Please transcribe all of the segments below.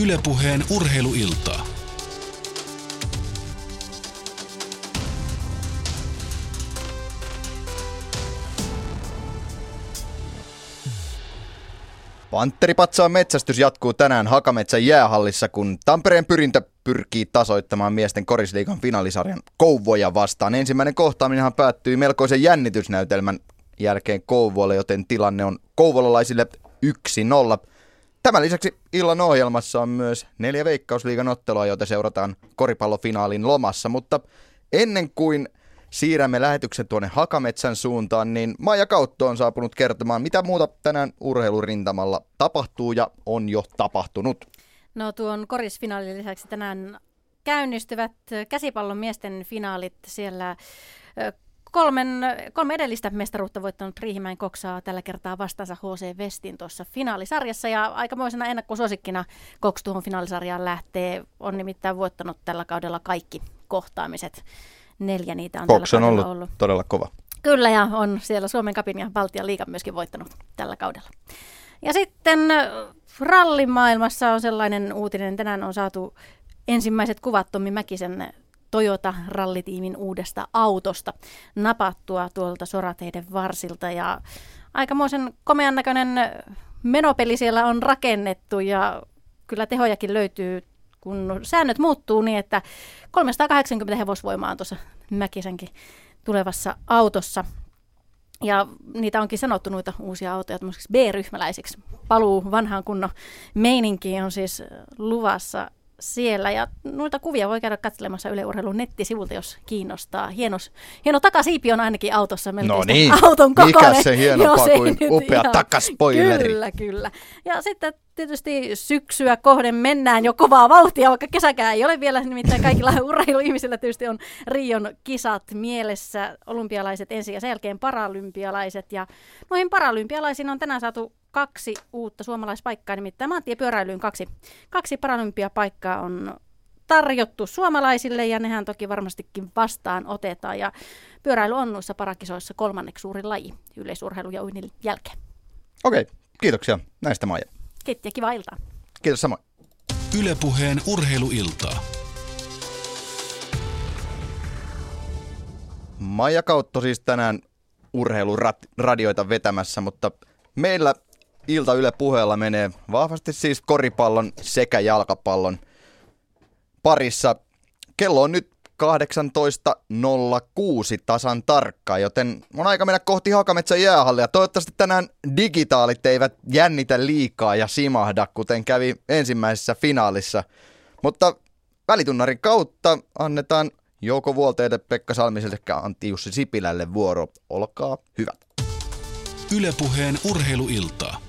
Ylepuheen urheiluiltaa. Panteripatsaan metsästys jatkuu tänään Hakametsän jäähallissa, kun Tampereen pyrintö pyrkii tasoittamaan miesten korisliikan finaalisarjan Kouvoja vastaan. Ensimmäinen kohtaaminen päättyi melkoisen jännitysnäytelmän jälkeen Kouvolle, joten tilanne on kouvolalaisille 1-0. Tämän lisäksi illan ohjelmassa on myös neljä veikkausliigan ottelua, joita seurataan koripallofinaalin lomassa, mutta ennen kuin siirrämme lähetyksen tuonne Hakametsän suuntaan, niin Maija Kautto on saapunut kertomaan, mitä muuta tänään urheilurintamalla tapahtuu ja on jo tapahtunut. No tuon korisfinaalin lisäksi tänään käynnistyvät käsipallon miesten finaalit siellä Kolmen, kolme edellistä mestaruutta voittanut Riihimäen Koksaa tällä kertaa vastansa HC Vestin tuossa finaalisarjassa ja aikamoisena ennakkosuosikkina Koks tuohon finaalisarjaan lähtee. On nimittäin voittanut tällä kaudella kaikki kohtaamiset. Neljä niitä on Koks on ollut, ollut. todella kova. Kyllä ja on siellä Suomen kapin ja Baltian liigan myöskin voittanut tällä kaudella. Ja sitten rallimaailmassa on sellainen uutinen, tänään on saatu ensimmäiset kuvat Tommi Mäkisen Toyota-rallitiimin uudesta autosta napattua tuolta sorateiden varsilta. Ja aikamoisen komean näköinen menopeli siellä on rakennettu ja kyllä tehojakin löytyy, kun säännöt muuttuu niin, että 380 hevosvoimaa on tuossa Mäkisenkin tulevassa autossa. Ja niitä onkin sanottu noita uusia autoja B-ryhmäläisiksi. Paluu vanhaan kunnon meininkiin on siis luvassa siellä. Ja noita kuvia voi käydä katselemassa Yle Urheilun nettisivulta, jos kiinnostaa. Hienos, hieno takasiipi on ainakin autossa. No niin, auton mikä se hienompaa kuin upea ihan, takaspoileri. Kyllä, kyllä. Ja sitten tietysti syksyä kohden mennään jo kovaa vauhtia, vaikka kesäkään ei ole vielä, nimittäin kaikilla urheiluihmisillä tietysti on Rion kisat mielessä, olympialaiset ensin ja sen jälkeen paralympialaiset. Ja noihin paralympialaisiin on tänään saatu kaksi uutta suomalaispaikkaa, nimittäin maantiepyöräilyyn kaksi, kaksi paralympiapaikkaa on tarjottu suomalaisille ja nehän toki varmastikin vastaan otetaan. Ja pyöräily on noissa parakisoissa kolmanneksi suurin laji yleisurheilu ja uinnin jälkeen. Okei, kiitoksia näistä Maija. Kiitos ja kiva iltaa. Kiitos samoin. Ylepuheen urheiluiltaa. Maija Kautto siis tänään urheiluradioita vetämässä, mutta meillä ilta Yle puheella menee vahvasti siis koripallon sekä jalkapallon parissa. Kello on nyt 18.06 tasan tarkka, joten on aika mennä kohti Hakametsän jäähallia. Toivottavasti tänään digitaalit eivät jännitä liikaa ja simahda, kuten kävi ensimmäisessä finaalissa. Mutta välitunnarin kautta annetaan Jouko Vuolteelle, Pekka Salmiselle ja Antti Jussi Sipilälle vuoro. Olkaa hyvät. Ylepuheen urheiluiltaa.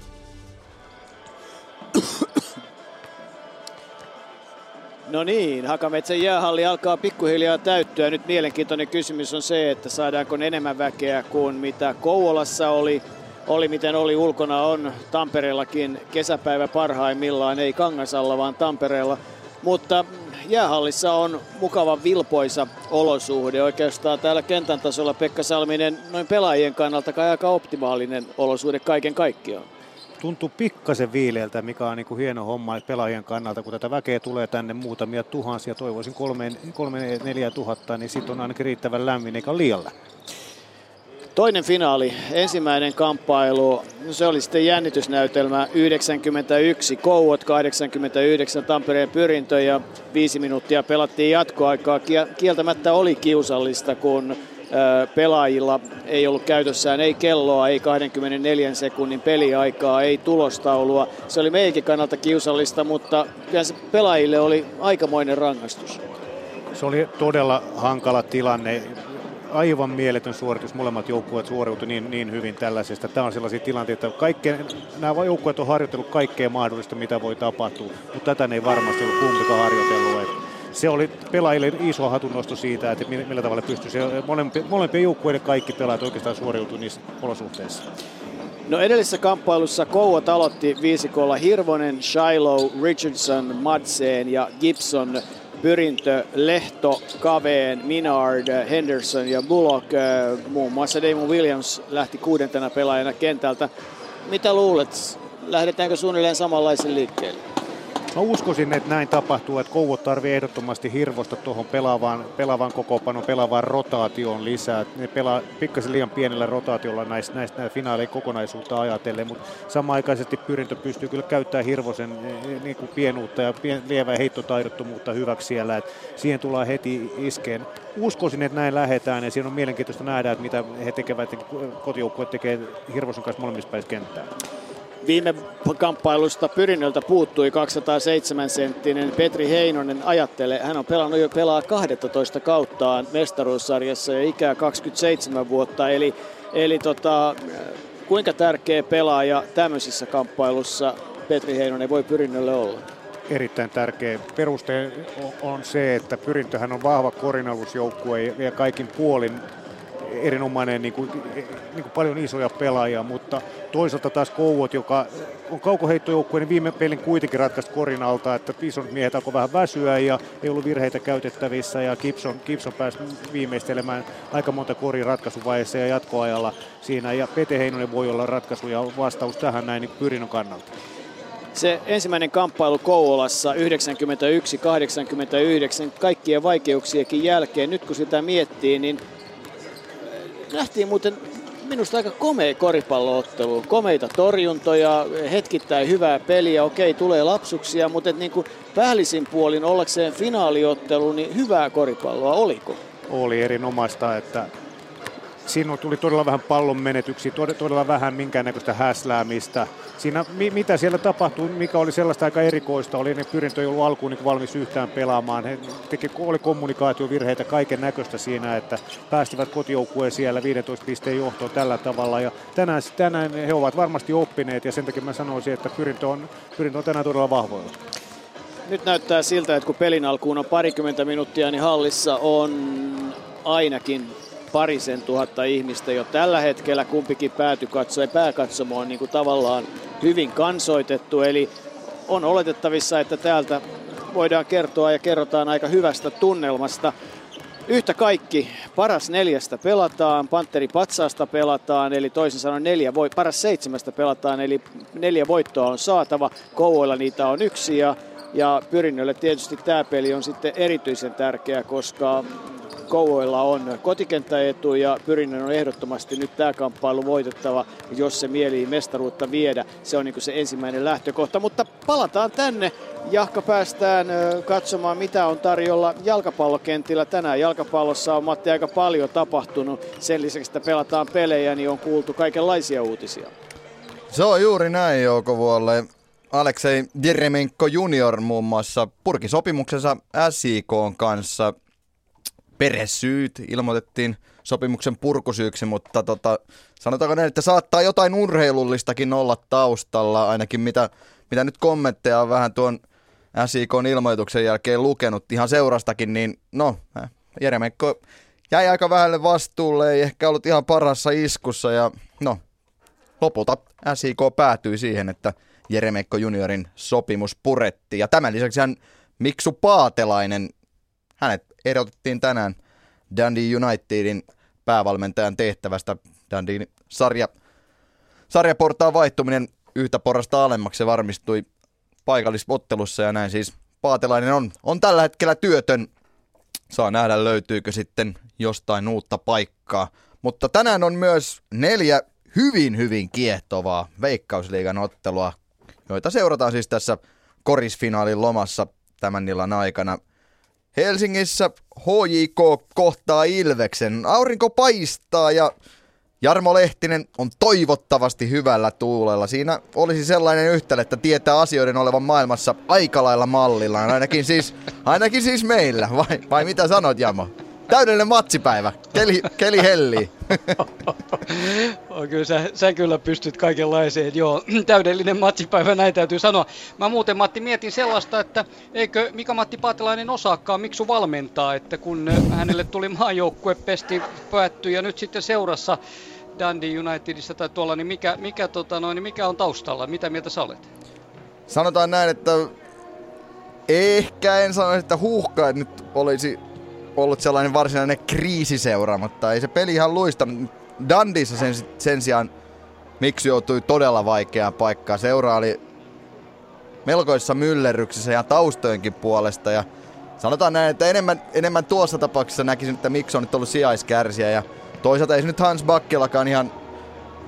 No niin, Hakametsän jäähalli alkaa pikkuhiljaa täyttyä. Nyt mielenkiintoinen kysymys on se, että saadaanko enemmän väkeä kuin mitä Kouvolassa oli. Oli miten oli, ulkona on Tampereellakin kesäpäivä parhaimmillaan, ei Kangasalla vaan Tampereella. Mutta jäähallissa on mukava vilpoisa olosuhde. Oikeastaan täällä kentän tasolla Pekka Salminen noin pelaajien kannalta kai aika optimaalinen olosuhde kaiken kaikkiaan tuntuu pikkasen viileältä, mikä on niin kuin hieno homma pelaajien kannalta, kun tätä väkeä tulee tänne muutamia tuhansia, toivoisin kolme, kolme neljä tuhatta, niin sitten on ainakin riittävän lämmin eikä liian Toinen finaali, ensimmäinen kamppailu, se oli sitten jännitysnäytelmä. 91, Kouot 89, Tampereen pyrintö ja viisi minuuttia pelattiin jatkoaikaa. Kieltämättä oli kiusallista, kun pelaajilla ei ollut käytössään ei kelloa, ei 24 sekunnin peliaikaa, ei tulostaulua. Se oli meidänkin kannalta kiusallista, mutta kyllä se pelaajille oli aikamoinen rangaistus. Se oli todella hankala tilanne. Aivan mieletön suoritus. Molemmat joukkueet suoriutuivat niin, niin hyvin tällaisesta. Tämä on sellaisia tilanteita, että kaikkeen, nämä joukkueet on harjoitellut kaikkea mahdollista, mitä voi tapahtua, mutta tätä ei varmasti ollut kumpikaan harjoitellut. Se oli pelaajille iso hatunnosto siitä, että millä tavalla pystyisi molempien, molempien joukkueiden kaikki pelaajat oikeastaan suoriutuivat niissä olosuhteissa. No edellisessä kamppailussa Kouot aloitti viisikolla Hirvonen, Shiloh, Richardson, Madsen ja Gibson, Pyrintö, Lehto, Kaveen, Minard, Henderson ja Bullock. Muun muassa Damon Williams lähti kuudentena pelaajana kentältä. Mitä luulet, lähdetäänkö suunnilleen samanlaisen liikkeelle? Mä uskoisin, että näin tapahtuu, että Kouvot tarvii ehdottomasti hirvosta tuohon pelaavaan, pelaavaan kokoopanoon, pelaavaan rotaatioon lisää. Ne pelaa pikkasen liian pienellä rotaatiolla näistä, näistä, näistä finaalien kokonaisuutta ajatellen, mutta samaaikaisesti pyrintö pystyy kyllä käyttämään hirvosen eh, niin kuin pienuutta ja pien, lievää heittotaidottomuutta hyväksi siellä. Et siihen tullaan heti iskeen. Uskoisin, että näin lähdetään ja siinä on mielenkiintoista nähdä, että mitä he tekevät, kotijoukkue tekee hirvosen kanssa molemmissa päissä kenttää. Viime kamppailusta Pyrinnöltä puuttui 207 senttinen Petri Heinonen. Ajattelee, hän on pelannut jo pelaa 12 kauttaan mestaruussarjassa ja ikää 27 vuotta. Eli, eli tota, kuinka tärkeä pelaaja tämmöisissä kamppailussa Petri Heinonen voi Pyrinnölle olla? erittäin tärkeä peruste on se, että Pyrintöhän on vahva korinalusjoukkue ja kaikin puolin erinomainen, niin kuin, niin kuin paljon isoja pelaajia, mutta toisaalta taas Kouot, joka on kaukoheittojoukkue, niin viime pelin kuitenkin ratkaisi korin alta, että isot miehet alkoi vähän väsyä ja ei ollut virheitä käytettävissä ja Gibson, Gibson pääsi viimeistelemään aika monta korin ratkaisuvaiheessa ja jatkoajalla siinä ja Pete Heinonen voi olla ratkaisu ja vastaus tähän näin niin Pyrinon kannalta. Se ensimmäinen kamppailu Kouvolassa 91-89 kaikkien vaikeuksienkin jälkeen, nyt kun sitä miettii, niin nähtiin muuten minusta aika komea koripalloottelu. Komeita torjuntoja, hetkittäin hyvää peliä, okei tulee lapsuksia, mutta et niin kuin päällisin puolin ollakseen finaaliottelu, niin hyvää koripalloa oliko? Oli erinomaista, että siinä tuli todella vähän pallon menetyksiä, todella vähän minkäännäköistä häsläämistä. Siinä, mi, mitä siellä tapahtui, mikä oli sellaista aika erikoista, oli ne pyrintö ei ollut alkuun niin valmis yhtään pelaamaan. He teki, oli kommunikaatiovirheitä kaiken näköistä siinä, että päästivät kotijoukkueen siellä 15 pisteen johtoon tällä tavalla. Ja tänään, tänään he ovat varmasti oppineet ja sen takia mä sanoisin, että pyrintö on, pyrintö on tänään todella vahvoilla. Nyt näyttää siltä, että kun pelin alkuun on parikymmentä minuuttia, niin hallissa on ainakin parisen tuhatta ihmistä jo tällä hetkellä. Kumpikin päätykatso ja pääkatsomo on niin kuin tavallaan hyvin kansoitettu, eli on oletettavissa, että täältä voidaan kertoa ja kerrotaan aika hyvästä tunnelmasta. Yhtä kaikki, paras neljästä pelataan, Panteri Patsaasta pelataan, eli toisin sanoen neljä voi, paras seitsemästä pelataan, eli neljä voittoa on saatava. Kouvoilla niitä on yksi ja, ja Pyrinnölle tietysti tämä peli on sitten erityisen tärkeä, koska Kouvoilla on kotikenttäetu ja Pyrinen on ehdottomasti nyt tämä kamppailu voitettava, jos se mieli mestaruutta viedä. Se on niin se ensimmäinen lähtökohta, mutta palataan tänne. Jahka päästään katsomaan, mitä on tarjolla jalkapallokentillä tänään. Jalkapallossa on Matti aika paljon tapahtunut. Sen lisäksi, että pelataan pelejä, niin on kuultu kaikenlaisia uutisia. Se on juuri näin, Jouko Vuolle. Aleksei Jeremenko junior muun muassa purki sopimuksensa SIK kanssa peresyyt ilmoitettiin sopimuksen purkusyyksi, mutta tota, sanotaanko näin, että saattaa jotain urheilullistakin olla taustalla, ainakin mitä, mitä nyt kommentteja on vähän tuon SIKn ilmoituksen jälkeen lukenut ihan seurastakin, niin no, Jeremekko jäi aika vähälle vastuulle, ei ehkä ollut ihan parassa iskussa ja no, lopulta SIK päätyi siihen, että Jeremekko juniorin sopimus puretti. Ja tämän lisäksi hän Miksu Paatelainen, hänet erotettiin tänään Dundee Unitedin päävalmentajan tehtävästä. Dundee sarja, sarjaportaan vaihtuminen yhtä porrasta alemmaksi varmistui paikallisottelussa ja näin siis Paatelainen on, on tällä hetkellä työtön. Saa nähdä löytyykö sitten jostain uutta paikkaa. Mutta tänään on myös neljä hyvin hyvin kiehtovaa Veikkausliigan ottelua, joita seurataan siis tässä korisfinaalin lomassa tämän illan aikana – Helsingissä HJK kohtaa Ilveksen. Aurinko paistaa ja Jarmo Lehtinen on toivottavasti hyvällä tuulella. Siinä olisi sellainen yhtälö, että tietää asioiden olevan maailmassa aika lailla mallillaan. Ainakin siis, ainakin siis meillä. Vai, vai mitä sanot, Jamo? Täydellinen matsipäivä. Keli, keli helli. oh, kyllä sä, sä, kyllä pystyt kaikenlaiseen. Joo, täydellinen matsipäivä, näin täytyy sanoa. Mä muuten Matti mietin sellaista, että eikö Mika-Matti Paatelainen osaakaan Miksu valmentaa, että kun hänelle tuli maajoukkue pesti päätty ja nyt sitten seurassa Dundee Unitedissa tai tuolla, niin mikä, mikä, tota noin, niin mikä on taustalla? Mitä mieltä sä olet? Sanotaan näin, että ehkä en sanoisi, että huuhkaa nyt olisi ollut sellainen varsinainen kriisiseura, mutta ei se peli ihan luistanut. Dandissa sen, sen sijaan miksi joutui todella vaikeaan paikkaan. Seura oli melkoissa myllerryksissä ja taustojenkin puolesta. Ja sanotaan näin, että enemmän, enemmän tuossa tapauksessa näkisin, että miksi on nyt ollut sijaiskärsiä. Ja toisaalta ei se nyt Hans Bakkilakaan ihan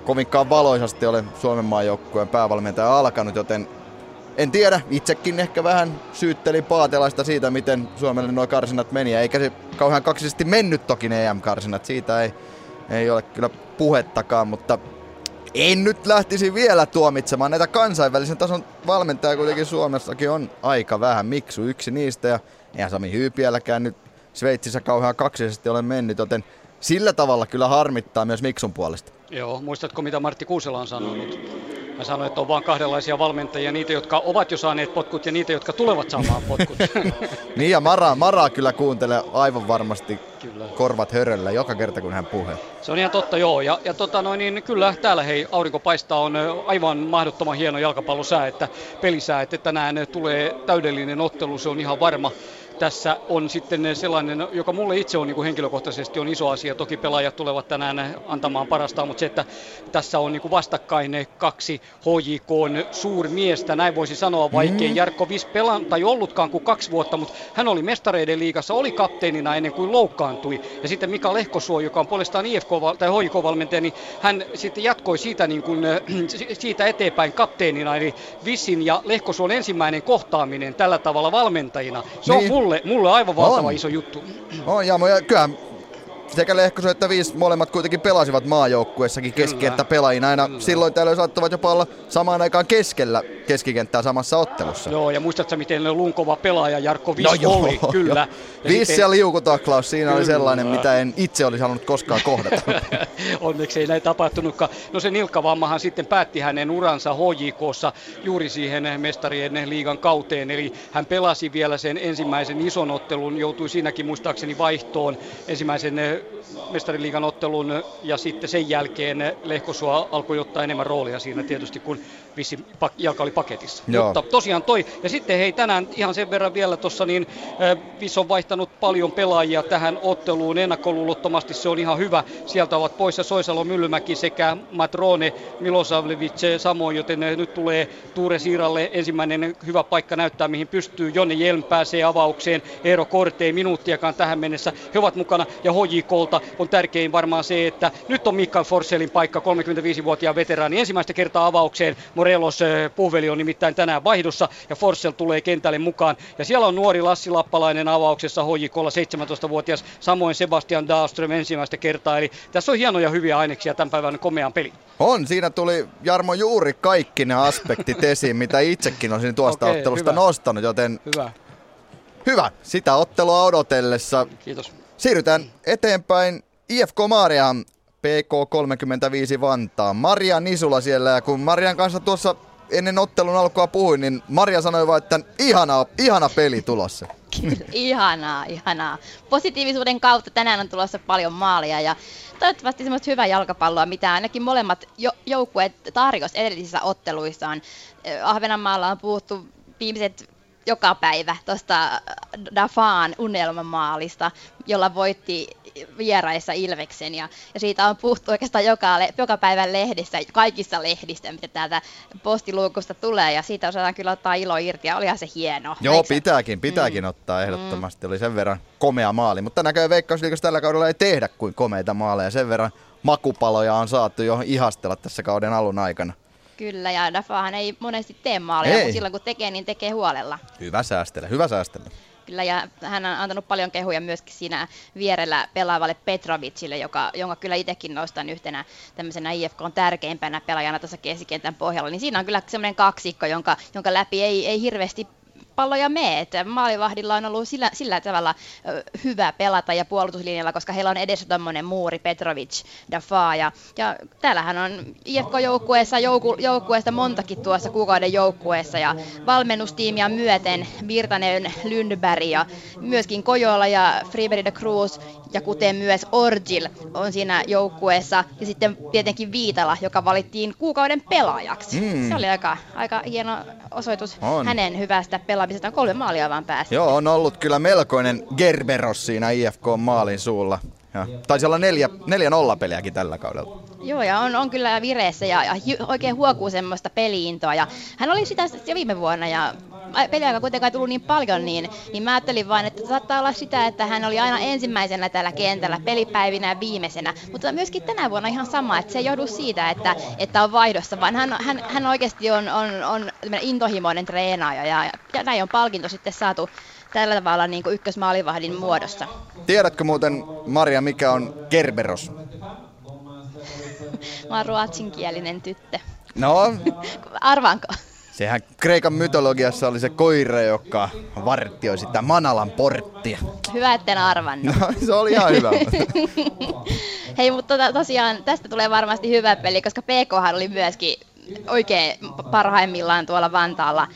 kovinkaan valoisasti ole Suomen maajoukkueen päävalmentaja alkanut, joten en tiedä, itsekin ehkä vähän syytteli Paatelaista siitä, miten Suomelle nuo karsinat meni, eikä se kauhean kaksisesti mennyt toki ne EM-karsinat, siitä ei, ei ole kyllä puhettakaan, mutta en nyt lähtisi vielä tuomitsemaan näitä kansainvälisen tason valmentajia, kuitenkin Suomessakin on aika vähän. Miksu yksi niistä ja eihän Sami Hyypielläkään nyt Sveitsissä kauhean kaksisesti ole mennyt, joten sillä tavalla kyllä harmittaa myös Miksun puolesta. Joo, muistatko mitä Martti Kuusela on sanonut? Mä sanoin, että on vain kahdenlaisia valmentajia, niitä, jotka ovat jo saaneet potkut ja niitä, jotka tulevat saamaan potkut. niin ja Mara, Mara kyllä kuuntelee aivan varmasti kyllä. korvat höröllä joka kerta, kun hän puhuu. Se on ihan totta, joo. Ja, ja tota noin, niin kyllä täällä hei, aurinko paistaa, on aivan mahdottoman hieno jalkapallosää, että pelisää, että tänään tulee täydellinen ottelu, se on ihan varma tässä on sitten sellainen, joka mulle itse on niin kuin henkilökohtaisesti on iso asia. Toki pelaajat tulevat tänään antamaan parastaan, mutta se, että tässä on niin kuin vastakkain kaksi HJK suurmiestä, näin voisi sanoa, vaikkei mm. Jarkko Vis pelan, tai ollutkaan kuin kaksi vuotta, mutta hän oli mestareiden liigassa, oli kapteenina ennen kuin loukkaantui. Ja sitten Mika Lehkosuo, joka on puolestaan IFK tai HJK-valmentaja, niin hän sitten jatkoi siitä, niin kuin, siitä eteenpäin kapteenina, eli Vissin ja Lehkosuon ensimmäinen kohtaaminen tällä tavalla valmentajina. Se niin. Mulle, mulle aivan valtava on. iso juttu. On, ja kyllähän sekä Lehkosen että Viis molemmat kuitenkin pelasivat maajoukkuessakin pelaajina aina. Mm. Silloin täällä saattavat jopa olla samaan aikaan keskellä keskikenttää samassa ottelussa. Joo, ja muistatko miten lunkova pelaaja Jarkko Viis no, joo, oli? Joo. Kyllä. Ja Viis sitten... ja liukutaklaus, siinä Kyllä. oli sellainen, mitä en itse olisi halunnut koskaan kohdata. Onneksi ei näin tapahtunutkaan. No se nilkkavammahan sitten päätti hänen uransa HJKssa juuri siihen mestarien liigan kauteen, eli hän pelasi vielä sen ensimmäisen ison ottelun, joutui siinäkin muistaakseni vaihtoon ensimmäisen mestariliigan ottelun ja sitten sen jälkeen Lehkosua alkoi ottaa enemmän roolia siinä tietysti, kun vissi jalka oli paketissa. Joo. Mutta tosiaan toi. Ja sitten hei tänään ihan sen verran vielä tuossa, niin äh, Viss on vaihtanut paljon pelaajia tähän otteluun ennakkoluulottomasti. Se on ihan hyvä. Sieltä ovat poissa Soisalo Myllymäki sekä Matrone Milosavljevic samoin, joten nyt tulee Tuure Siiralle ensimmäinen hyvä paikka näyttää, mihin pystyy. Jonne Jelm pääsee avaukseen. Eero Korte ei minuuttiakaan tähän mennessä. He ovat mukana ja HJKlta on tärkein varmaan se, että nyt on Mikael Forsellin paikka, 35-vuotiaan veteraani, ensimmäistä kertaa avaukseen. Morelos eh, puhveli on nimittäin tänään vaihdossa ja Forsell tulee kentälle mukaan. Ja siellä on nuori Lassi Lappalainen avauksessa HJKlla 17-vuotias, samoin Sebastian Dahlström ensimmäistä kertaa. Eli tässä on hienoja hyviä aineksia tämän päivän komean peli. On, siinä tuli Jarmo juuri kaikki ne aspektit esiin, mitä itsekin olisin tuosta okay, ottelusta hyvä. nostanut, joten hyvä. Hyvä, sitä ottelua odotellessa. Kiitos. Siirrytään eteenpäin IFK Maariaan PK35 Vantaa. Maria Nisula siellä ja kun Marian kanssa tuossa ennen ottelun alkua puhuin, niin Maria sanoi vain, että ihana, ihana peli tulossa. Ihanaa, ihanaa. Positiivisuuden kautta tänään on tulossa paljon maalia ja toivottavasti semmoista hyvää jalkapalloa, mitä ainakin molemmat jo- joukkueet tarjos edellisissä otteluissaan. Ahvenanmaalla on puhuttu viimeiset joka päivä tuosta Dafaan unelmamaalista, jolla voitti vieraissa Ilveksen ja, ja siitä on puhuttu oikeastaan joka, joka päivän lehdissä, kaikissa lehdissä, mitä täältä postiluukusta tulee ja siitä osataan kyllä ottaa ilo irti ja olihan se hieno. Joo, Eikö pitääkin, pitääkin mm. ottaa ehdottomasti, oli sen verran komea maali, mutta näköjään Veikkausliikassa tällä kaudella ei tehdä kuin komeita maaleja, sen verran makupaloja on saatu jo ihastella tässä kauden alun aikana. Kyllä, ja Dafahan ei monesti tee maaleja, mutta silloin kun tekee, niin tekee huolella. Hyvä säästellä, hyvä säästellä. Kyllä, ja hän on antanut paljon kehuja myöskin siinä vierellä pelaavalle Petrovicille, joka, jonka kyllä itsekin nostan yhtenä tämmöisenä IFK on tärkeimpänä pelaajana tuossa keskikentän pohjalla. Niin siinä on kyllä semmoinen kaksikko, jonka, jonka läpi ei, ei hirveästi palloja mene. Että maalivahdilla on ollut sillä, sillä tavalla hyvä pelata ja puolustuslinjalla, koska heillä on edessä tuommoinen muuri Petrovic, Dafa. Ja, ja täällähän on IFK-joukkueessa jouku, joukkueesta montakin tuossa kuukauden joukkueessa ja valmennustiimiä myöten Virtanen, Lundberg ja myöskin Kojola ja Friberg de Cruz ja kuten myös Orgil on siinä joukkueessa ja sitten tietenkin Viitala, joka valittiin kuukauden pelaajaksi. Mm. Se oli aika, aika hieno osoitus on. hänen hyvästä pelaamisesta. Kolme maalia vaan pääsi. Joo, on ollut kyllä melkoinen Gerberos siinä IFK maalin suulla. Ja taisi olla neljä, neljä nolla peliäkin tällä kaudella. Joo, ja on, on kyllä vireessä ja, ja oikein huokuu semmoista peliintoa. Ja hän oli sitä jo viime vuonna ja peliaika kuitenkaan tullut niin paljon, niin, niin mä ajattelin vain, että saattaa olla sitä, että hän oli aina ensimmäisenä tällä kentällä pelipäivinä ja viimeisenä. Mutta myöskin tänä vuonna ihan sama, että se ei johdu siitä, että, että on vaihdossa, vaan hän, hän, hän oikeasti on, on, on intohimoinen treenaaja ja, ja näin on palkinto sitten saatu tällä tavalla niin kuin ykkösmaalivahdin muodossa. Tiedätkö muuten, Maria, mikä on Kerberos? Mä oon ruotsinkielinen tyttö. No? Arvaanko? Sehän Kreikan mytologiassa oli se koira, joka vartioi sitä Manalan porttia. Hyvä, etten arvannut. No, se oli ihan hyvä. Hei, mutta tota, tosiaan tästä tulee varmasti hyvä peli, koska PK oli myöskin oikein parhaimmillaan tuolla Vantaalla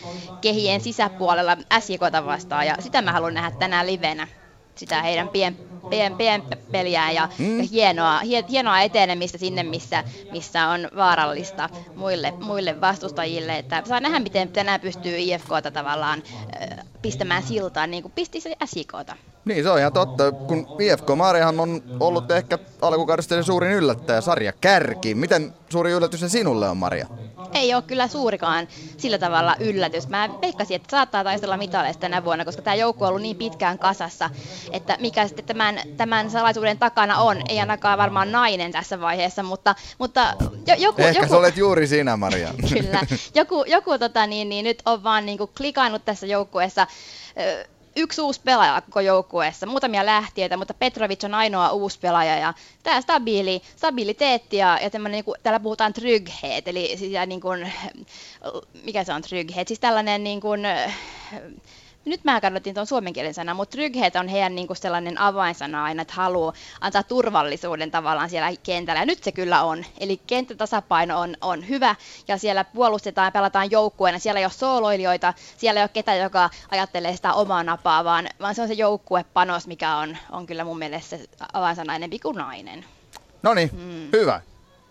kehien sisäpuolella SJKta vastaan ja sitä mä haluan nähdä tänään livenä sitä heidän pien, pien, pien peliään ja, mm. ja hienoa, hienoa etenemistä sinne, missä, missä on vaarallista muille, muille vastustajille. Että saa nähdä, miten tänään pystyy IFKta tavallaan äh, pistämään siltaan, niin kuin pisti se SIKta. Niin, se on ihan totta. Kun IFK Maariahan on ollut ehkä alkukaudesta se suurin yllättäjä, sarja kärki. Miten suuri yllätys se sinulle on, Maria? Ei ole kyllä suurikaan sillä tavalla yllätys. Mä veikkasin, että saattaa taistella mitaleista tänä vuonna, koska tämä joukko on ollut niin pitkään kasassa, että mikä sitten tämän, tämän salaisuuden takana on. Ei ainakaan varmaan nainen tässä vaiheessa, mutta, mutta jo, joku... Ehkä joku, sä olet juuri sinä, Maria. kyllä. Joku, joku tota, niin, niin, nyt on vaan niin kuin klikannut tässä joukkueessa yksi uusi pelaaja koko joukkueessa, muutamia lähtiöitä, mutta Petrovic on ainoa uusi pelaaja. Ja tämä stabiili, stabiliteetti ja, ja niin kuin, täällä puhutaan trygghet, eli siis, niin kuin, mikä se on trygghet, siis tällainen niin kuin, nyt mä kannattiin tuon suomenkielen sanan, mutta trygghet on heidän niin kuin sellainen avainsana aina, että haluaa antaa turvallisuuden tavallaan siellä kentällä. Ja nyt se kyllä on. Eli kenttätasapaino on, on hyvä ja siellä puolustetaan ja pelataan joukkueena. Siellä ei ole sooloilijoita, siellä ei ole ketään, joka ajattelee sitä omaa napaa, vaan, vaan se on se joukkuepanos, mikä on, on kyllä mun mielestä se avainsana enemmän kuin nainen. No niin, mm. hyvä.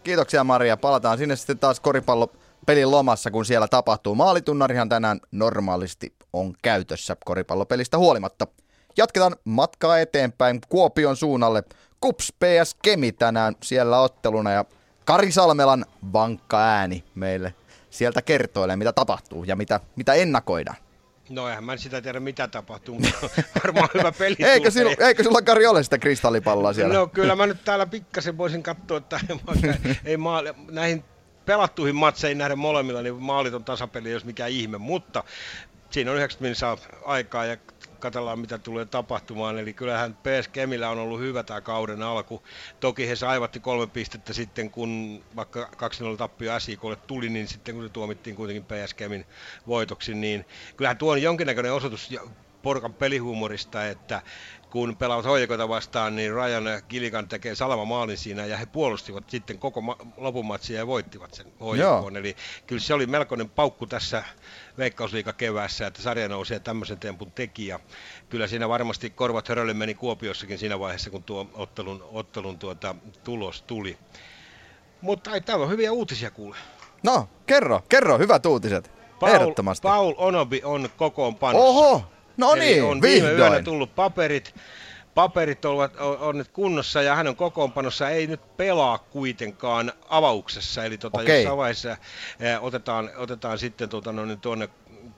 Kiitoksia Maria. Palataan sinne sitten taas koripallo pelin lomassa, kun siellä tapahtuu. Maalitunnarihan tänään normaalisti on käytössä koripallopelistä huolimatta. Jatketaan matkaa eteenpäin Kuopion suunnalle. Kups PS Kemi tänään siellä otteluna ja Kari Salmelan vankka ääni meille sieltä kertoilee, mitä tapahtuu ja mitä, mitä ennakoidaan. No eihän mä en sitä tiedä mitä tapahtuu, mutta varmaan hyvä peli eikö, sinulla, eikö sulla Kari ole sitä kristallipalloa siellä? No kyllä mä nyt täällä pikkasen voisin katsoa, että ei maali, näihin pelattuihin matseihin nähden molemmilla, niin maaliton tasapeli ei olisi mikään ihme, mutta siinä on 90 minuuttia aikaa ja katsellaan mitä tulee tapahtumaan. Eli kyllähän PS Kemillä on ollut hyvä tämä kauden alku. Toki he saivatti kolme pistettä sitten, kun vaikka 2-0 tappio SIKlle tuli, niin sitten kun se tuomittiin kuitenkin PS Kemin voitoksi, niin kyllähän tuo on jonkinnäköinen osoitus porukan pelihuumorista, että kun pelaavat hoikoita vastaan, niin Ryan Gilligan tekee salama maalin siinä ja he puolustivat sitten koko ma- lopun matsia ja voittivat sen hoikoon. Eli kyllä se oli melkoinen paukku tässä Veikkausliiga keväässä, että sarja nousee tämmöisen tempun tekijä. Kyllä siinä varmasti korvat hörölle meni Kuopiossakin siinä vaiheessa, kun tuo ottelun, ottelun tuota, tulos tuli. Mutta ai, täällä on hyviä uutisia kuule. No, kerro, kerro, hyvät uutiset. Paul, Ehdottomasti. Paul Onobi on kokoonpanossa. Oho, No Eli niin, on vihdoin. viime yönä tullut paperit. Paperit ovat, on, on nyt kunnossa ja hän on kokoonpanossa, ei nyt pelaa kuitenkaan avauksessa, eli tota, okay. jossain vaiheessa ää, otetaan, otetaan sitten tota, no, niin tuonne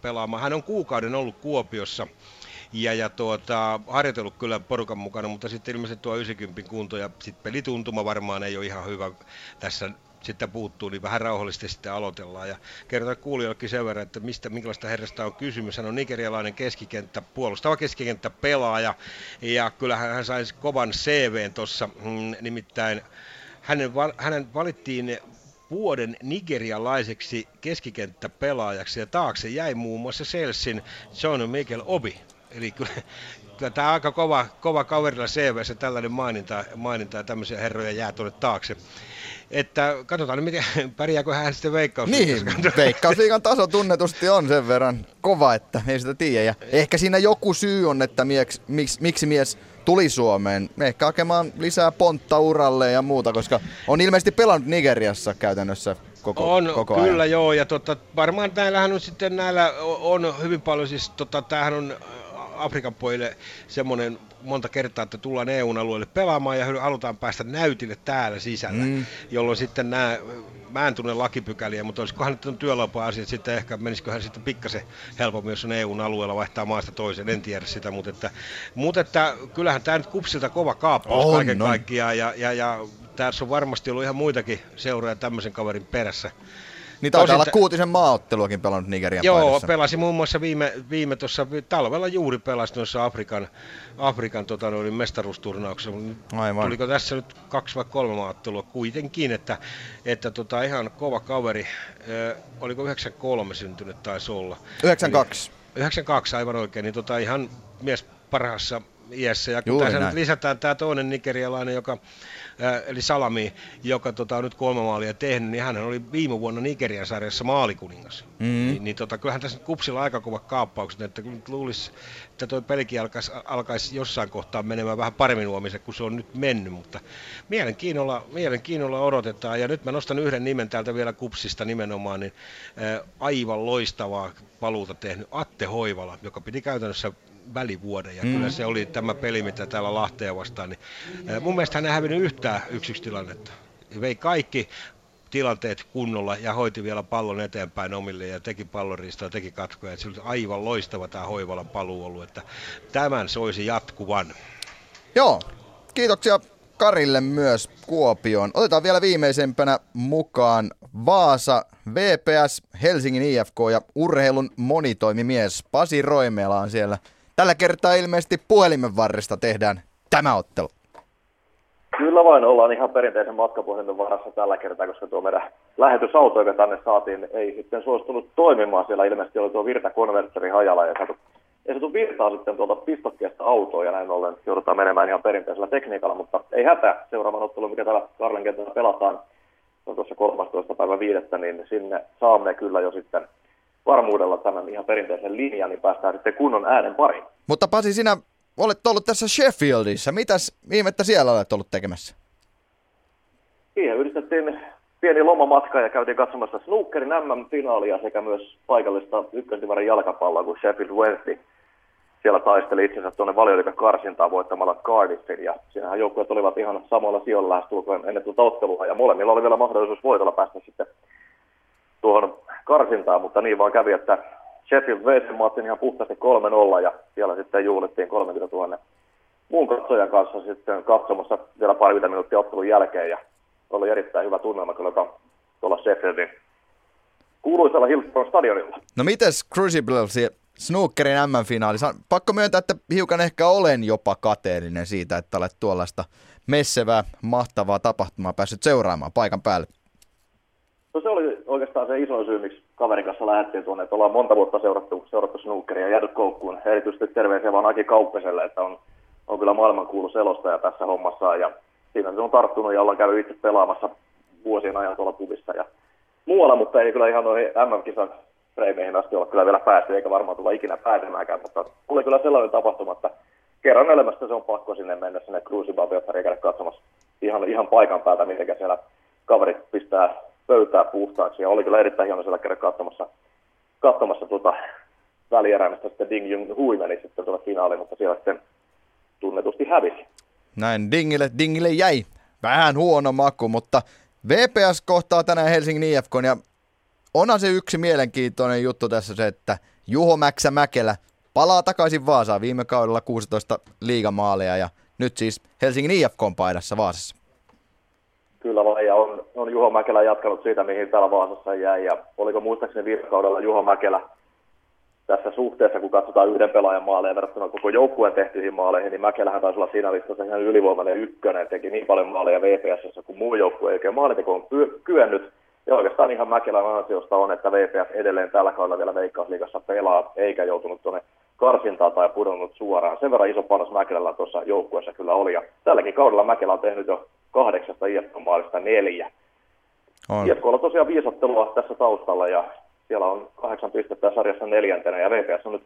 pelaamaan. Hän on kuukauden ollut Kuopiossa ja, ja tuota, harjoitellut kyllä porukan mukana, mutta sitten ilmeisesti tuo 90 kunto ja sitten pelituntuma varmaan ei ole ihan hyvä tässä sitten puuttuu, niin vähän rauhallisesti sitten aloitellaan. Ja kerrotaan kuulijoillekin sen verran, että mistä, minkälaista herrasta on kysymys. Hän on nigerialainen keskikenttä, puolustava keskikenttä pelaaja. Ja kyllähän hän sai kovan CVn tuossa, mm, nimittäin hänen, hänen valittiin vuoden nigerialaiseksi keskikenttäpelaajaksi ja taakse jäi muun muassa Selsin John Michael Obi. Eli kyllä, kyllä tämä aika kova, kova kaverilla CVssä tällainen maininta, maininta ja tämmöisiä herroja jää tuonne taakse että katsotaan nyt, miten, pärjääkö hän sitten veikkausliigassa. Niin, veikkausliigan taso tunnetusti on sen verran kova, että ei sitä tiedä. Ja ehkä siinä joku syy on, että mieks, miksi, miksi mies tuli Suomeen. Ehkä hakemaan lisää pontta uralle ja muuta, koska on ilmeisesti pelannut Nigeriassa käytännössä koko, on, koko kyllä ajan. joo, ja tota, varmaan näillähän on sitten näillä on hyvin paljon, siis tota, tämähän on Afrikan pojille semmoinen monta kertaa, että tullaan EU-alueelle pelaamaan ja halutaan päästä näytille täällä sisällä, mm. jolloin sitten nämä, mä en tunne lakipykäliä, mutta olisikohan nyt työlupa-asiat sitten ehkä, menisiköhän sitten pikkasen helpommin, jos on EU-alueella vaihtaa maasta toiseen, en tiedä sitä, mutta, että, mutta että kyllähän tämä nyt kupsilta kova kaappaus on, kaiken no. kaikkiaan ja, ja, ja tässä on varmasti ollut ihan muitakin seuroja tämmöisen kaverin perässä. Niin taitaa olla kuutisen maaotteluakin pelannut Nigerian Joo, paidassa. pelasi muun muassa viime, viime tuossa talvella juuri pelasi tuossa Afrikan, Afrikan tota, noin mestaruusturnauksessa. Aivan. Tuliko tässä nyt kaksi vai kolme maaottelua kuitenkin, että, että tota, ihan kova kaveri. Ö, oliko 93 syntynyt taisi olla? 92. Eli, 92 aivan oikein, niin tota, ihan mies parhaassa iässä. Ja kun tässä nyt lisätään tämä toinen nigerialainen, joka eli Salami, joka tota, on nyt kolme maalia tehnyt, niin hän oli viime vuonna Nigerian sarjassa maalikuningas. Mm. Niin, niin tota, kyllähän tässä kupsilla aika kova kaappaukset, että kun luulisi, että tuo pelikin alkaisi, alkaisi jossain kohtaa menemään vähän paremmin huomisen, kun se on nyt mennyt, mutta mielenkiinnolla, mielenkiinnolla odotetaan. Ja nyt mä nostan yhden nimen täältä vielä kupsista nimenomaan, niin ää, aivan loistavaa paluuta tehnyt Atte Hoivala, joka piti käytännössä välivuoden. Ja mm. kyllä se oli tämä peli, mitä täällä Lahtea vastaan. Niin, mun mielestä hän ei hävinnyt yhtään yksi tilannetta. Vei kaikki tilanteet kunnolla ja hoiti vielä pallon eteenpäin omille ja teki pallonriistoa, teki katkoja. Se oli aivan loistava tämä Hoivalan paluu ollut, että tämän soisi jatkuvan. Joo, kiitoksia Karille myös Kuopioon. Otetaan vielä viimeisempänä mukaan Vaasa, VPS, Helsingin IFK ja urheilun monitoimimies Pasi Roimela on siellä Tällä kertaa ilmeisesti puhelimen varresta tehdään tämä ottelu. Kyllä vain, ollaan ihan perinteisen matkapuhelimen varassa tällä kertaa, koska tuo meidän lähetysauto, joka tänne saatiin, ei sitten suostunut toimimaan. Siellä ilmeisesti oli tuo virtakonverteri hajalla ja saatu, ei saatu virtaa sitten tuolta pistokkeesta autoon ja näin ollen joudutaan menemään ihan perinteisellä tekniikalla, mutta ei hätä. Seuraavan ottelu, mikä täällä Karlen kentällä pelataan, on tuossa 13. päivä viidettä, niin sinne saamme kyllä jo sitten varmuudella tämän ihan perinteisen linjan, niin päästään sitten kunnon äänen pariin. Mutta Pasi, sinä olet ollut tässä Sheffieldissa. Mitäs ihmettä siellä olet ollut tekemässä? Siihen yhdistettiin pieni lomamatka ja käytiin katsomassa snookerin MM-finaalia sekä myös paikallista ykkösdivarin jalkapalloa, kun Sheffield Wednesday siellä taisteli itsensä tuonne valioliikan karsintaan voittamalla Cardiffin. Ja siinähän joukkueet olivat ihan samalla sijoilla lähestulkoon ennen tuota ottelua. Ja molemmilla oli vielä mahdollisuus voitolla päästä sitten tuohon karsintaan, mutta niin vaan kävi, että Sheffield sen matsin ihan puhtaasti 3-0 ja siellä sitten juhlittiin 30 000 muun katsojan kanssa sitten katsomassa vielä parikymmentä minuuttia ottelun jälkeen ja oli erittäin hyvä tunnelma kyllä tuolla Sheffieldin kuuluisella Hillsborough stadionilla. No mites Crucible snookerin M-finaalissa? Pakko myöntää, että hiukan ehkä olen jopa kateellinen siitä, että olet tuollaista messevää, mahtavaa tapahtumaa päässyt seuraamaan paikan päälle. No se oli oikeastaan se iso syy, miksi kaverin kanssa lähdettiin tuonne, että ollaan monta vuotta seurattu, seurattu snookeria ja jäänyt koukkuun. Erityisesti terveisiä vaan Aki Kauppeselle, että on, on kyllä maailmankuulu selostaja tässä hommassa ja siinä se on tarttunut ja ollaan käynyt itse pelaamassa vuosien ajan tuolla pubissa ja muualla, mutta ei kyllä ihan noihin MM-kisan freimeihin asti olla kyllä vielä päästy, eikä varmaan tulla ikinä pääsemäänkään, mutta oli kyllä sellainen tapahtuma, että kerran elämästä se on pakko sinne mennä sinne Crucible käydä katsomassa ihan, ihan paikan päältä, miten siellä kaverit pistää pöytää puhtaaksi. Ja oli kyllä erittäin hieno siellä käydä katsomassa, katsomassa tuota välierämistä sitten Ding Jung Hui meni sitten tuolla finaaliin, mutta siellä sitten tunnetusti hävisi. Näin Dingille, Dingille jäi vähän huono maku, mutta VPS kohtaa tänään Helsingin IFK ja onhan se yksi mielenkiintoinen juttu tässä se, että Juho Mäksä Mäkelä palaa takaisin Vaasaan viime kaudella 16 liigamaaleja ja nyt siis Helsingin IFK paidassa Vaasassa. Kyllä vaan, ja on, on Juho Mäkelä jatkanut siitä, mihin täällä Vaasassa jäi, ja oliko muistaakseni viime kaudella Juho Mäkelä tässä suhteessa, kun katsotaan yhden pelaajan maaleja verrattuna koko joukkueen tehtyihin maaleihin, niin Mäkelähän taisi olla siinä listassa ihan ylivoimainen ykkönen, teki niin paljon maaleja VPS, kun muu joukkue ei oikein maalinteko kyennyt. Ja oikeastaan ihan Mäkelän ansiosta on, että VPS edelleen tällä kaudella vielä Veikkausliigassa pelaa, eikä joutunut tuonne karsintaan tai pudonnut suoraan. Sen verran iso panos Mäkelällä tuossa joukkueessa kyllä oli. Ja tälläkin kaudella Mäkelä on tehnyt jo kahdeksasta IFK-maalista neljä. On. IFKlla tosiaan viisottelua tässä taustalla ja siellä on kahdeksan pistettä sarjassa neljäntenä ja VPS on nyt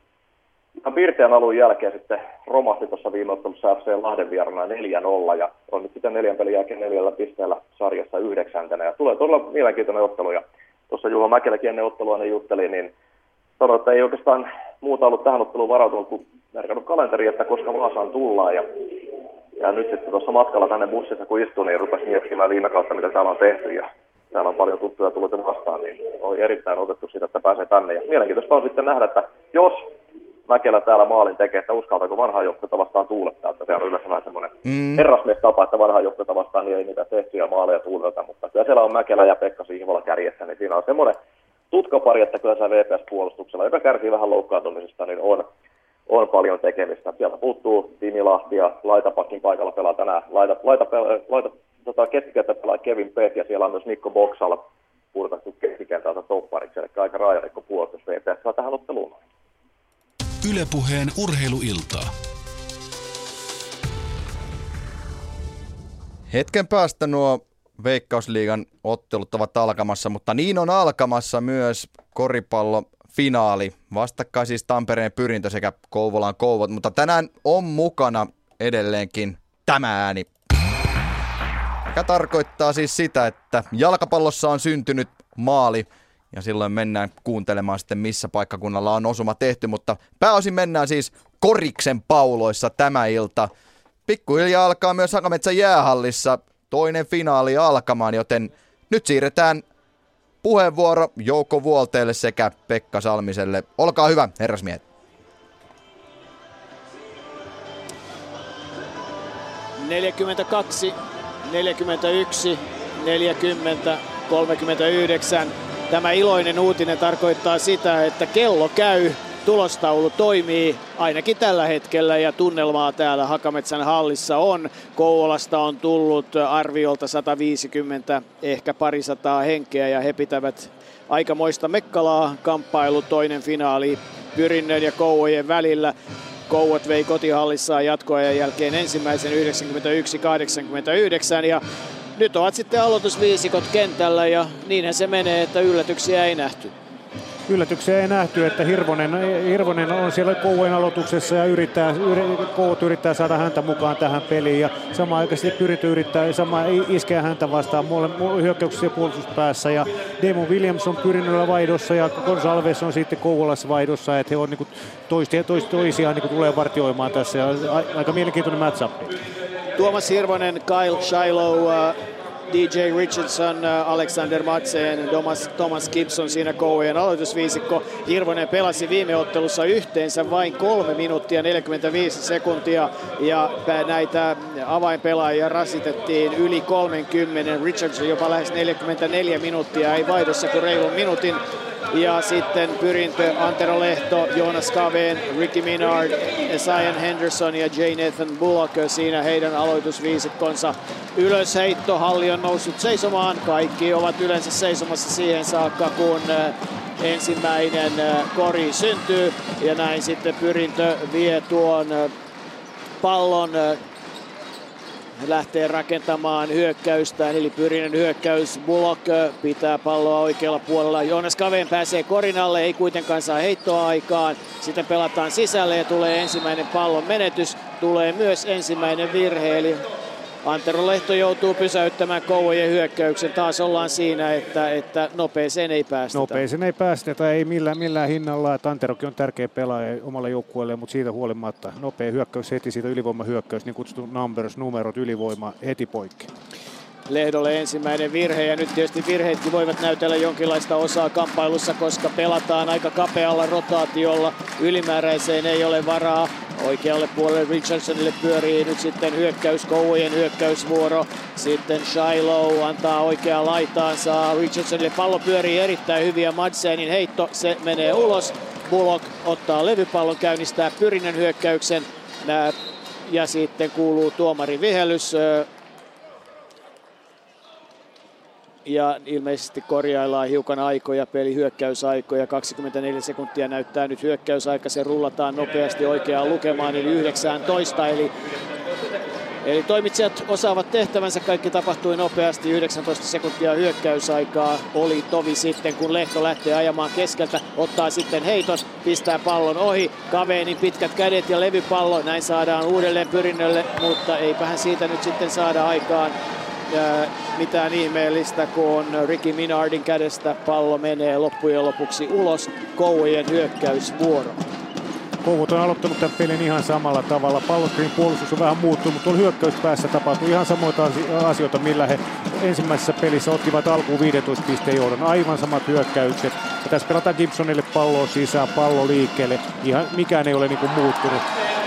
ihan piirteän alun jälkeen sitten romahti tuossa viime ottelussa FC Lahden vierana 4-0 ja on nyt sitten neljän pelin jälkeen neljällä pisteellä sarjassa yhdeksäntenä ja tulee todella mielenkiintoinen ottelu ja tuossa Juho Mäkeläkin ennen ottelua ne jutteli, niin sanoi, että ei oikeastaan muuta ollut tähän otteluun varautunut kuin merkannut kalenteri, että koska Vaasaan tullaan. Ja, ja nyt sitten tuossa matkalla tänne bussissa kun istuin, niin rupesi miettimään viime kautta, mitä täällä on tehty. Ja täällä on paljon tuttuja tullut vastaan, niin oli erittäin otettu siitä, että pääsee tänne. Ja mielenkiintoista on sitten nähdä, että jos Mäkelä täällä maalin tekee, että uskaltaako vanhaa joukkuetta vastaan tuulettaa, että se on yleensä vähän semmoinen mm. tapa, että vanhaa joukkuetta vastaan niin ei niitä tehtyjä maaleja tuuleta, mutta kyllä siellä on Mäkelä ja Pekka Sihvola kärjessä, niin siinä on semmoinen tutkapari, että kyllä se VPS-puolustuksella, joka kärsii vähän loukkaantumisesta, niin on, on paljon tekemistä. Sieltä puuttuu Timi Lahti ja laitapakin paikalla pelaa tänään. Laita, laita, laita tota, keskikenttä pelaa Kevin Peet ja siellä on myös Mikko Boksalla purkattu keskikentältä toppariksi, eli aika raajarikko puolustus VPS tähän otteluun. Ylepuheen urheiluiltaa. Hetken päästä nuo Veikkausliigan ottelut ovat alkamassa, mutta niin on alkamassa myös koripallo finaali. Vastakkain siis Tampereen pyrintö sekä Kouvolan kouvot, mutta tänään on mukana edelleenkin tämä ääni. Mikä tarkoittaa siis sitä, että jalkapallossa on syntynyt maali ja silloin mennään kuuntelemaan sitten missä paikkakunnalla on osuma tehty, mutta pääosin mennään siis Koriksen pauloissa tämä ilta. Pikkuhiljaa alkaa myös Hakametsän jäähallissa toinen finaali alkamaan, joten nyt siirretään puheenvuoro Jouko Vuolteelle sekä Pekka Salmiselle. Olkaa hyvä, herrasmiehet. Neljäkymmentäkaksi, 41, 40, 39. Tämä iloinen uutinen tarkoittaa sitä, että kello käy tulostaulu toimii ainakin tällä hetkellä ja tunnelmaa täällä Hakametsän hallissa on. Kouvolasta on tullut arviolta 150, ehkä parisataa henkeä ja he pitävät aikamoista mekkalaa kamppailu toinen finaali Pyrinnön ja Kouvojen välillä. Kouvat vei kotihallissaan jatkoajan jälkeen ensimmäisen 91-89 ja nyt ovat sitten aloitusviisikot kentällä ja niinhän se menee, että yllätyksiä ei nähty yllätyksiä ei nähty, että Hirvonen, Hirvonen on siellä Kouvojen aloituksessa ja yrittää, Kouvat yrittää saada häntä mukaan tähän peliin. Ja samaan aikaisesti Pyrintö yrittää sama iskeä häntä vastaan hyökkäyksessä ja puolustuspäässä. Ja Demo Williams on Pyrinnöllä vaihdossa ja Gonsalves on sitten Kouvolassa vaihdossa, että he on niin toisia, toisia, toisiaan niin tulee vartioimaan tässä. Ja aika mielenkiintoinen matchup. Tuomas Hirvonen, Kyle Shiloh, uh, DJ Richardson, uh, Alexander Madsen, Thomas, Thomas Gibson siinä Kouvojen aloitusviisikko. Hirvonen pelasi viime ottelussa yhteensä vain 3 minuuttia 45 sekuntia ja näitä avainpelaajia rasitettiin yli 30. Richardson jopa lähes 44 minuuttia, ei vaihdossa kuin reilun minuutin ja sitten pyrintö Antero Lehto, Jonas Kaveen, Ricky Minard, Zion Henderson ja J. Nathan Bullock siinä heidän aloitusviisikkonsa. Ylösheitto, halli on noussut seisomaan. Kaikki ovat yleensä seisomassa siihen saakka, kun eh, ensimmäinen eh, kori syntyy. Ja näin sitten pyrintö vie tuon eh, pallon lähtee rakentamaan hyökkäystä, eli Pyrinen hyökkäys, Bullock pitää palloa oikealla puolella, Joonas Kaveen pääsee korinalle, ei kuitenkaan saa heittoa aikaan, sitten pelataan sisälle ja tulee ensimmäinen pallon menetys, tulee myös ensimmäinen virhe, eli Antero Lehto joutuu pysäyttämään Kouvojen hyökkäyksen. Taas ollaan siinä, että, että nopeeseen ei päästä. Nopeeseen ei päästetä, ei millään, millään hinnalla. Että Anterokin on tärkeä pelaaja omalle joukkueelle, mutta siitä huolimatta nopea hyökkäys heti siitä ylivoimahyökkäys, niin kutsuttu numbers, numerot, ylivoima heti poikki. Lehdolle ensimmäinen virhe ja nyt tietysti virheetkin voivat näytellä jonkinlaista osaa kamppailussa, koska pelataan aika kapealla rotaatiolla. Ylimääräiseen ei ole varaa. Oikealle puolelle Richardsonille pyörii nyt sitten hyökkäys, Kouvojen hyökkäysvuoro. Sitten Shiloh antaa oikeaa laitaansa. Richardsonille pallo pyörii erittäin hyvin ja Madsenin heitto, se menee ulos. Bullock ottaa levypallon, käynnistää Pyrinen hyökkäyksen. Ja sitten kuuluu tuomari vihellys ja ilmeisesti korjaillaan hiukan aikoja, peli hyökkäysaikoja. 24 sekuntia näyttää nyt hyökkäysaika, se rullataan nopeasti oikeaan lukemaan, eli 19. Eli, eli toimitsijat osaavat tehtävänsä, kaikki tapahtui nopeasti, 19 sekuntia hyökkäysaikaa oli tovi sitten, kun Lehto lähtee ajamaan keskeltä, ottaa sitten heiton, pistää pallon ohi, Kaveenin pitkät kädet ja levypallo, näin saadaan uudelleen pyrinnölle, mutta eipähän siitä nyt sitten saada aikaan mitään ihmeellistä, kun Ricky Minardin kädestä pallo menee loppujen lopuksi ulos. Kouvojen hyökkäysvuoro. Kouvot on aloittanut tämän pelin ihan samalla tavalla. Palloskrin puolustus on vähän muuttunut, mutta on hyökkäyspäässä tapahtunut ihan samoita asioita, millä he ensimmäisessä pelissä ottivat alkuun 15 pisteen johdon. Aivan samat hyökkäykset. Ja tässä pelataan Gibsonille palloa sisään, pallo liikkeelle. Ihan mikään ei ole niin kuin muuttunut.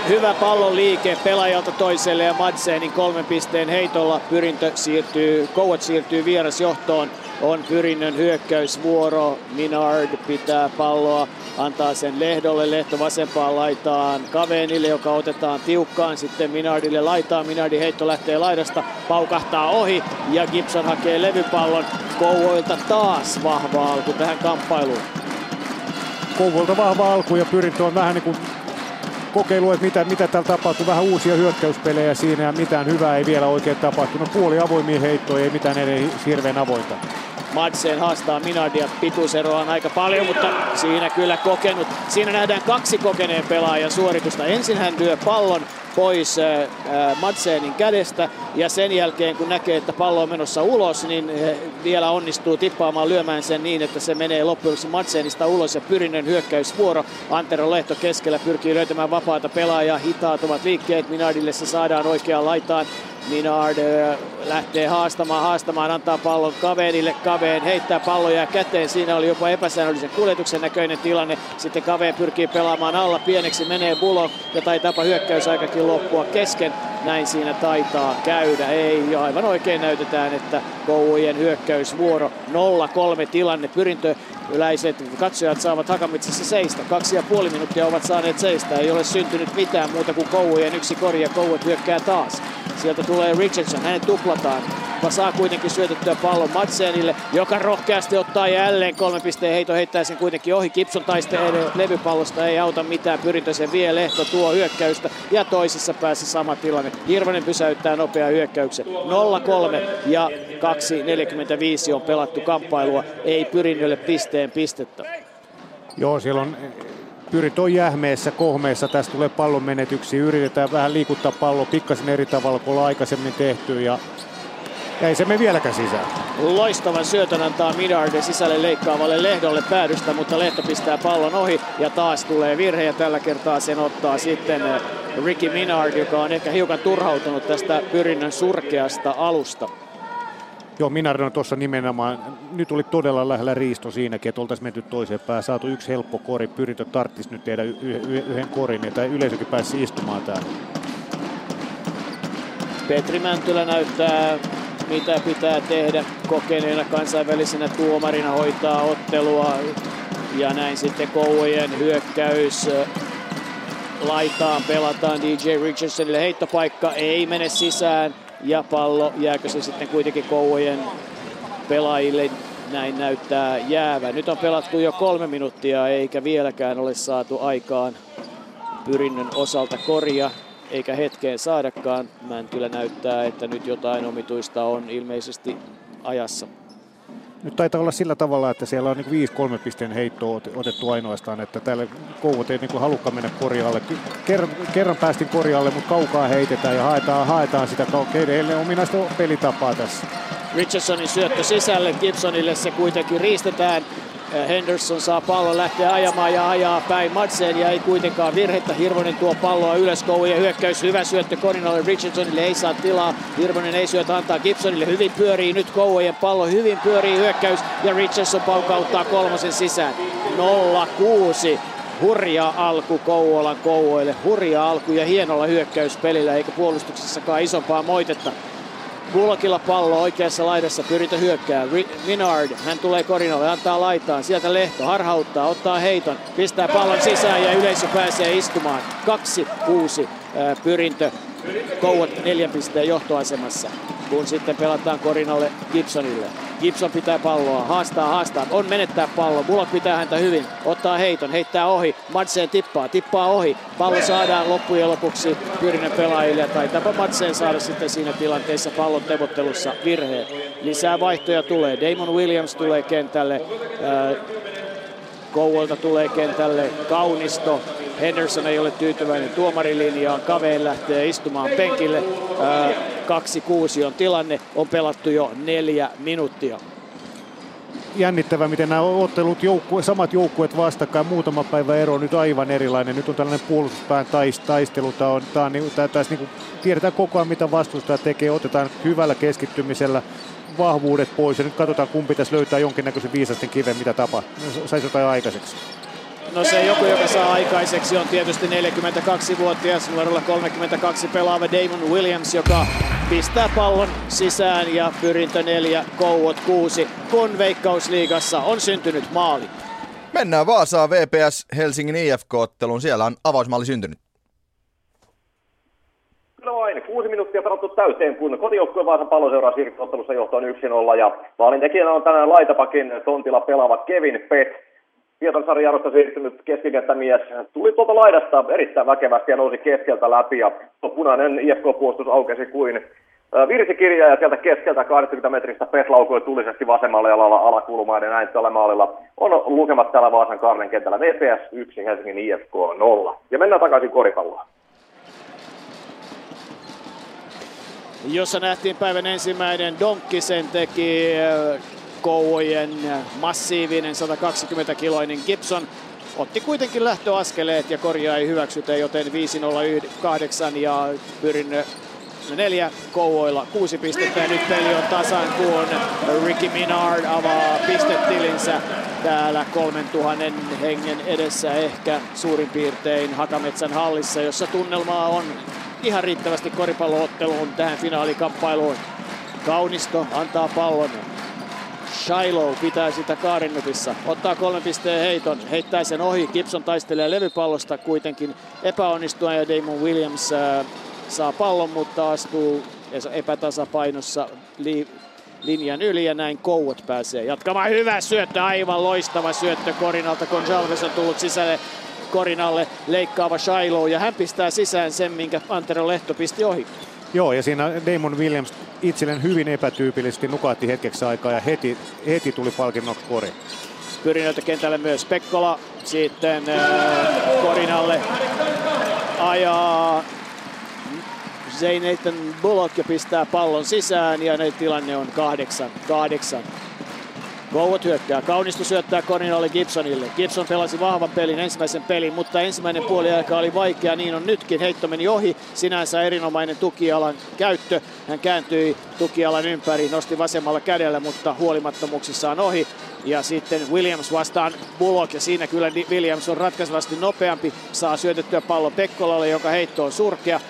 Hyvä pallon liike pelaajalta toiselle ja Madsenin kolmen pisteen heitolla pyrintö siirtyy, Kouat siirtyy vierasjohtoon. On pyrinnön hyökkäysvuoro. Minard pitää palloa, antaa sen Lehdolle. Lehto vasempaan laitaan Kavenille, joka otetaan tiukkaan. Sitten Minardille laitaa. Minardin heitto lähtee laidasta, paukahtaa ohi ja Gibson hakee levypallon. Kouvoilta taas vahva alku tähän kamppailuun. Kouvoilta vahva alku ja pyrintö on vähän niin kuin kokeilu, että mitä, mitä täällä tapahtuu. Vähän uusia hyökkäyspelejä siinä ja mitään hyvää ei vielä oikein tapahtunut. Puoli avoimia heittoja, ei mitään edes hirveän avointa. Madsen haastaa Minardia. Pituuseroa on aika paljon, mutta siinä kyllä kokenut. Siinä nähdään kaksi kokeneen pelaajan suoritusta. Ensin hän lyö pallon pois Madsenin kädestä ja sen jälkeen kun näkee, että pallo on menossa ulos, niin vielä onnistuu tippaamaan lyömään sen niin, että se menee loppujen Madsenista ulos ja Pyrinen hyökkäysvuoro. Antero Lehto keskellä pyrkii löytämään vapaata pelaajaa, hitaat ovat liikkeet, Minardille se saadaan oikeaan laitaan. Minard lähtee haastamaan, haastamaan, antaa pallon Kavenille. Kaveen heittää palloja käteen. Siinä oli jopa epäsäännöllisen kuljetuksen näköinen tilanne. Sitten Kaveen pyrkii pelaamaan alla. Pieneksi menee Bullock ja taitaapa hyökkäysaikakin loppua kesken. Näin siinä taitaa käydä. Ei, aivan oikein näytetään, että Kouvojen hyökkäysvuoro 0-3 tilanne. Pyrintö yleiset katsojat saavat Hakamitsassa seistä. Kaksi ja puoli minuuttia ovat saaneet seistä. Ei ole syntynyt mitään muuta kuin Kouvojen yksi kori ja Kouvat hyökkää taas. Sieltä tulee Richardson, hänet tuplataan. Mutta saa kuitenkin syötettyä pallon Madsenille, joka rohkeasti ottaa jälleen kolmen pisteen heito, heittää sen kuitenkin ohi. Gibson taistelee levypallosta, ei auta mitään, pyrintö sen vie, Lehto tuo hyökkäystä ja toisessa päässä sama tilanne. Hirvonen pysäyttää nopea hyökkäyksen. 0-3 ja 2.45 on pelattu kamppailua, ei pyrinnölle pisteen pistettä. Joo, siellä on Pyrit on jähmeessä, kohmeessa, tästä tulee pallon menetyksiä, yritetään vähän liikuttaa pallo pikkasen eri tavalla kuin aikaisemmin tehty ja ei se me vieläkään sisään. Loistavan syötön antaa Midard sisälle leikkaavalle Lehdolle päädystä, mutta Lehto pistää pallon ohi ja taas tulee virhe ja tällä kertaa sen ottaa sitten eh, Ricky Minard, joka on ehkä hiukan turhautunut tästä pyrinnön surkeasta alusta. Joo, Minardi on tuossa nimenomaan, nyt oli todella lähellä riisto siinäkin, että oltaisiin menty toiseen päähän, saatu yksi helppo kori, pyritö tarttisi nyt tehdä yhden korin, että yleisökin pääsi istumaan täällä. Petri Mäntylä näyttää mitä pitää tehdä kokeneena kansainvälisenä tuomarina hoitaa ottelua. Ja näin sitten Kouvojen hyökkäys laitaan pelataan DJ Richardsonille. Heittopaikka ei mene sisään ja pallo, jääkö se sitten kuitenkin Kouvojen pelaajille, näin näyttää jäävä. Nyt on pelattu jo kolme minuuttia eikä vieläkään ole saatu aikaan pyrinnön osalta korja, eikä hetkeen saadakaan. Mäntylä näyttää, että nyt jotain omituista on ilmeisesti ajassa. Nyt taitaa olla sillä tavalla, että siellä on niin viisi kolme pisteen heittoa otettu ainoastaan, että täällä kouvot ei niin halukka mennä korjaalle. Kerran, kerran päästin korjaalle, mutta kaukaa heitetään ja haetaan, haetaan sitä keiden ominaista pelitapaa tässä. Richardsonin syöttö sisälle, Gibsonille se kuitenkin riistetään. Henderson saa pallon, lähteä ajamaan ja ajaa päin Madsen ja ei kuitenkaan virhettä. Hirvonen tuo palloa ylös, ja hyökkäys, hyvä syöttö Korinalle Richardsonille, ei saa tilaa. Hirvonen ei syötä antaa Gibsonille, hyvin pyörii nyt Kouvojen pallo, hyvin pyörii hyökkäys ja Richardson paukauttaa kolmosen sisään. 0-6 hurja alku Kouvolan Kouvoille. Hurja alku ja hienolla hyökkäyspelillä, eikä puolustuksessakaan isompaa moitetta. Bullockilla pallo oikeassa laidassa, pyritä hyökkää. Minard, hän tulee korinalle, antaa laitaan. Sieltä Lehto harhauttaa, ottaa heiton, pistää pallon sisään ja yleisö pääsee istumaan. 2-6 pyrintö. Kouot neljän pisteen johtoasemassa, kun sitten pelataan korinalle Gibsonille. Gibson pitää palloa, haastaa, haastaa, on menettää pallo. Bullock pitää häntä hyvin, ottaa heiton, heittää ohi. Madsen tippaa, tippaa ohi. Pallo saadaan loppujen lopuksi Pyrinen pelaajille. Taitaapa Madsen saada sitten siinä tilanteessa pallon tevottelussa virheen. Lisää vaihtoja tulee. Damon Williams tulee kentälle. Kouvolta tulee kentälle Kaunisto. Henderson ei ole tyytyväinen tuomarilinjaan. Kaveen lähtee istumaan penkille. 2-6 on tilanne. On pelattu jo neljä minuuttia. jännittävää, miten nämä ottelut, joukkue, samat joukkueet vastakkain, muutama päivä ero nyt aivan erilainen. Nyt on tällainen puolustuspään taistelu. Tämä on, tämä on, tämä, tämä, niin kuin, tiedetään koko ajan, mitä vastustaja tekee. Otetaan hyvällä keskittymisellä vahvuudet pois ja nyt katsotaan, kumpi tässä löytää jonkinnäköisen viisasten kiven, mitä tapahtuu. Saisi jotain aikaiseksi. No se joku, joka saa aikaiseksi on tietysti 42-vuotias, numerolla 32 pelaava Damon Williams, joka pistää pallon sisään ja pyrintö neljä, kouot kuusi, kun Veikkausliigassa on syntynyt maali. Mennään Vaasaa VPS Helsingin IFK-otteluun. Siellä on avausmaali syntynyt. Vain, kuusi minuuttia pelattu täyteen, kun kotijoukkueen Vaasan palloseuraa siirtyy ottelussa johtoon 1-0 ja maalintekijänä on tänään laitapakin tontilla pelaava Kevin Pett. Pietarsaari Jarosta siirtynyt keskikenttämies tuli tuolta laidasta erittäin väkevästi ja nousi keskeltä läpi ja punainen IFK-puolustus aukesi kuin virsikirja ja sieltä keskeltä 80 metristä Pet laukui tulisesti vasemmalle jalalla alakulmaan ja näin tällä maalilla on lukemat täällä Vaasan Karlen kentällä VPS 1 Helsingin IFK 0. Ja mennään takaisin koripalloon. Jossa nähtiin päivän ensimmäinen Donkkisen teki Kouvojen massiivinen 120-kiloinen Gibson. Otti kuitenkin lähtöaskeleet ja korjaa ei hyväksytä, joten 508 ja pyrin neljä Kouvoilla kuusi pistettä. Ja nyt peli on tasan kun Ricky Minard avaa pistetilinsä täällä 3000 hengen edessä ehkä suurin piirtein Hakametsän hallissa, jossa tunnelmaa on ihan riittävästi koripallootteluun tähän finaalikamppailuun. Kaunisto antaa pallon Shiloh pitää sitä Kaarinnupissa. Ottaa kolmen pisteen heiton, heittää sen ohi. Gibson taistelee levypallosta kuitenkin epäonnistuen ja Damon Williams äh, saa pallon, mutta astuu epätasapainossa li- linjan yli ja näin Kouot pääsee jatkamaan. Hyvä syöttö, aivan loistava syöttö Korinalta. Gonzalves on tullut sisälle Korinalle leikkaava Shiloh ja hän pistää sisään sen, minkä Antero Lehto pisti ohi. Joo, ja siinä Damon Williams itselleen hyvin epätyypillisesti nukahti hetkeksi aikaa ja heti, heti tuli palkinnoksi kori. Pyrinöltä kentälle myös Pekkola, sitten äh, Korinalle ajaa Zay Nathan Bullock ja pistää pallon sisään ja tilanne on 8-8. Kouot hyökkää. Kaunisto syöttää Corinalle Gibsonille. Gibson pelasi vahvan pelin, ensimmäisen pelin, mutta ensimmäinen puoliaika oli vaikea. Niin on nytkin. Heitto meni ohi. Sinänsä erinomainen tukialan käyttö. Hän kääntyi tukialan ympäri, nosti vasemmalla kädellä, mutta huolimattomuuksissaan ohi. Ja sitten Williams vastaan Bullock ja siinä kyllä Williams on ratkaisevasti nopeampi. Saa syötettyä pallo Pekkolalle, joka heitto on surkea.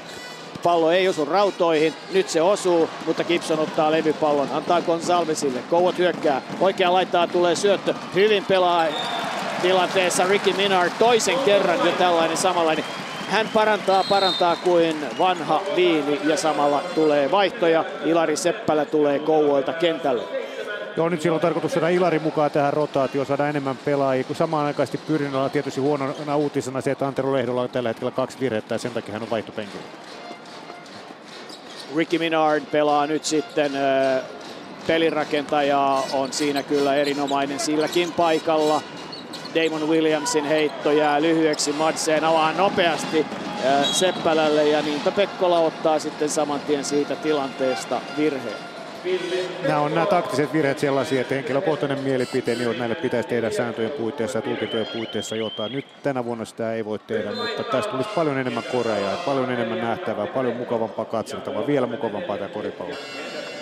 Pallo ei osu rautoihin, nyt se osuu, mutta Gibson ottaa levypallon, antaa Gonsalvesille. Kouot hyökkää, oikea laittaa tulee syöttö, hyvin pelaa tilanteessa Ricky Minard toisen kerran jo tällainen samanlainen. Hän parantaa, parantaa kuin vanha viini ja samalla tulee vaihtoja. Ilari Seppälä tulee Kouvoilta kentälle. Joo, nyt silloin on tarkoitus saada Ilari mukaan tähän rotaatioon, saada enemmän pelaajia, kun samaan aikaisesti pyrin olla tietysti huonona uutisena se, että Antero Lehdolla on tällä hetkellä kaksi virhettä ja sen takia hän on vaihtopenkillä. Ricky Minard pelaa nyt sitten pelirakentaja on siinä kyllä erinomainen silläkin paikalla. Damon Williamsin heitto jää lyhyeksi. Madseen avaa nopeasti Seppälälle ja niinpä Pekkola ottaa sitten saman tien siitä tilanteesta virheen. Nämä on nämä taktiset virheet sellaisia, että henkilökohtainen mielipiteeni on, että näille pitäisi tehdä sääntöjen puitteissa ja tulkintojen puitteissa jotain. Nyt tänä vuonna sitä ei voi tehdä, mutta tästä tulisi paljon enemmän koreaa, paljon enemmän nähtävää, paljon mukavampaa katseltavaa, vielä mukavampaa tämä koripallo.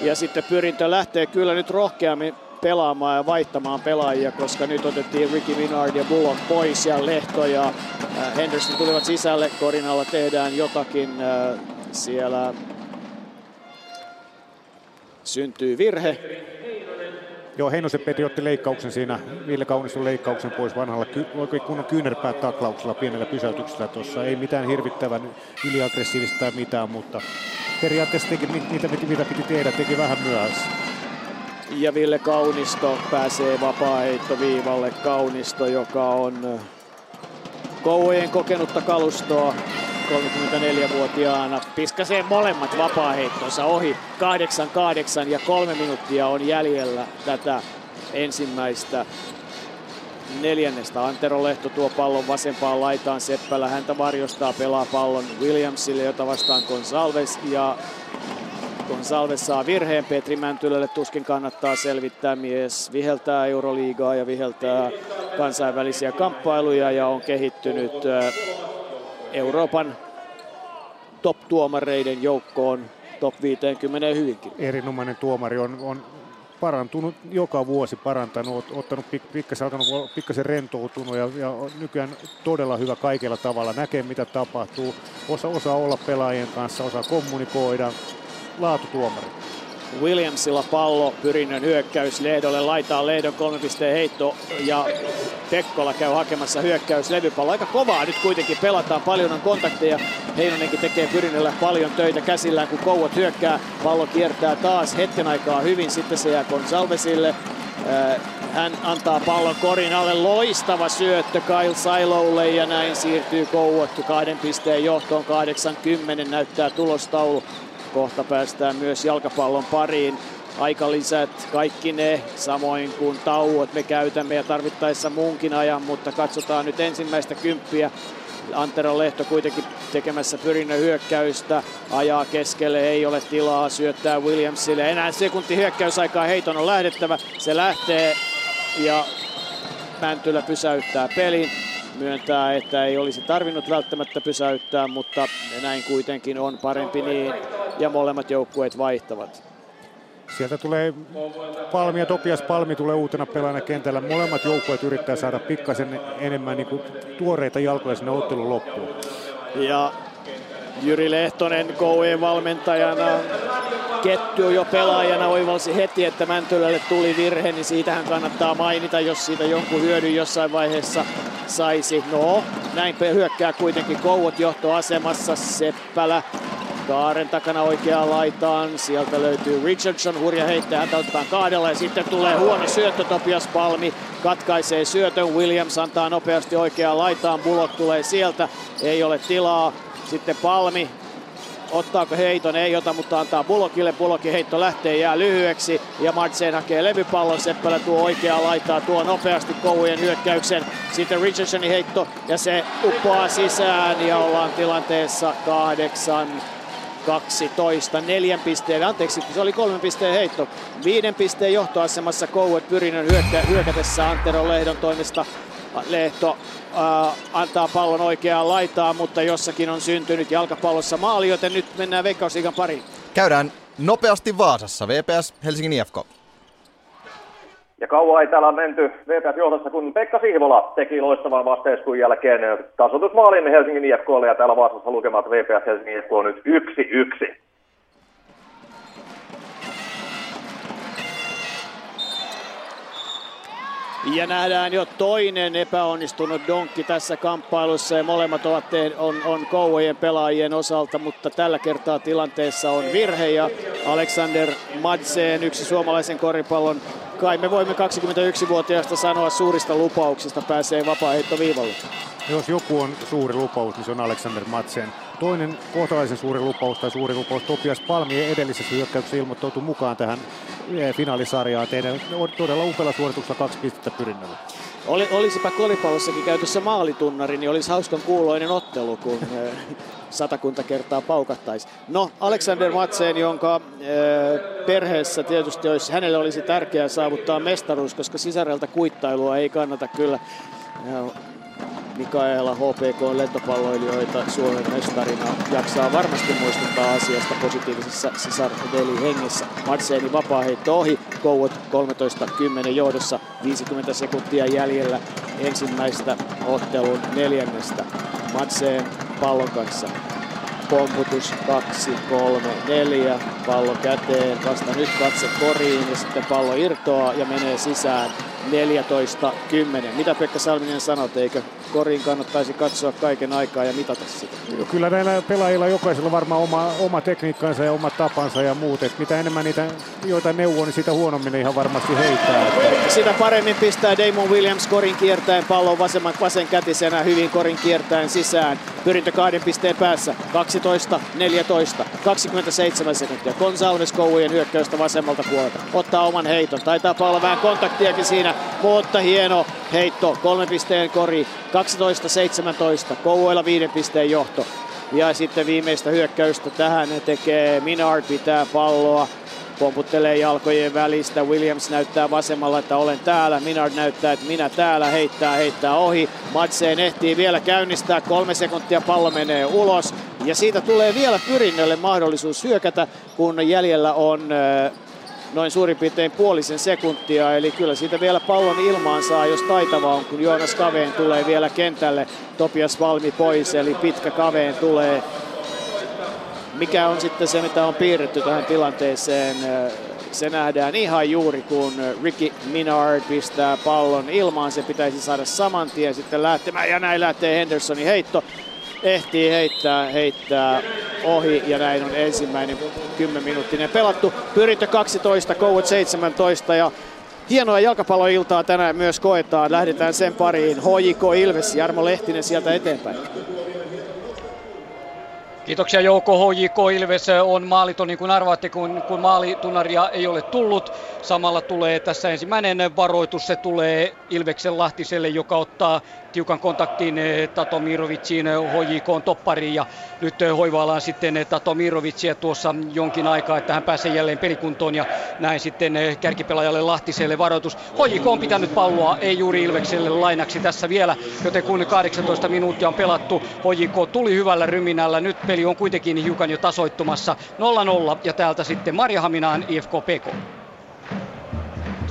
Ja sitten pyrintö lähtee kyllä nyt rohkeammin pelaamaan ja vaihtamaan pelaajia, koska nyt otettiin Ricky Minard ja Bullock pois ja Lehto ja äh, Henderson tulivat sisälle. Korinalla tehdään jotakin äh, siellä syntyy virhe. Joo, Heinosen Peti otti leikkauksen siinä, Ville Kauniston leikkauksen pois vanhalla oikein kunnon kyynärpää taklauksella, pienellä pysäytyksellä tuossa. Ei mitään hirvittävän yliaggressiivista tai mitään, mutta periaatteessa teki niitä, mitä piti tehdä, teki vähän myöhässä. Ja Ville Kaunisto pääsee vapaa-heittoviivalle. Kaunisto, joka on Kouvojen kokenutta kalustoa 34-vuotiaana piskasee molemmat vapaaheittonsa ohi 8-8 ja kolme minuuttia on jäljellä tätä ensimmäistä neljännestä. Antero Lehto tuo pallon vasempaan laitaan Seppälä. Häntä varjostaa, pelaa pallon Williamsille, jota vastaan Gonsalves ja Gonsalves saa virheen Petri Mäntylälle, tuskin kannattaa selvittää. Mies viheltää Euroliigaa ja viheltää kansainvälisiä kamppailuja ja on kehittynyt Euroopan top-tuomareiden joukkoon top 50 hyvinkin. Erinomainen tuomari on, on parantunut joka vuosi, parantanut, ottanut pik, pikkasen, alkanut pikkasen rentoutunut ja, ja nykyään todella hyvä kaikella tavalla. Näkee mitä tapahtuu, osa, osaa olla pelaajien kanssa, osaa kommunikoida, laatutuomari. Williamsilla pallo, Pyrinnön hyökkäys Lehdolle, laitaa Lehdon kolme pisteen heitto ja Pekkola käy hakemassa hyökkäys levypallo. Aika kovaa nyt kuitenkin pelataan, paljon on kontakteja. Heinonenkin tekee Pyrinnöllä paljon töitä käsillään, kun Kouot hyökkää. Pallo kiertää taas hetken aikaa hyvin, sitten se jää Gonsalvesille. Äh, hän antaa pallon korin alle, loistava syöttö Kyle Silolle ja näin siirtyy Kouot kahden pisteen johtoon. 80 näyttää tulostaulu. Kohta päästään myös jalkapallon pariin. Aikalisät, kaikki ne, samoin kuin tauot me käytämme ja tarvittaessa muunkin ajan, mutta katsotaan nyt ensimmäistä kymppiä. Antero Lehto kuitenkin tekemässä pyrinnön hyökkäystä, ajaa keskelle, ei ole tilaa, syöttää Williamsille. Enää sekunti hyökkäysaikaa, heiton on lähdettävä, se lähtee ja Mäntylä pysäyttää pelin myöntää, että ei olisi tarvinnut välttämättä pysäyttää, mutta näin kuitenkin on parempi niin ja molemmat joukkueet vaihtavat. Sieltä tulee Palmi ja Topias Palmi tulee uutena pelaajana kentällä. Molemmat joukkueet yrittää saada pikkasen enemmän niin kuin tuoreita jalkoja sinne ottelun loppuun. Ja Jyri Lehtonen KOE valmentajana, Ketty jo pelaajana oivalsi heti, että Mäntylälle tuli virhe, niin siitähän kannattaa mainita, jos siitä jonkun hyödyn jossain vaiheessa saisi. No, näin hyökkää kuitenkin Kouot johtoasemassa, Seppälä Kaaren takana oikeaan laitaan. Sieltä löytyy Richardson, hurja heittää, häntä otetaan kahdella ja sitten tulee huono syöttö. Topias Palmi katkaisee syötön. Williams antaa nopeasti oikeaan laitaan. Bullock tulee sieltä, ei ole tilaa. Sitten Palmi Ottaako heiton? Ei ota, mutta antaa Bullockille. Bullockin heitto lähtee, jää lyhyeksi. Ja Martsen hakee levypallon. Seppälä tuo oikeaa laitaa, tuo nopeasti Koujen hyökkäyksen. Sitten Richardsonin heitto ja se uppoaa sisään ja ollaan tilanteessa kahdeksan 12 neljän pisteen, anteeksi se oli kolmen pisteen heitto. Viiden pisteen johtoasemassa Kouet Pyrinen hyökkä, hyökätessä Antero Lehdon toimesta. Lehto antaa pallon oikeaan laitaan, mutta jossakin on syntynyt jalkapallossa maali, joten nyt mennään Veikkausliigan pariin. Käydään nopeasti Vaasassa, VPS Helsingin IFK. Ja kauan ei täällä menty VPS johdossa, kun Pekka Sihvola teki loistavan vasteiskun jälkeen tasoitusmaalin Helsingin IFKlle ja täällä Vaasassa lukemat VPS Helsingin IFK on nyt 1-1. Ja nähdään jo toinen epäonnistunut donkki tässä kamppailussa ja molemmat ovat te- on, on Kouvojen pelaajien osalta, mutta tällä kertaa tilanteessa on virhe ja Alexander Madsen, yksi suomalaisen koripallon kai me voimme 21-vuotiaasta sanoa suurista lupauksista pääsee vapaa-heittoviivalle. Jos joku on suuri lupaus, niin se on Alexander Madsen. Toinen kohtalaisen suuri lupaus tai suuri lupaus, Topias Palmi edellisessä hyökkäyksessä ilmoittautui mukaan tähän eh, finaalisarjaan. Teidän todella upealla suorituksella kaksi pistettä pyrinnöllä. Oli, olisipa koripallossakin käytössä maalitunnari, niin olisi hauskan kuuloinen ottelu, kun eh, satakunta kertaa paukattaisi. No, Alexander Matseen, jonka eh, perheessä tietysti olisi, hänelle olisi tärkeää saavuttaa mestaruus, koska sisarelta kuittailua ei kannata kyllä Mikaela HPK lentopalloilijoita Suomen mestarina jaksaa varmasti muistuttaa asiasta positiivisessa sisarveli hengessä. Marseeni vapaa heitto ohi, Kouot 13-10 johdossa, 50 sekuntia jäljellä ensimmäistä ottelun neljännestä. Matseen pallon kanssa pomputus 2, 3, 4, pallo käteen, vasta nyt katse koriin ja sitten pallo irtoaa ja menee sisään 14-10. Mitä Pekka Salminen sanot, eikö koriin kannattaisi katsoa kaiken aikaa ja mitata sitä? Kyllä näillä pelaajilla jokaisella varmaan oma, oma tekniikkansa ja oma tapansa ja muut. Et mitä enemmän niitä joita neuvoo, niin sitä huonommin ne ihan varmasti heittää. Sitä paremmin pistää Damon Williams korin kiertäen pallon vasemman vasen kätisenä hyvin korin kiertäen sisään. Pyrintö kahden pisteen päässä. 12, 14, 27 sekuntia. Gonzalez Koujen hyökkäystä vasemmalta puolelta. Ottaa oman heiton. Taitaa olla vähän kontaktiakin siinä mutta hieno heitto, kolme pisteen kori, 12-17, Kouvoilla viiden pisteen johto. Ja sitten viimeistä hyökkäystä tähän tekee Minard, pitää palloa pomputtelee jalkojen välistä. Williams näyttää vasemmalla, että olen täällä. Minard näyttää, että minä täällä. Heittää, heittää ohi. Matseen ehtii vielä käynnistää. Kolme sekuntia pallo menee ulos. Ja siitä tulee vielä pyrinnölle mahdollisuus hyökätä, kun jäljellä on äh, noin suurin piirtein puolisen sekuntia. Eli kyllä siitä vielä pallon ilmaan saa, jos taitava on, kun Joonas Kaveen tulee vielä kentälle. Topias Valmi pois, eli pitkä Kaveen tulee mikä on sitten se, mitä on piirretty tähän tilanteeseen. Se nähdään ihan juuri, kun Ricky Minard pistää pallon ilmaan. Se pitäisi saada saman tien sitten lähtemään ja näin lähtee Hendersonin heitto. Ehtii heittää, heittää ohi ja näin on ensimmäinen 10 minuuttinen pelattu. Pyrintö 12, Kouot 17 ja Hienoa jalkapalloiltaa tänään myös koetaan. Lähdetään sen pariin. HJK Ilves, Jarmo Lehtinen sieltä eteenpäin. Kiitoksia Jouko HJK Ilves on maaliton niin kuin arvaatte, kun, kun maalitunaria ei ole tullut. Samalla tulee tässä ensimmäinen varoitus, se tulee Ilveksen Lahtiselle, joka ottaa tiukan kontaktin eh, Tato Mirovitsiin HJK on toppariin ja nyt eh, hoivaillaan sitten eh, Tato Mirovitsiä tuossa jonkin aikaa, että hän pääsee jälleen pelikuntoon ja näin sitten kärkipelaajalle Lahtiselle varoitus. HJK on pitänyt palloa, ei juuri Ilvekselle lainaksi tässä vielä, joten kun 18 minuuttia on pelattu, HJK tuli hyvällä ryminällä, nyt peli on kuitenkin hiukan jo tasoittumassa 0-0 ja täältä sitten Marja Haminaan IFK PK.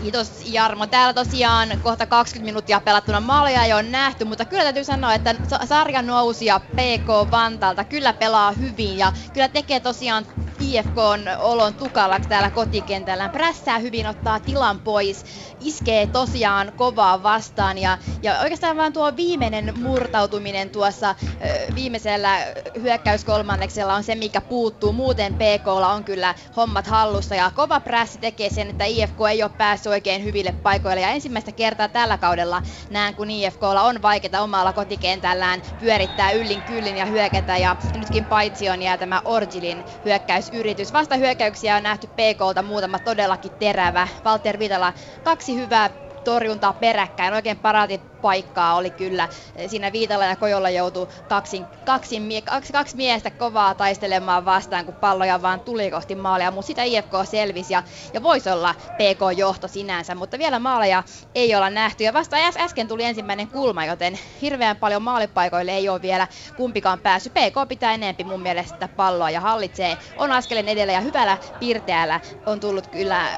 Kiitos Jarmo. Täällä tosiaan kohta 20 minuuttia pelattuna maalia ei ole nähty, mutta kyllä täytyy sanoa, että sarjan nousia PK Vantalta kyllä pelaa hyvin ja kyllä tekee tosiaan IFK on olon tukalaksi täällä kotikentällä. Prässää hyvin, ottaa tilan pois, iskee tosiaan kovaa vastaan ja, ja oikeastaan vaan tuo viimeinen murtautuminen tuossa viimeisellä hyökkäyskolmanneksella on se, mikä puuttuu. Muuten PKlla on kyllä hommat hallussa ja kova prässi tekee sen, että IFK ei ole päässyt oikein hyville paikoille. Ja ensimmäistä kertaa tällä kaudella näen, kun IFKlla on vaikeaa omalla kotikentällään pyörittää yllin kyllin ja hyökätä. Ja nytkin paitsi on jää tämä Orgilin hyökkäysyritys. Vasta hyökkäyksiä on nähty PKlta muutama todellakin terävä. Walter Vitala kaksi hyvää torjuntaa peräkkäin. Oikein paraatit paikkaa oli kyllä. Siinä Viitala ja Kojolla joutui kaksin, kaksin, kaksi, kaksi miestä kovaa taistelemaan vastaan, kun palloja vaan tuli kohti maalia, mutta sitä IFK selvisi ja, ja voisi olla PK-johto sinänsä, mutta vielä maaleja ei olla nähty. Ja vasta äs, äsken tuli ensimmäinen kulma, joten hirveän paljon maalipaikoille ei ole vielä kumpikaan päässyt. PK pitää enempi mun mielestä palloa ja hallitsee, on askelen edellä ja hyvällä pirteällä on tullut kyllä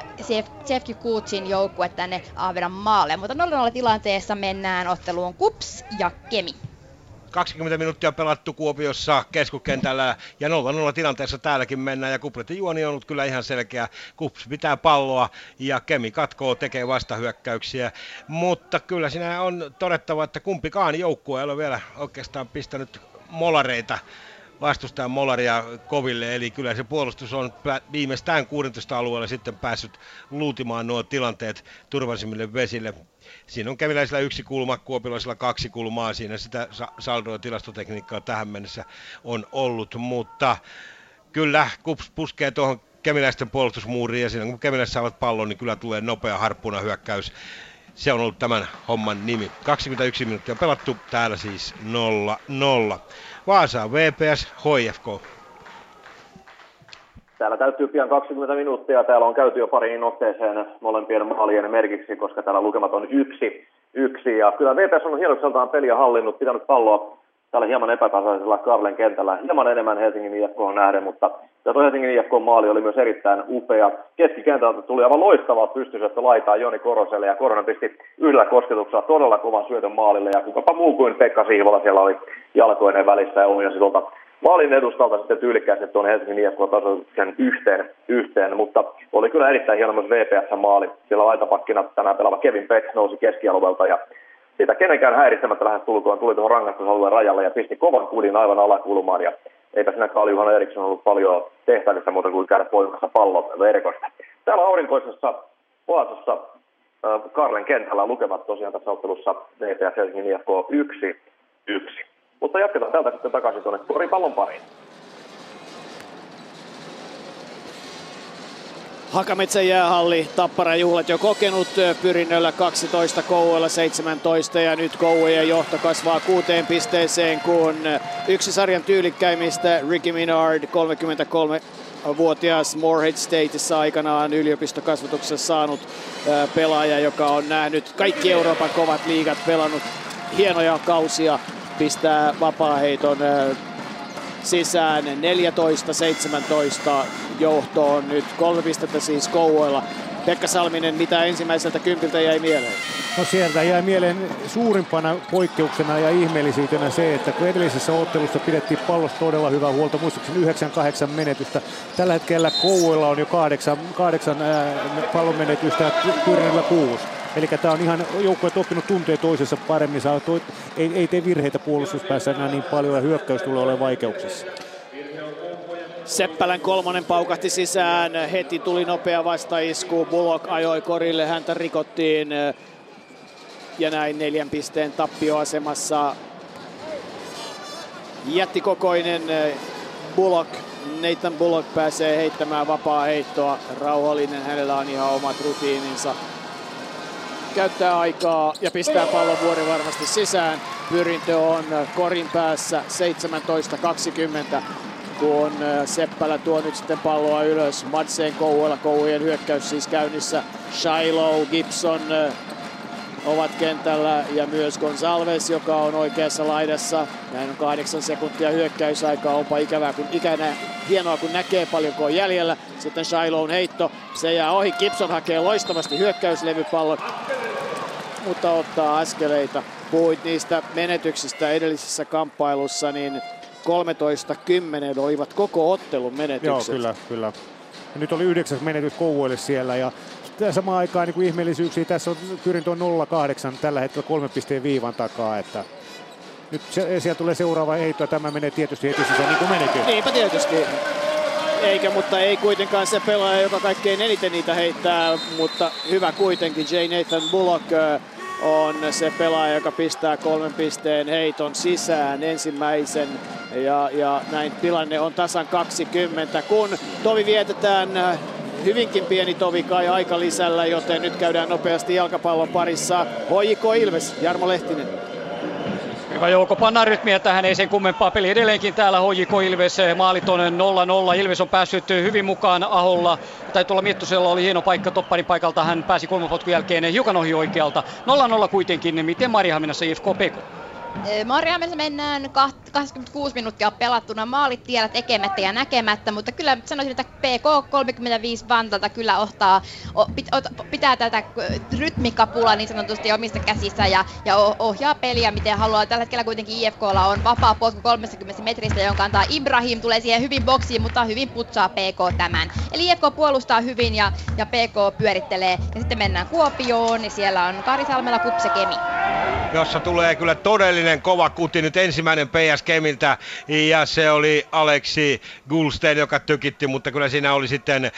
Sefki Kutsin joukkue tänne maalle, mutta 0-0 tilanteessa mennään tänään otteluun KUPS ja Kemi. 20 minuuttia pelattu Kuopiossa keskukentällä ja 0-0 tilanteessa täälläkin mennään ja kupletin juoni on ollut kyllä ihan selkeä. Kups pitää palloa ja Kemi katkoo, tekee vastahyökkäyksiä, mutta kyllä siinä on todettava, että kumpikaan joukkue ei ole vielä oikeastaan pistänyt molareita vastustajan molaria koville, eli kyllä se puolustus on viimeistään 16 alueella sitten päässyt luutimaan nuo tilanteet turvallisimmille vesille. Siinä on käviläisillä yksi kulma, kuopilaisilla kaksi kulmaa, siinä sitä saldoa tilastotekniikkaa tähän mennessä on ollut, mutta kyllä Kups puskee tuohon kemiläisten puolustusmuuriin ja siinä kun kemiläiset saavat pallon, niin kyllä tulee nopea harppuna hyökkäys. Se on ollut tämän homman nimi. 21 minuuttia pelattu, täällä siis 0-0. Vaasa, VPS, HFK. Täällä täytyy pian 20 minuuttia. Täällä on käyty jo pariin otteeseen molempien maalien merkiksi, koska täällä lukemat on yksi. yksi. Ja kyllä VPS on hienokseltaan peliä hallinnut, pitänyt palloa tällä hieman epätasaisella Karlen kentällä. Hieman enemmän Helsingin IFK on nähden, mutta tuo Helsingin IFK maali oli myös erittäin upea. Keskikentältä tuli aivan loistavaa pystysyöttö laitaa Joni Koroselle ja Koronen pisti yhdellä kosketuksella todella kovan syötön maalille ja kukapa muu kuin Pekka Siivola siellä oli jalkoinen välissä ja ohjasi tuolta maalin edustalta sitten tyylikkäästi tuon Helsingin IFK-tasoituksen yhteen, yhteen, mutta oli kyllä erittäin hieno myös VPS-maali. Siellä laitapakkina tänään pelaava Kevin Peck nousi keskialueelta ja siitä kenenkään häiritsemättä lähes tulkoon tuli tuohon rangaistusalueen rajalle ja pisti kovan kudin aivan alakulmaan ja eipä siinä Kaali Juhana Eriksson ollut paljon tehtävissä muuta kuin käydä poimassa pallon verkosta. Täällä aurinkoisessa Vaasassa Karlen kentällä lukevat tosiaan tässä ottelussa VPS Helsingin IFK 1-1. Mutta jatketaan täältä sitten takaisin tuonne koripallon pariin. Hakametsän jäähalli, Tappara juhlat jo kokenut pyrinnöllä 12, Kouvoilla 17 ja nyt Kouvojen johto kasvaa kuuteen pisteeseen, kun yksi sarjan tyylikkäimmistä Ricky Minard, 33 vuotias Moorhead Stateissa aikanaan yliopistokasvatuksessa saanut pelaaja, joka on nähnyt kaikki Euroopan kovat liigat, pelannut hienoja kausia, pistää vapaaheiton sisään 14-17 johtoon nyt kolme pistettä siis Kouvoilla. Pekka Salminen, mitä ensimmäiseltä kympiltä jäi mieleen? No sieltä jäi mieleen suurimpana poikkeuksena ja ihmeellisyytenä se, että kun edellisessä ottelussa pidettiin pallosta todella hyvää huolta, muistaakseni 9-8 menetystä. Tällä hetkellä Kouvoilla on jo kahdeksan, kahdeksan ää, pallon menetystä ja Pyrinillä kuusi. Eli tämä on ihan joukkue oppinut tuntee toisessa paremmin, saa, toi, ei, ei tee virheitä puolustuspäässä enää niin paljon ja hyökkäys tulee olemaan vaikeuksissa. Seppälän kolmonen paukahti sisään, heti tuli nopea vastaisku, Bullock ajoi korille, häntä rikottiin. Ja näin neljän pisteen tappioasemassa jättikokoinen Bullock, Nathan Bullock pääsee heittämään vapaa heittoa, rauhallinen, hänellä on ihan omat rutiininsa käyttää aikaa ja pistää pallon vuori varmasti sisään. Pyrintö on korin päässä 17-20 kun Seppälä tuo nyt sitten palloa ylös. Madseen Kouvoilla, Kouvojen hyökkäys siis käynnissä. Shiloh, Gibson ovat kentällä ja myös Gonsalves, joka on oikeassa laidassa. Näin on kahdeksan sekuntia hyökkäysaikaa. Onpa ikävää, kun ikänä, hienoa kun näkee paljonko on jäljellä. Sitten Shilohn heitto, se jää ohi. Gibson hakee loistavasti hyökkäyslevypallon, mutta ottaa askeleita. Puhuit niistä menetyksistä edellisessä kamppailussa, niin 13-10 olivat koko ottelun menetykset. Joo, kyllä, kyllä. Nyt oli yhdeksäs menetys Kouvoille siellä ja samaan aikaan niin ihmeellisyyksiä. Tässä on Kyrintö on 0-8 tällä hetkellä kolme pisteen viivan takaa, että nyt se, tulee seuraava heitto ja tämä menee tietysti heti sisään niin kuin menikin. Niinpä tietysti. Eikä, mutta ei kuitenkaan se pelaaja, joka kaikkein eniten niitä heittää, mutta hyvä kuitenkin. J. Nathan Bullock on se pelaaja, joka pistää kolmen pisteen heiton sisään ensimmäisen. Ja, ja näin tilanne on tasan 20, kun tovi vietetään hyvinkin pieni tovi kai aika lisällä, joten nyt käydään nopeasti jalkapallon parissa. HJK Ilves, Jarmo Lehtinen. Hyvä joukko panna rytmiä tähän, ei sen kummempaa peli. Edelleenkin täällä HJK Ilves, maalit on 0-0. Ilves on päässyt hyvin mukaan Aholla. Tai tuolla Miettusella oli hieno paikka topparin paikalta. Hän pääsi kulmapotkun jälkeen hiukan ohi oikealta. 0-0 kuitenkin. Miten Marihaminassa IFK Peko? Mariamessa mennään 26 minuuttia pelattuna maalit tiellä tekemättä ja näkemättä, mutta kyllä sanoisin, että PK 35 Vantalta kyllä ottaa, pitää tätä rytmikapulaa niin sanotusti omista käsissä ja, ja ohjaa peliä miten haluaa. Tällä hetkellä kuitenkin IFKlla on vapaa polku 30 metristä, jonka antaa Ibrahim, tulee siihen hyvin boksiin, mutta hyvin putsaa PK tämän. Eli IFK puolustaa hyvin ja, ja PK pyörittelee. Ja sitten mennään Kuopioon, niin siellä on Kari Salmela, Kupse Kemi. Jossa tulee kyllä todellinen todellinen kova kuti nyt ensimmäinen PS Kemiltä. Ja se oli Aleksi Gulstein, joka tykitti, mutta kyllä siinä oli sitten eh,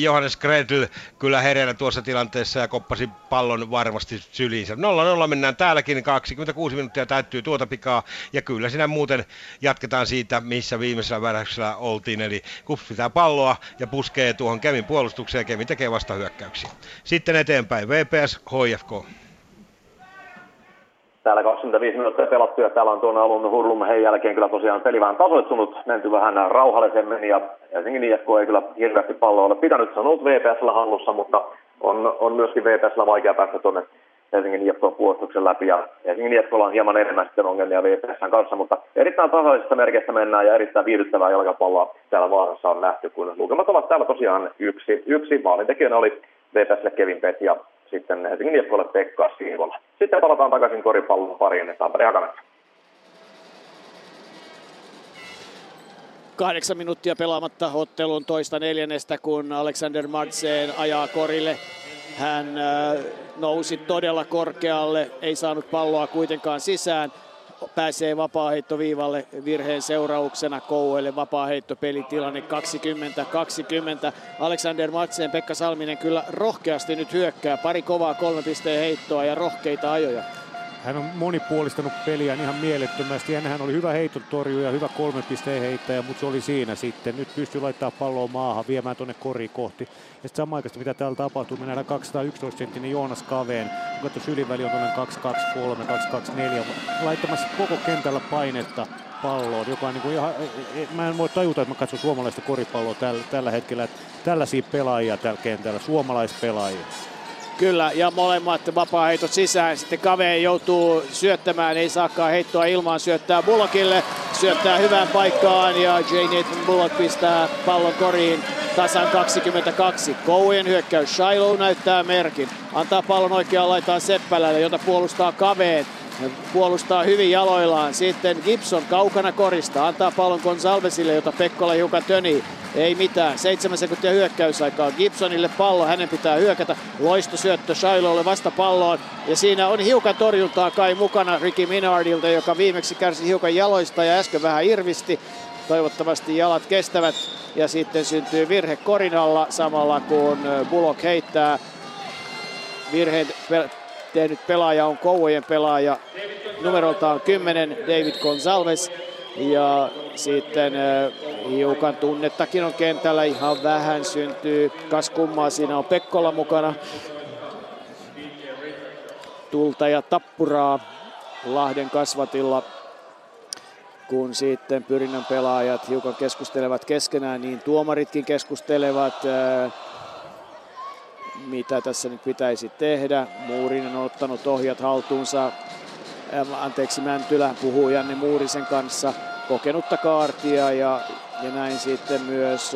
Johannes Gredl kyllä hereillä tuossa tilanteessa ja koppasi pallon varmasti syliinsä. 0-0 mennään täälläkin, 26 minuuttia täyttyy tuota pikaa. Ja kyllä siinä muuten jatketaan siitä, missä viimeisellä väräyksellä oltiin, eli Kups palloa ja puskee tuohon Kemin puolustukseen. Ja Kemi tekee vasta hyökkäyksiä. Sitten eteenpäin VPS HFK täällä 25 minuuttia pelattu ja täällä on tuon alun hurlum hei jälkeen kyllä tosiaan peli vähän tasoittunut, menty vähän rauhallisemmin ja Helsingin IFK ei kyllä hirveästi palloa ole pitänyt, se on ollut VPSllä hallussa, mutta on, on myöskin VPSllä vaikea päästä tuonne Helsingin IFK puolustuksen läpi ja Helsingin IFKlla on hieman enemmän sitten ongelmia VPSn kanssa, mutta erittäin tasaisesta merkeistä mennään ja erittäin viihdyttävää jalkapalloa täällä Vaasassa on nähty, kun lukemat ovat täällä tosiaan yksi. Yksi maalintekijänä oli VPSlle Kevin Pet ja sitten Helsingin IFKlle Pekka Siivola. Sitten palataan takaisin koripallon pariin Tampere Hakametsä. Kahdeksan minuuttia pelaamatta ottelun toista neljännestä, kun Alexander Martseen ajaa korille. Hän äh, nousi todella korkealle, ei saanut palloa kuitenkaan sisään pääsee vapaaheittoviivalle virheen seurauksena Kouvoille vapaaheitto-pelitilanne 20-20. Alexander Matsen, Pekka Salminen kyllä rohkeasti nyt hyökkää. Pari kovaa kolme pisteen heittoa ja rohkeita ajoja. Hän on monipuolistanut peliä ihan mielettömästi. Hän oli hyvä heitontorjuja, hyvä kolmen pisteen heittäjä, mutta se oli siinä sitten. Nyt pystyy laittamaan palloa maahan, viemään tuonne koriin kohti. Ja sitten samaan mitä täällä tapahtuu, me nähdään 211 senttinen Joonas Kaveen. Kun tuossa yliväli on tuonne 223, 224, laittamassa koko kentällä painetta palloon, joka on niin kuin ihan, e, e, mä en voi tajuta, että mä katson suomalaista koripalloa tällä, tällä hetkellä, että tällaisia pelaajia tällä kentällä, suomalaispelaajia. Kyllä, ja molemmat vapaa-heitot sisään. Sitten Kave joutuu syöttämään, ei saakaan heittoa ilmaan, syöttää Bullockille, syöttää hyvään paikkaan ja J. Nathan Bullock pistää pallon koriin tasan 22. Koujen hyökkäys, Shiloh näyttää merkin, antaa pallon oikeaan laitaan Seppälälle, jota puolustaa Kaveen puolustaa hyvin jaloillaan. Sitten Gibson kaukana korista, antaa pallon Gonsalvesille, jota Pekkola hiukan tönii. Ei mitään. Seitsemän sekuntia hyökkäysaikaa. Gibsonille pallo, hänen pitää hyökätä. Loisto syöttö Shilohlle vasta palloon. Ja siinä on hiukan torjuntaa kai mukana Ricky Minardilta, joka viimeksi kärsi hiukan jaloista ja äsken vähän irvisti. Toivottavasti jalat kestävät. Ja sitten syntyy virhe korinalla samalla kun Bullock heittää. Virheen tehnyt pelaaja on Kouvojen pelaaja. Numeroltaan 10 David Gonsalves. Ja sitten äh, hiukan tunnettakin on kentällä, ihan vähän syntyy. Kas kummaa, siinä on Pekkola mukana. Tulta ja tappuraa Lahden kasvatilla. Kun sitten pyrinnän pelaajat hiukan keskustelevat keskenään, niin tuomaritkin keskustelevat. Mitä tässä nyt pitäisi tehdä. Muurinen on ottanut ohjat haltuunsa. Anteeksi, Mäntylä puhuu Janne Muurisen kanssa kokenutta kaartia ja, ja näin sitten myös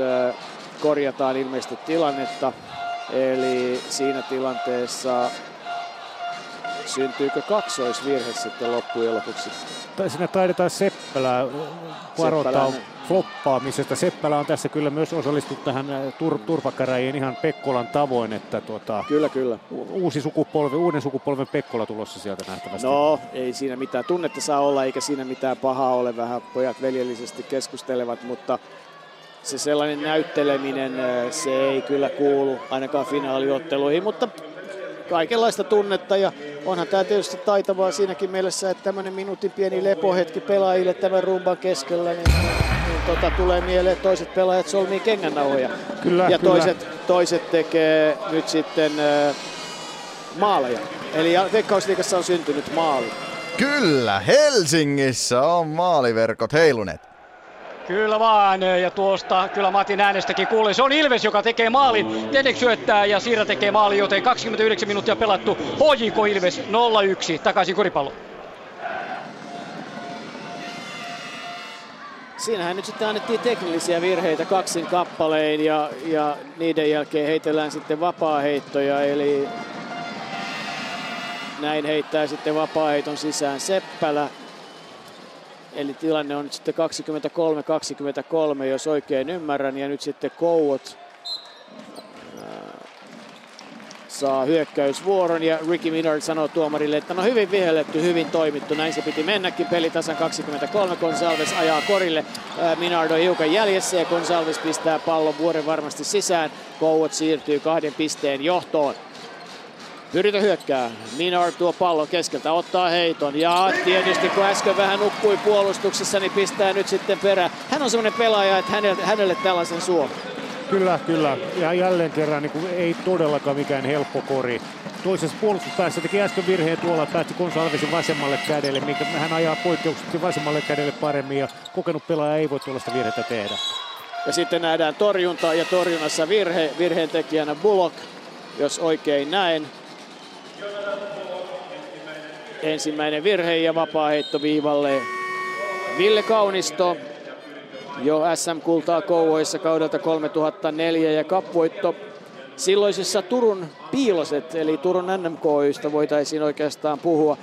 korjataan ilmeisesti tilannetta. Eli siinä tilanteessa syntyykö kaksoisvirhe sitten loppujen lopuksi? Sinne taidetaan Seppälä varoittaa floppaamisesta. Seppälä on tässä kyllä myös osallistunut tähän tur- turpakäräjiin ihan Pekkolan tavoin, että tuota, kyllä, kyllä. uusi sukupolvi, uuden sukupolven Pekkola tulossa sieltä nähtävästi. No, ei siinä mitään tunnetta saa olla, eikä siinä mitään pahaa ole. Vähän pojat veljellisesti keskustelevat, mutta se sellainen näytteleminen, se ei kyllä kuulu ainakaan finaaliotteluihin, mutta kaikenlaista tunnetta ja onhan tämä tietysti taitavaa siinäkin mielessä, että tämmöinen minuutin pieni lepohetki pelaajille tämän rumban keskellä, niin, niin tota, tulee mieleen, että toiset pelaajat solmii kengännauhoja. Kyllä, ja kyllä. Toiset, toiset tekee nyt sitten äh, maaleja. Eli Veikkausliikassa on syntynyt maali. Kyllä, Helsingissä on maaliverkot heiluneet. Kyllä vaan, ja tuosta kyllä Matin äänestäkin kuulee. Se on Ilves, joka tekee maalin. Tenek syöttää ja Siirra tekee maalin, joten 29 minuuttia pelattu. HJK Ilves 0-1, takaisin koripallo. Siinähän nyt sitten annettiin teknillisiä virheitä kaksin kappaleen ja, ja niiden jälkeen heitellään sitten vapaa-heittoja. Eli näin heittää sitten vapaa-heiton sisään Seppälä Eli tilanne on nyt sitten 23-23, jos oikein ymmärrän. Ja nyt sitten Kouot saa hyökkäysvuoron ja Ricky Minard sanoo tuomarille, että no hyvin vihelletty, hyvin toimittu. Näin se piti mennäkin. Peli tasan 23. Gonsalves ajaa korille. Minard on hiukan jäljessä ja Gonsalves pistää pallon vuoren varmasti sisään. Kouot siirtyy kahden pisteen johtoon. Pyritä hyökkää. Minard tuo pallon keskeltä, ottaa heiton. Ja tietysti kun äsken vähän nukkui puolustuksessa, niin pistää nyt sitten perä. Hän on semmoinen pelaaja, että hänelle, hänelle tällaisen suo. Kyllä, kyllä. Ja jälleen kerran niin kuin ei todellakaan mikään helppo kori. Toisessa puolustuspäässä teki äsken virheen tuolla, päästi Gonsalvesin vasemmalle kädelle, minkä hän ajaa poikkeuksellisesti vasemmalle kädelle paremmin ja kokenut pelaaja ei voi tuollaista virhettä tehdä. Ja sitten nähdään torjunta ja torjunnassa virhe, virheen tekijänä Bullock, jos oikein näen. Ensimmäinen virhe ja vapaa heitto viivalle. Ville Kaunisto jo SM-kultaa Kouvoissa kaudelta 3004 ja kapvoitto silloisessa Turun piiloset, eli Turun NMKYstä voitaisiin oikeastaan puhua.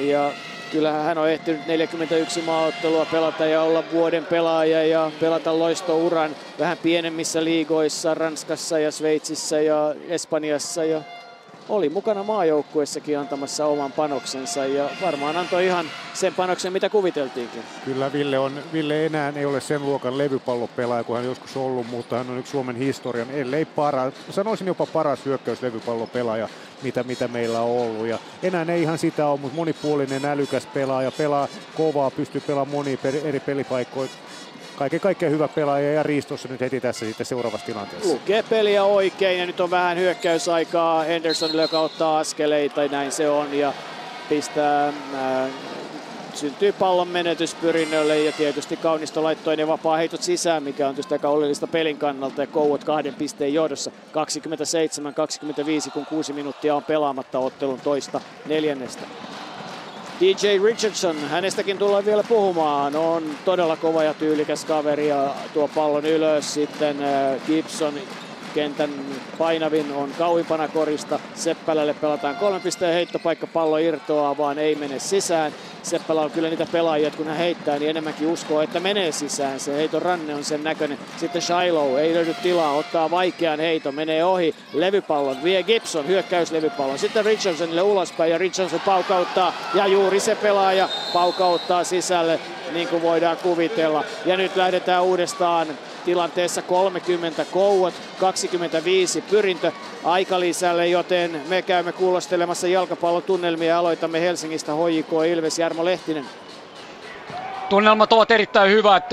Ja kyllähän hän on ehtinyt 41 maaottelua pelata ja olla vuoden pelaaja ja pelata loistouran vähän pienemmissä liigoissa Ranskassa ja Sveitsissä ja Espanjassa ja oli mukana maajoukkuessakin antamassa oman panoksensa ja varmaan antoi ihan sen panoksen, mitä kuviteltiinkin. Kyllä Ville, on, Ville enää ei ole sen luokan levypallopelaaja, kun hän joskus ollut, mutta hän on yksi Suomen historian, ellei paras, sanoisin jopa paras hyökkäyslevypallopelaaja, mitä, mitä meillä on ollut. Ja enää ei ihan sitä ole, mutta monipuolinen, älykäs pelaaja, pelaa kovaa, pystyy pelaamaan monia eri pelipaikkoja kaiken kaikkiaan hyvä pelaaja ja Riistossa nyt heti tässä sitten seuraavassa tilanteessa. Lukee peliä oikein ja nyt on vähän hyökkäysaikaa Hendersonille, joka ottaa askeleita, näin se on ja pistää äh, syntyy pallon menetys pyrinnölle ja tietysti Kaunisto laittoi ne vapaa heitot sisään, mikä on tietysti aika oleellista pelin kannalta ja Kouot kahden pisteen johdossa 27-25, kun kuusi minuuttia on pelaamatta ottelun toista neljännestä. DJ Richardson, hänestäkin tullaan vielä puhumaan, on todella kova ja tyylikäs kaveri ja tuo pallon ylös. Sitten äh, Gibson kentän painavin on kauimpana korista. Seppälälle pelataan kolmen pisteen heittopaikka, pallo irtoaa vaan ei mene sisään. Seppälä on kyllä niitä pelaajia, että kun hän heittää, niin enemmänkin uskoo, että menee sisään. Se heiton ranne on sen näköinen. Sitten Shiloh ei löydy tilaa, ottaa vaikean heiton, menee ohi levypallon, vie Gibson hyökkäyslevypallon. Sitten Richardsonille ulospäin ja Richardson paukauttaa ja juuri se pelaaja paukauttaa sisälle niin kuin voidaan kuvitella. Ja nyt lähdetään uudestaan tilanteessa 30 kouot, 25 pyrintö aikalisälle, joten me käymme kuulostelemassa jalkapallotunnelmia ja aloitamme Helsingistä HJK Ilves Jarmo Lehtinen. Tunnelmat ovat erittäin hyvät.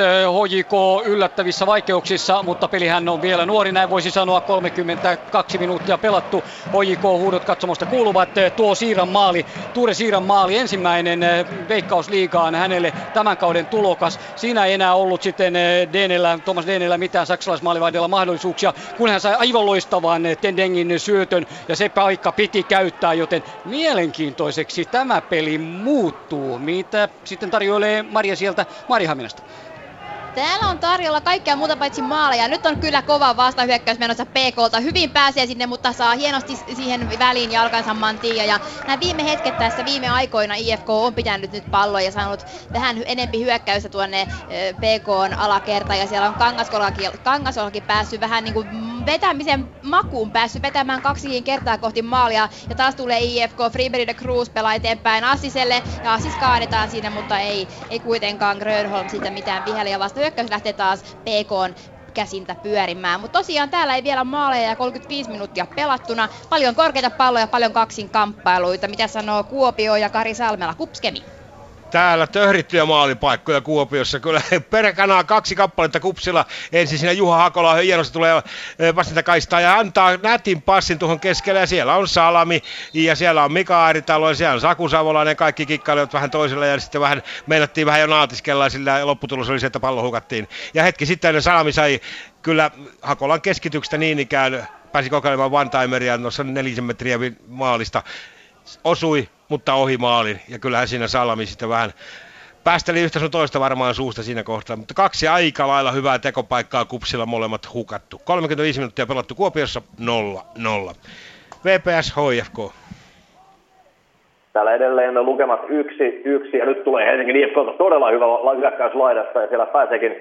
HJK yllättävissä vaikeuksissa, mutta pelihän on vielä nuori, näin voisi sanoa. 32 minuuttia pelattu. HJK huudot katsomosta kuuluvat. Tuo Siiran maali, Tuure Siiran maali, ensimmäinen veikkausliigaan hänelle tämän kauden tulokas. Siinä ei enää ollut sitten Deenellä, Thomas Deenellä mitään saksalaismaalivahdella mahdollisuuksia, kun hän sai aivan loistavan Tendengin syötön ja se paikka piti käyttää, joten mielenkiintoiseksi tämä peli muuttuu. Mitä sitten tarjoilee Maria sieltä Marihaminasta. Täällä on tarjolla kaikkea muuta paitsi maaleja. Nyt on kyllä kova vastahyökkäys menossa PKlta. Hyvin pääsee sinne, mutta saa hienosti siihen väliin jalkansa Mantia. Ja nämä viime hetket tässä viime aikoina IFK on pitänyt nyt palloa ja saanut vähän enempi hyökkäystä tuonne PKn alakertaan. Ja siellä on Kangaskolakin, Kangaskolakin päässyt vähän niin kuin vetämisen makuun päässyt vetämään kaksikin kertaa kohti maalia. Ja taas tulee IFK, Friberg de Cruz pelaa eteenpäin Assiselle. Ja Assis kaadetaan siinä, mutta ei, ei kuitenkaan Grönholm siitä mitään vihelle. vasta hyökkäys lähtee taas PK käsintä pyörimään. Mutta tosiaan täällä ei vielä maaleja ja 35 minuuttia pelattuna. Paljon korkeita palloja, paljon kaksin kamppailuita. Mitä sanoo Kuopio ja Kari Salmela? Kupskemi täällä töhrittyjä maalipaikkoja Kuopiossa. Kyllä perkanaa kaksi kappaletta kupsilla. Ensin siinä Juha Hakola hienosti tulee vastaita kaistaa ja antaa nätin passin tuohon keskelle. Ja siellä on Salami ja siellä on Mika Airitalo ja siellä on Saku Savolainen. Kaikki kikkailevat vähän toisella ja sitten vähän meinattiin vähän jo naatiskella sillä lopputulos oli se, että pallo hukattiin. Ja hetki sitten Salami sai kyllä Hakolan keskityksestä niin ikään pääsi kokeilemaan one-timeria noissa nelisen metriä maalista. Osui mutta ohi maalin. Ja kyllähän siinä Salami sitten vähän päästeli yhtä sun toista varmaan suusta siinä kohtaa, mutta kaksi aika lailla hyvää tekopaikkaa kupsilla molemmat hukattu. 35 minuuttia pelattu Kuopiossa 0-0. VPS HFK. Täällä edelleen lukemat yksi, yksi ja nyt tulee Helsingin IFK todella hyvä hyökkäys laidasta ja siellä pääseekin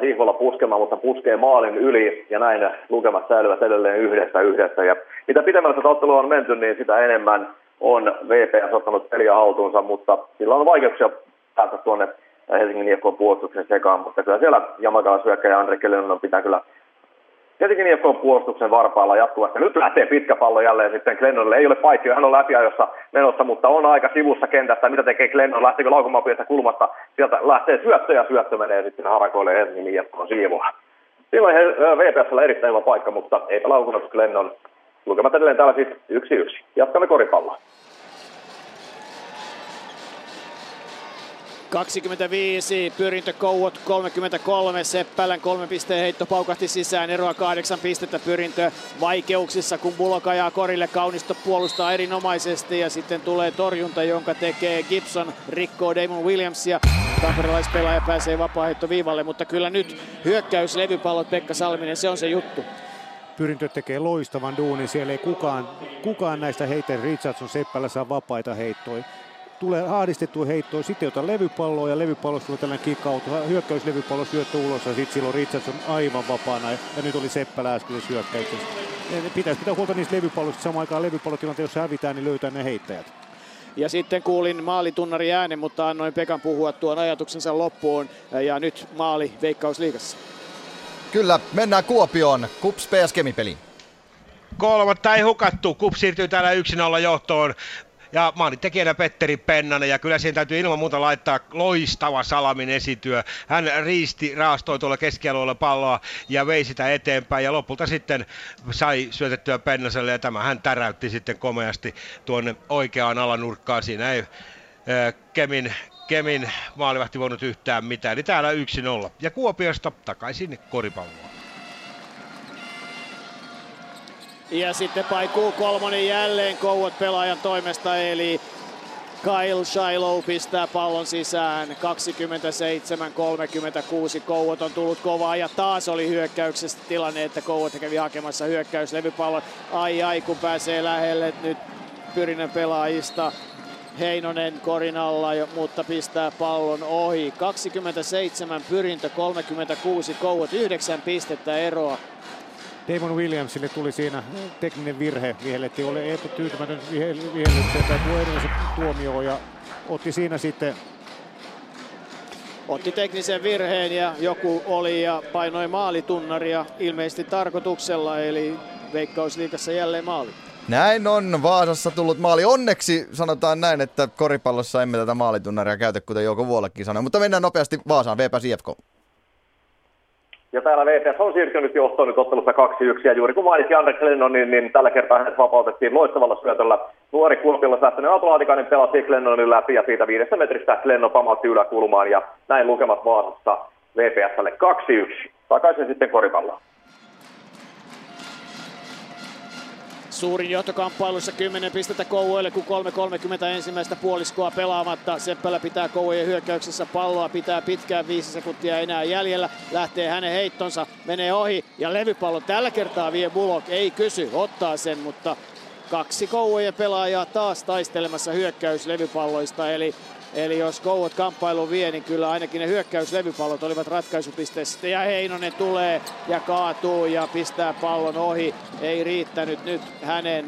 Sihvolla puskemaan, mutta puskee maalin yli ja näin lukemat säilyvät edelleen yhdessä yhdessä. Ja mitä pitemmälle tätä ottelua on menty, niin sitä enemmän on VPS ottanut peliä haltuunsa, mutta sillä on vaikeuksia päästä tuonne Helsingin IFK puolustuksen sekaan, mutta kyllä siellä Jamakalas hyökkäjä Andre Kellenon pitää kyllä Helsingin IFK puolustuksen varpaalla jatkuvasti. Nyt lähtee pitkä pallo jälleen sitten Glennonille. Ei ole paikki, hän on läpiajossa menossa, mutta on aika sivussa kentästä. Mitä tekee Glennon? Lähteekö laukumaan kulmasta? Sieltä lähtee syöttö ja syöttö menee sitten harakoille Helsingin IFK siivoa. Silloin VPSllä erittäin hyvä paikka, mutta eipä laukunut Glennon Lukemat edelleen täällä siis yksi yksi. Jatkamme koripalloa. 25, pyrintö Kouot 33, Seppälän kolme pisteen heitto paukahti sisään, eroa kahdeksan pistettä pyrintö vaikeuksissa, kun Bulok ajaa korille, Kaunisto puolustaa erinomaisesti ja sitten tulee torjunta, jonka tekee Gibson, rikkoo Damon Williamsia, tamperelaispelaaja pääsee vapaa viivalle, mutta kyllä nyt hyökkäys levypallot Pekka Salminen, se on se juttu. Pyrintö tekee loistavan duunin. Siellä ei kukaan, kukaan näistä heitä Richardson Seppälä saa vapaita heittoja. Tulee haadistettu heittoa, sitten ota levypalloa ja levypallosta tulee tällainen kick-out, hyökkäyslevypallo syöttö ulos ja sitten silloin Richardson aivan vapaana ja, nyt oli Seppälä äsken hyökkäyksessä. pitäisi pitää huolta niistä levypalloista. Samaan aikaan levypallotilanteessa, hävitään, niin löytää ne heittäjät. Ja sitten kuulin maalitunnari äänen, mutta annoin Pekan puhua tuon ajatuksensa loppuun. Ja nyt maali Veikkausliigassa. Kyllä, mennään Kuopioon. Kups PS Kemipeliin. Kolmatta ei hukattu. Kups siirtyy täällä 1-0 johtoon ja tekijänä Petteri Pennanen ja kyllä siihen täytyy ilman muuta laittaa loistava Salamin esityö. Hän riisti, raastoi tuolla keskialueella palloa ja vei sitä eteenpäin ja lopulta sitten sai syötettyä Pennaselle ja tämä hän täräytti sitten komeasti tuonne oikeaan alanurkkaan. Siinä ei Kemin, Kemin maalivahti voinut yhtään mitään. Eli täällä 1-0. Ja Kuopiosta takaisin koripalloon. Ja sitten paikuu kolmonen jälleen Kouot pelaajan toimesta, eli Kyle Shiloh pistää pallon sisään. 27-36 Kouot on tullut kovaa ja taas oli hyökkäyksestä tilanne, että Kouot kävi hakemassa hyökkäyslevypallon. Ai ai kun pääsee lähelle nyt Pyrinnän pelaajista. Heinonen korin alla, mutta pistää pallon ohi. 27 pyrintö, 36 Kouot, 9 pistettä eroa Damon Williamsille tuli siinä tekninen virhe. Vihellettiin oli epätyytymätön vihellykseen tai tuo edellisen tuomioon ja otti siinä sitten otti teknisen virheen ja joku oli ja painoi maalitunnaria ilmeisesti tarkoituksella, eli Veikkausliikassa jälleen maali. Näin on Vaasassa tullut maali. Onneksi sanotaan näin, että koripallossa emme tätä maalitunnaria käytä, kuten Jouko Vuolekin sanoi. Mutta mennään nopeasti Vaasaan, VPS IFK. Ja täällä VPS on siirtynyt johtoon nyt ottelussa 2-1. Ja juuri kun mainitsin Anders Lennon, niin, niin tällä kertaa hänet vapautettiin loistavalla syötöllä. Nuori Kuopiolla lähtenyt Aatolaatikainen pelasi Lennonin läpi ja siitä viidestä metristä Lennon pamautti yläkulmaan. Ja näin lukemat Vaasassa VPSlle 2-1. Takaisin sitten koripalloon. Suurin johtokamppailussa 10 pistettä Kouvoille, kun 3.30 ensimmäistä puoliskoa pelaamatta. Seppälä pitää Kouvojen hyökkäyksessä palloa, pitää pitkään 5 sekuntia enää jäljellä. Lähtee hänen heittonsa, menee ohi ja levypallo tällä kertaa vie Bullock. Ei kysy, ottaa sen, mutta kaksi Kouvojen pelaajaa taas taistelemassa hyökkäyslevypalloista. Eli Eli jos Kouot kamppailu vie, niin kyllä ainakin ne hyökkäyslevypallot olivat ratkaisupisteessä. Ja Heinonen tulee ja kaatuu ja pistää pallon ohi. Ei riittänyt nyt hänen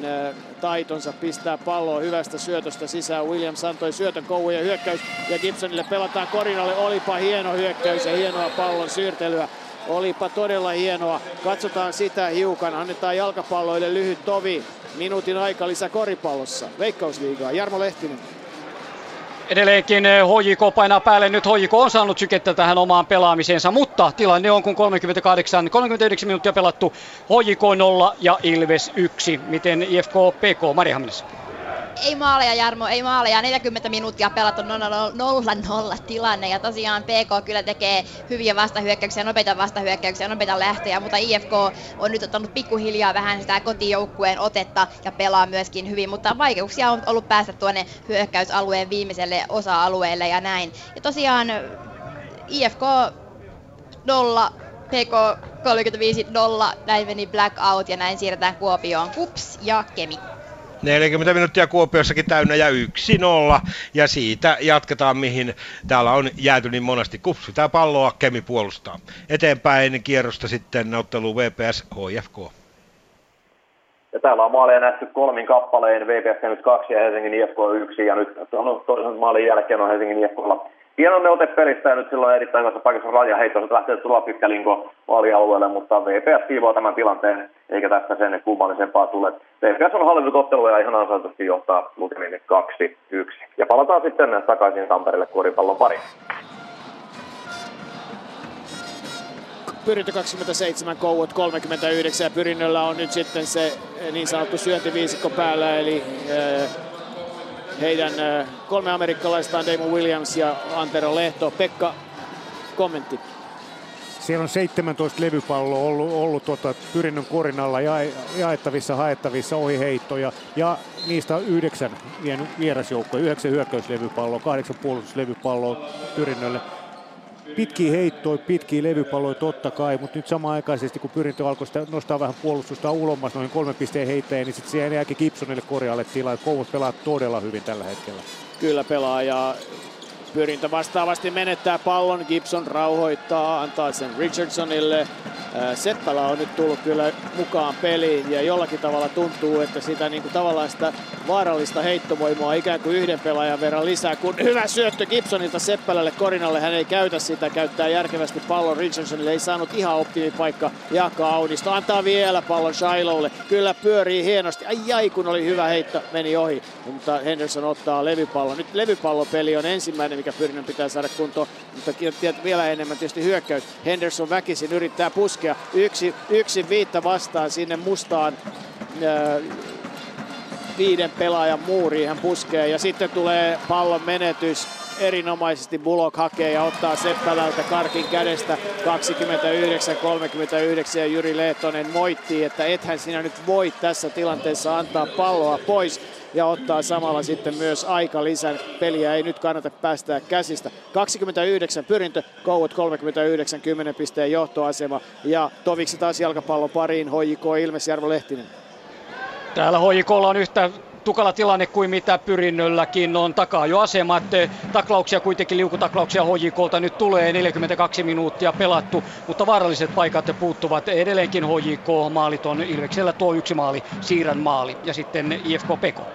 taitonsa pistää palloa hyvästä syötöstä sisään. Williams antoi syötön Kouvojen hyökkäys ja Gibsonille pelataan Korinalle. Olipa hieno hyökkäys ja hienoa pallon siirtelyä. Olipa todella hienoa. Katsotaan sitä hiukan. Annetaan jalkapalloille lyhyt tovi. Minuutin aika lisä koripallossa. Veikkausliigaa. Jarmo Lehtinen. Edelleenkin HJK eh, painaa päälle. Nyt HJK on saanut sykettä tähän omaan pelaamiseensa, mutta tilanne on kun 38, 39 minuuttia pelattu. HJK 0 ja Ilves 1. Miten IFK PK Maria Hamines? Ei maaleja Jarmo, ei maaleja, 40 minuuttia pelattu 0-0 tilanne ja tosiaan PK kyllä tekee hyviä vastahyökkäyksiä, nopeita vastahyökkäyksiä, nopeita lähtöjä, mutta IFK on nyt ottanut pikkuhiljaa vähän sitä kotijoukkueen otetta ja pelaa myöskin hyvin, mutta vaikeuksia on ollut päästä tuonne hyökkäysalueen viimeiselle osa-alueelle ja näin. Ja tosiaan IFK 0, PK 35 0, näin meni blackout ja näin siirretään Kuopioon Kups ja Kemi. 40 minuuttia Kuopiossakin täynnä ja 1-0. Ja siitä jatketaan, mihin täällä on jääty niin monesti. Kupsi tämä palloa, Kemi puolustaa. Eteenpäin kierrosta sitten ottelu VPS HFK. Ja täällä on maaleja nähty kolmin kappaleen, VPS nyt kaksi ja Helsingin IFK yksi. Ja nyt toisen maalin jälkeen on Helsingin IFKlla hieno neote pelistä ja nyt silloin erittäin hyvässä paikassa raja heitto, että lähtee tulla pitkä linko vaalialueelle, mutta VPS siivoo tämän tilanteen, eikä tästä sen kummallisempaa tule. VPS on hallinnut ottelua ja ihan ansaitusti johtaa lukemin 2-1. Ja palataan sitten takaisin Tampereelle koripallon pari. Pyrintö 27, Kouot 39 ja Pyrinnöllä on nyt sitten se niin sanottu syöntiviisikko päällä, eli heidän kolme amerikkalaistaan Damon Williams ja Antero Lehto. Pekka, kommentti. Siellä on 17 levypalloa ollut, ollut tuota, pyrinnön korin alla ja, jaettavissa, haettavissa ohiheittoja ja niistä on yhdeksän vierasjoukkoja, yhdeksän hyökkäyslevypalloa, kahdeksan puolustuslevypalloa pyrinnölle pitkiä heittoja, pitkiä levypalloja totta kai, mutta nyt samaaikaisesti kun pyrintö alkoi sitä nostaa vähän puolustusta ulommas noin kolmen pisteen heittäjiin, niin sitten siihen jääkin Gibsonille korjaalle tilaa. Kouvut pelaa todella hyvin tällä hetkellä. Kyllä pelaa ja Pyrintö vastaavasti menettää pallon, Gibson rauhoittaa, antaa sen Richardsonille. Seppälä on nyt tullut kyllä mukaan peliin ja jollakin tavalla tuntuu, että sitä niin kuin tavallaan sitä vaarallista heittovoimaa ikään kuin yhden pelaajan verran lisää. Kun hyvä syöttö Gibsonilta Seppälälle Korinalle, hän ei käytä sitä, käyttää järkevästi pallon Richardsonille, ei saanut ihan optimipaikka Jaakko Aunisto. Antaa vielä pallon Shilowlle, kyllä pyörii hienosti. Ai ai kun oli hyvä heitto, meni ohi, mutta Henderson ottaa levypallon. Nyt levypallopeli on ensimmäinen, mikä Pyrinnön pitää saada kuntoon, mutta vielä enemmän tietysti hyökkäys. Henderson väkisin yrittää puskea. Yksi, yksi viitta vastaan sinne mustaan viiden pelaajan muuriin hän puskee. Ja sitten tulee pallon menetys. Erinomaisesti Bullock hakee ja ottaa Seppälältä Karkin kädestä. 29-39 ja Jyri Lehtonen moittii, että ethän sinä nyt voi tässä tilanteessa antaa palloa pois ja ottaa samalla sitten myös aika lisän. Peliä ei nyt kannata päästää käsistä. 29 pyrintö, Kouot 39, 10 pisteen johtoasema ja Toviksi taas jalkapallo pariin, HJK Ilmes Jarvo Lehtinen. Täällä HJKlla on yhtä tukala tilanne kuin mitä pyrinnölläkin on takaa jo asemat. Taklauksia kuitenkin liukutaklauksia HJKlta nyt tulee 42 minuuttia pelattu, mutta vaaralliset paikat puuttuvat edelleenkin HJK. Maalit on Ilveksellä tuo yksi maali, Siirän maali ja sitten IFK Peko.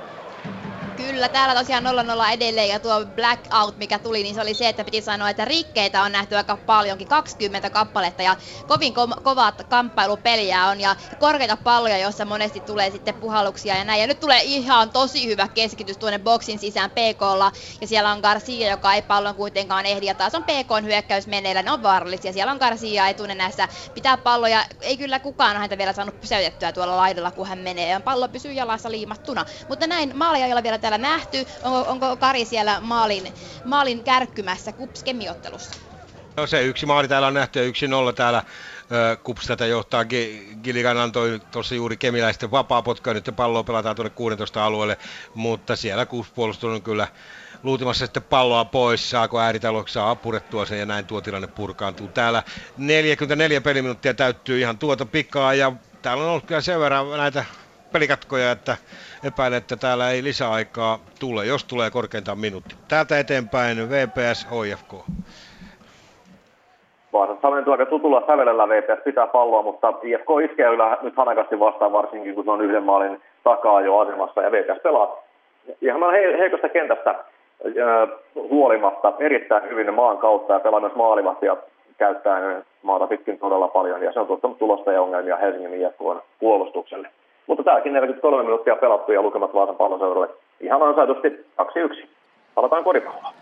Kyllä, täällä tosiaan 0-0 edelleen ja tuo blackout, mikä tuli, niin se oli se, että piti sanoa, että rikkeitä on nähty aika paljonkin, 20 kappaletta ja kovin ko- kovat kamppailupeliä on ja korkeita palloja, joissa monesti tulee sitten puhalluksia ja näin. Ja nyt tulee ihan tosi hyvä keskitys tuonne boksin sisään PKlla ja siellä on Garcia, joka ei pallon kuitenkaan ehdi ja taas on PKn hyökkäys meneillä, ne on vaarallisia. Siellä on Garcia etunenässä, pitää palloja, ei kyllä kukaan häntä vielä saanut pysäytettyä tuolla laidalla, kun hän menee ja pallo pysyy jalassa liimattuna. Mutta näin, maalia ei ole vielä nähty? Onko, onko Kari siellä maalin, maalin kärkkymässä kups No se yksi maali täällä on nähty ja yksi nolla täällä Kups tätä johtaa. Gilligan antoi tuossa juuri kemiläisten vapaa potka, nyt palloa pelataan tuonne 16 alueelle, mutta siellä Kups on kyllä luutimassa sitten palloa pois, saako ääritaloksi saa apurettua sen ja näin tuo tilanne purkaantuu. Täällä 44 peliminuuttia täyttyy ihan tuota pikaa ja täällä on ollut kyllä sen verran näitä pelikatkoja, että epäilen, että täällä ei lisäaikaa tule, jos tulee korkeintaan minuutti. Täältä eteenpäin VPS HFK. Vaasassa on menty aika tutulla sävelellä VPS pitää palloa, mutta IFK iskee yllä nyt hanakasti vastaan varsinkin, kun se on yhden maalin takaa jo asemassa ja VPS pelaa ihan he, heikosta kentästä huolimatta erittäin hyvin maan kautta ja pelaa myös maalivahtia käyttäen maata pitkin todella paljon ja se on tuottanut tulosta ja ongelmia Helsingin IFK puolustukselle. Mutta täälläkin 43 minuuttia pelattu ja lukemat Vaasan palloseuralle ihan ansaitusti 2-1. Palataan koripalloon.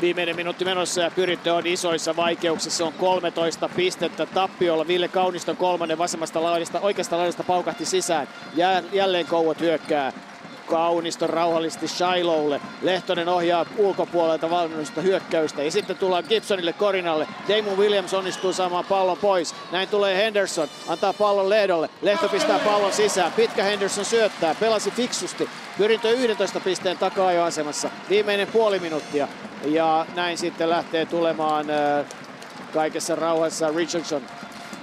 Viimeinen minuutti menossa ja Pyrittö on isoissa vaikeuksissa. On 13 pistettä tappiolla. Ville Kauniston kolmannen vasemmasta laidasta, oikeasta laidasta paukahti sisään. Jä, jälleen Kouot hyökkää. Kaunisto rauhallisesti Shilowlle. Lehtonen ohjaa ulkopuolelta valmennusta hyökkäystä. Ja sitten tullaan Gibsonille Korinalle. Damon Williams onnistuu saamaan pallon pois. Näin tulee Henderson. Antaa pallon Lehdolle. Lehto pistää pallon sisään. Pitkä Henderson syöttää. Pelasi fiksusti. Pyrintö 11 pisteen takaa jo asemassa. Viimeinen puoli minuuttia. Ja näin sitten lähtee tulemaan äh, kaikessa rauhassa Richardson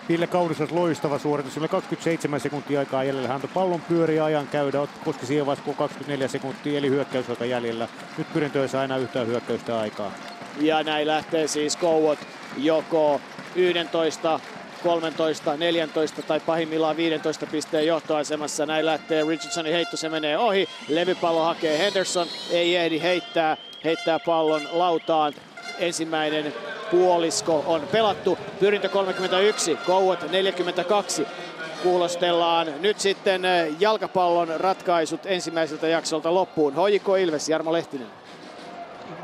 Ville Kaunisas loistava suoritus. Sillä 27 sekuntia aikaa jäljellä. Hän pallon pyöri ajan käydä, koski siihen vaiheessa 24 sekuntia, eli hyökkäysaika jäljellä. Nyt pyrintöissä aina yhtään hyökkäystä aikaa. Ja näin lähtee siis Kouot joko 11, 13, 14 tai pahimmillaan 15 pisteen johtoasemassa. Näin lähtee Richardsonin heitto, se menee ohi. Levypallo hakee Henderson, ei ehdi heittää, heittää pallon lautaan. Ensimmäinen puolisko on pelattu. Pyrintö 31, Kouot 42. Kuulostellaan nyt sitten jalkapallon ratkaisut ensimmäiseltä jaksolta loppuun. Hoiko Ilves, Jarmo Lehtinen.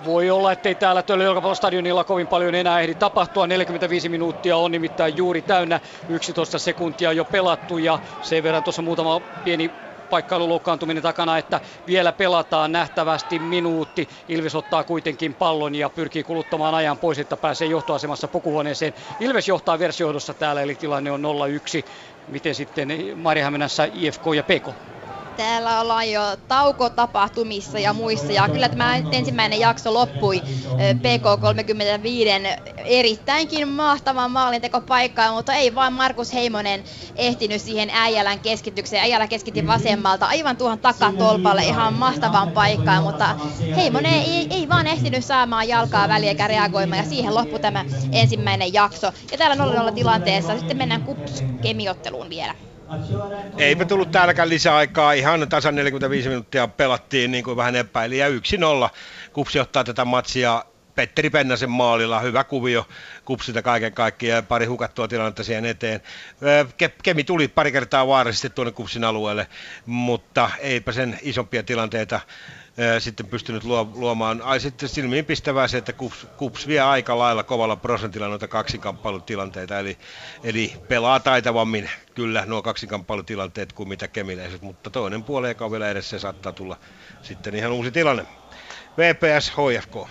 Voi olla, ettei täällä Töllön jalkapallostadionilla kovin paljon enää ehdi tapahtua. 45 minuuttia on nimittäin juuri täynnä. 11 sekuntia jo pelattu ja sen verran tuossa muutama pieni paikkailuloukkaantuminen takana, että vielä pelataan nähtävästi minuutti. Ilves ottaa kuitenkin pallon ja pyrkii kuluttamaan ajan pois, että pääsee johtoasemassa pukuhuoneeseen. Ilves johtaa versiohdossa täällä, eli tilanne on 0-1. Miten sitten Marihämenässä IFK ja Peko? Täällä ollaan jo taukotapahtumissa ja muissa ja kyllä tämä ensimmäinen jakso loppui PK35 erittäinkin mahtavan maalintekopaikkaan, mutta ei vaan Markus Heimonen ehtinyt siihen Äijälän keskitykseen. Äijälä keskitti vasemmalta aivan tuohon takatolpalle ihan mahtavan paikkaan, mutta Heimonen ei, ei vaan ehtinyt saamaan jalkaa väliä eikä reagoimaan ja siihen loppui tämä ensimmäinen jakso. Ja täällä 0-0 tilanteessa sitten mennään kups kemiotteluun vielä. Eipä tullut täälläkään lisäaikaa, ihan tasan 45 minuuttia pelattiin niin kuin vähän epäili ja 1-0. Kupsi ottaa tätä matsia Petteri Pennasen maalilla, hyvä kuvio kupsilta kaiken kaikkiaan ja pari hukattua tilannetta siihen eteen. Kemi tuli pari kertaa vaarallisesti tuonne kupsin alueelle, mutta eipä sen isompia tilanteita sitten pystynyt luomaan. Ai sitten silmiin pistävää se, että Kups, Kups vie aika lailla kovalla prosentilla noita kaksinkamppailutilanteita, eli, eli pelaa taitavammin kyllä nuo kaksinkamppailutilanteet kuin mitä kemiläiset, mutta toinen puoli on vielä edessä saattaa tulla sitten ihan uusi tilanne. VPS HFK.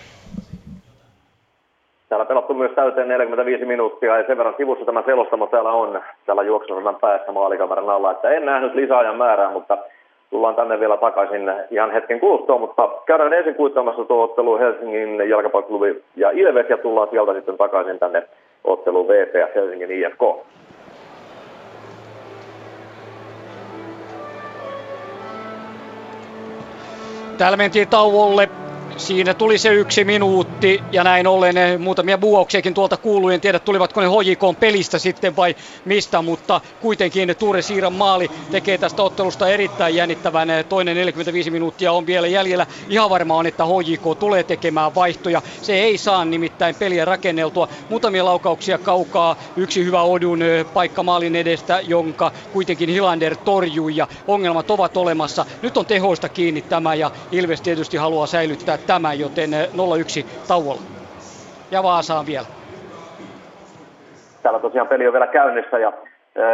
Täällä pelattu myös täyteen 45 minuuttia ja sen verran sivussa tämä selostamo täällä on täällä juoksusodan päässä maalikameran alla, että en nähnyt lisäajan määrää, mutta tullaan tänne vielä takaisin ihan hetken kuluttua, mutta käydään ensin kuittaamassa tuo ottelu Helsingin jalkapalloklubi ja Ilves ja tullaan sieltä sitten takaisin tänne otteluun VPS Helsingin IFK. Täällä mentiin tauolle Siinä tuli se yksi minuutti ja näin ollen ne muutamia buauksiakin tuolta kuului. En tiedä tulivatko ne HJK pelistä sitten vai mistä, mutta kuitenkin Tuure Siiran maali tekee tästä ottelusta erittäin jännittävän. Toinen 45 minuuttia on vielä jäljellä. Ihan varma on, että HJK tulee tekemään vaihtoja. Se ei saa nimittäin peliä rakenneltua. Muutamia laukauksia kaukaa. Yksi hyvä Odun paikka maalin edestä, jonka kuitenkin Hilander torjui ja ongelmat ovat olemassa. Nyt on tehoista kiinni tämä ja Ilves tietysti haluaa säilyttää tämä, joten 0-1 tauolla. Ja Vaasaan vielä. Täällä tosiaan peli on vielä käynnissä ja